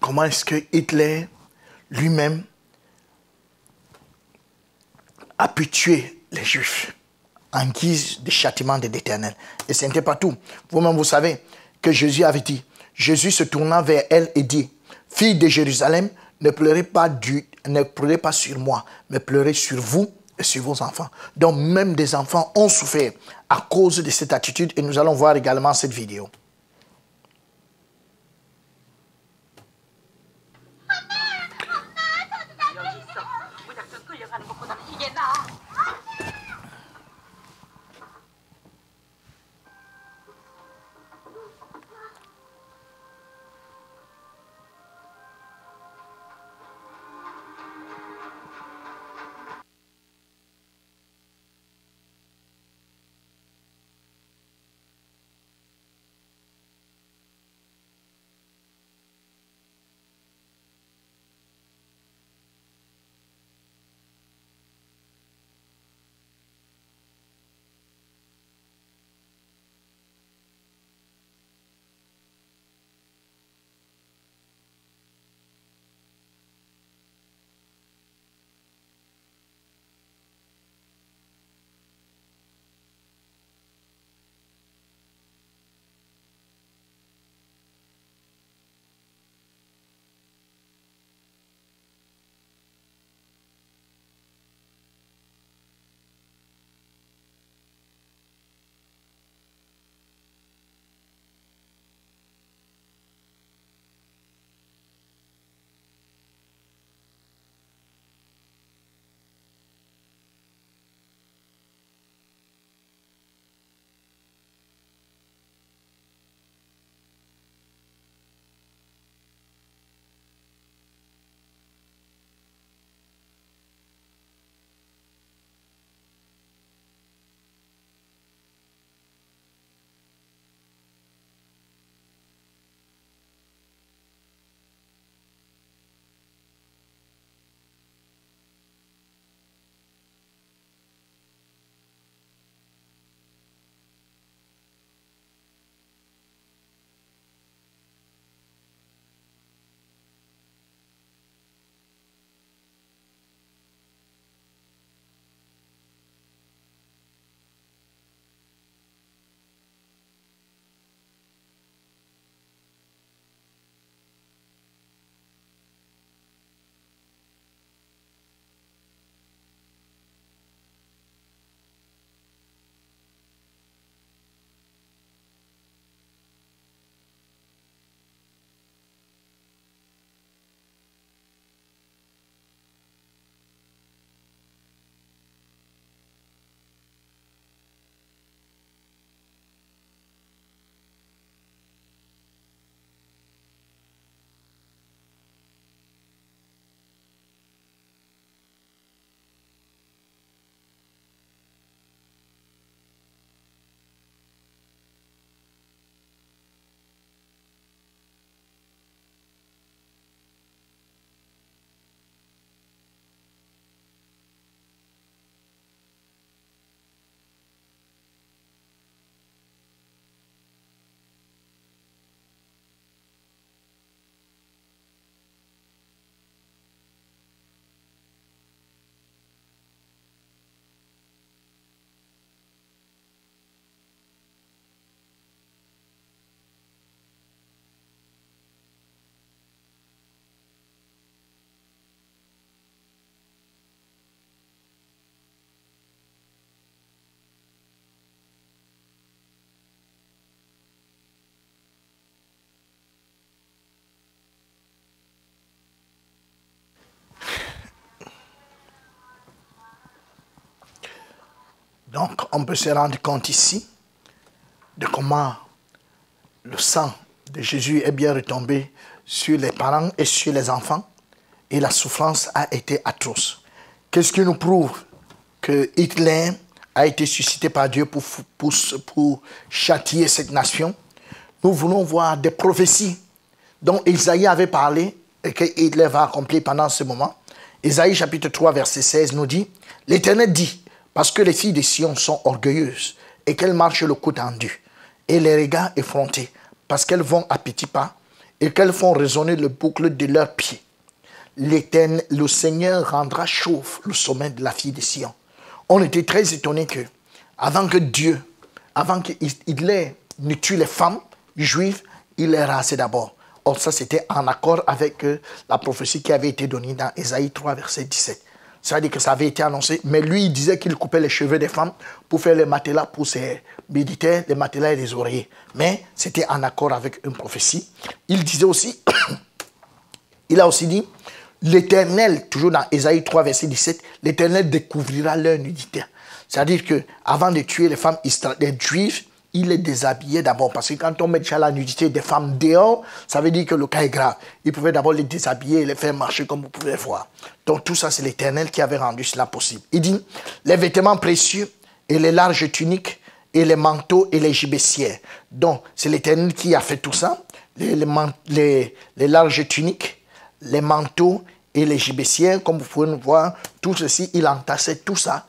comment est-ce que Hitler lui-même a pu tuer les Juifs en guise de châtiment de l'Éternel. Et ce n'était pas tout. Vous-même, vous savez que Jésus avait dit, Jésus se tourna vers elle et dit, Fille de Jérusalem, ne pleurez pas, du, ne pleurez pas sur moi, mais pleurez sur vous et sur vos enfants. Donc même des enfants ont souffert à cause de cette attitude et nous allons voir également cette vidéo. Donc, on peut se rendre compte ici de comment le sang de Jésus est bien retombé sur les parents et sur les enfants et la souffrance a été atroce. Qu'est-ce qui nous prouve que Hitler a été suscité par Dieu pour, châtier cette nation? Nous voulons voir des prophéties dont Isaïe avait parlé et que Hitler va accomplir pendant ce moment. Isaïe chapitre 3 verset 16 nous dit, l'Éternel dit, parce que les filles de Sion sont orgueilleuses et qu'elles marchent le cou tendu et les regards effrontés parce qu'elles vont à petits pas et qu'elles font résonner le boucle de leurs pieds. L'Éternel, le Seigneur rendra chauve le sommet de la fille de Sion. On était très étonnés que, avant que Dieu, avant ait ne tue les femmes juives, il les rassé d'abord. Or, ça, c'était en accord avec euh, la prophétie qui avait été donnée dans Ésaïe 3, verset 17. C'est-à-dire que ça avait été annoncé, mais lui, il disait qu'il coupait les cheveux des femmes pour faire les matelas pour ses militaires, les matelas et les oreillers. Mais c'était en accord avec une prophétie. Il disait aussi, [COUGHS] il a aussi dit, l'Éternel, toujours dans Ésaïe 3, verset 17, l'Éternel découvrira leur nudité. C'est-à-dire que avant de tuer les femmes les juives, il les déshabillait d'abord. Parce que quand on met déjà la nudité des femmes dehors, ça veut dire que le cas est grave. Il pouvait d'abord les déshabiller et les faire marcher comme vous pouvez voir. Donc tout ça, c'est l'Éternel qui avait rendu cela possible. Il dit, les vêtements précieux et les larges tuniques et les manteaux et les gibecières. Donc c'est l'Éternel qui a fait tout ça. Les, larges tuniques, les manteaux et les gibecières, comme vous pouvez nous voir, tout ceci, il entassait tout ça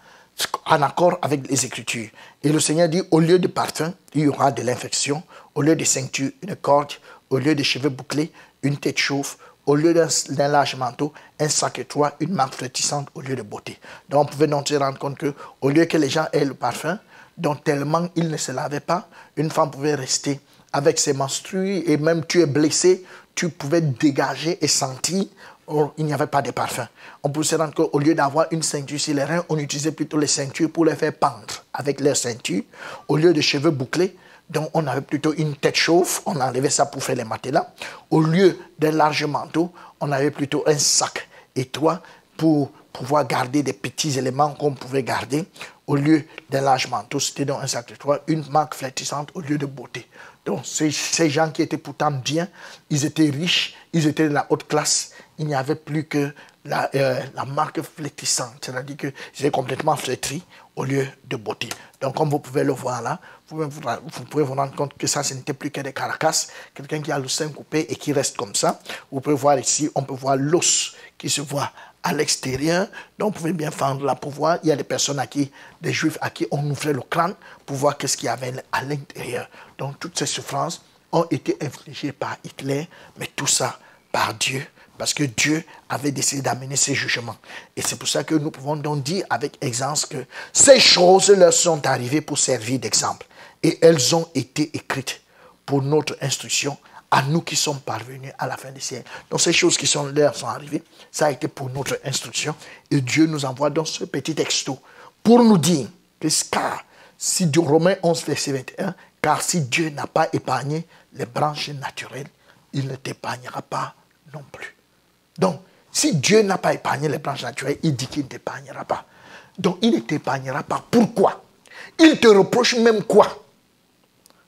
en accord avec les Écritures. Et le Seigneur dit, au lieu de parfum, il y aura de l'infection, au lieu de ceinture, une corde, au lieu de cheveux bouclés, une tête chauve, au lieu d'un large manteau, un sac étroit, une marque flottissante au lieu de beauté. Donc on pouvait donc se rendre compte que au lieu que les gens aient le parfum, dont tellement ils ne se lavaient pas, une femme pouvait rester avec ses menstrues et même tu es blessé, tu pouvais dégager et sentir Or, il n'y avait pas de parfum. On peut se rendre compte qu'au lieu d'avoir une ceinture sur les reins, on utilisait plutôt les ceintures pour les faire pendre avec leurs ceintures. Au lieu de cheveux bouclés, donc on avait plutôt une tête chauve, on enlevait ça pour faire les matelas. Au lieu d'un large manteau, on avait plutôt un sac étroit pour pouvoir garder des petits éléments qu'on pouvait garder. Au lieu d'un large manteau, c'était donc un sac étroit, une marque flétissante au lieu de beauté. Donc ces gens qui étaient pourtant bien, ils étaient riches, ils étaient de la haute classe, il n'y avait plus que la, euh, marque flétissante, c'est-à-dire que c'est complètement flétri au lieu de beauté. Donc, comme vous pouvez le voir là, vous pouvez vous, rendre compte que ça, ce n'était plus que des caracasses, quelqu'un qui a le sein coupé et qui reste comme ça. Vous pouvez voir ici, on peut voir l'os qui se voit à l'extérieur. Donc, vous pouvez bien fendre là pour voir. Il y a des personnes à qui, des juifs à qui on ouvrait le crâne pour voir qu'est-ce qu'il y avait à l'intérieur. Donc, toutes ces souffrances ont été infligées par Hitler, mais tout ça par Dieu parce que Dieu avait décidé d'amener ses jugements. Et c'est pour ça que nous pouvons donc dire avec aisance que ces choses leur sont arrivées pour servir d'exemple. Et elles ont été écrites pour notre instruction à nous qui sommes parvenus à la fin des siècles. Donc ces choses qui sont leur sont arrivées, ça a été pour notre instruction. Et Dieu nous envoie dans ce petit texto pour nous dire que car si du Romains 11, verset 21, car si Dieu n'a pas épargné les branches naturelles, il ne t'épargnera pas non plus. Donc, si Dieu n'a pas épargné les branches naturelles, il dit qu'il ne t'épargnera pas. Donc, il ne t'épargnera pas. Pourquoi? Il te reproche même quoi?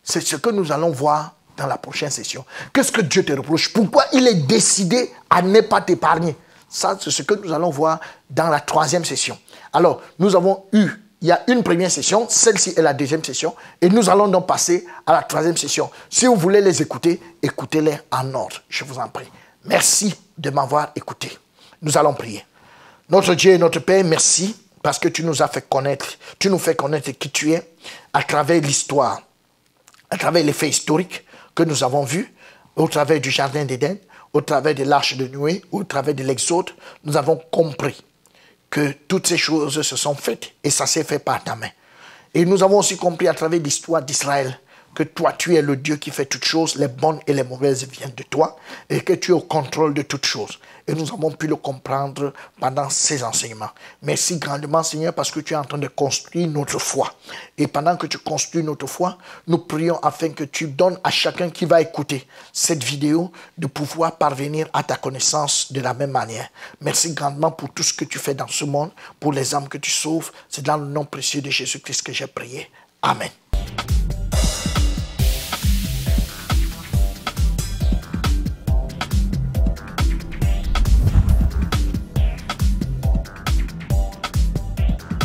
C'est ce que nous allons voir dans la prochaine session. Qu'est-ce que Dieu te reproche? Pourquoi il est décidé à ne pas t'épargner? Ça, c'est ce que nous allons voir dans la troisième session. Alors, nous avons eu, il y a une première session, celle-ci est la deuxième session, et nous allons donc passer à la troisième session. Si vous voulez les écouter, écoutez-les en ordre, je vous en prie. Merci de m'avoir écouté. Nous allons prier. Notre Dieu et notre Père, merci parce que tu nous as fait connaître, tu nous fais connaître qui tu es à travers l'histoire, à travers les faits historiques que nous avons vus, au travers du Jardin d'Éden, au travers de l'Arche de Noé, au travers de l'Exode, nous avons compris que toutes ces choses se sont faites et ça s'est fait par ta main. Et nous avons aussi compris à travers l'histoire d'Israël que toi, tu es le Dieu qui fait toutes choses, les bonnes et les mauvaises viennent de toi, et que tu es au contrôle de toutes choses. Et nous avons pu le comprendre pendant ces enseignements. Merci grandement, Seigneur, parce que tu es en train de construire notre foi. Et pendant que tu construis notre foi, nous prions afin que tu donnes à chacun qui va écouter cette vidéo de pouvoir parvenir à ta connaissance de la même manière. Merci grandement pour tout ce que tu fais dans ce monde, pour les âmes que tu sauves. C'est dans le nom précieux de Jésus-Christ que j'ai prié. Amen.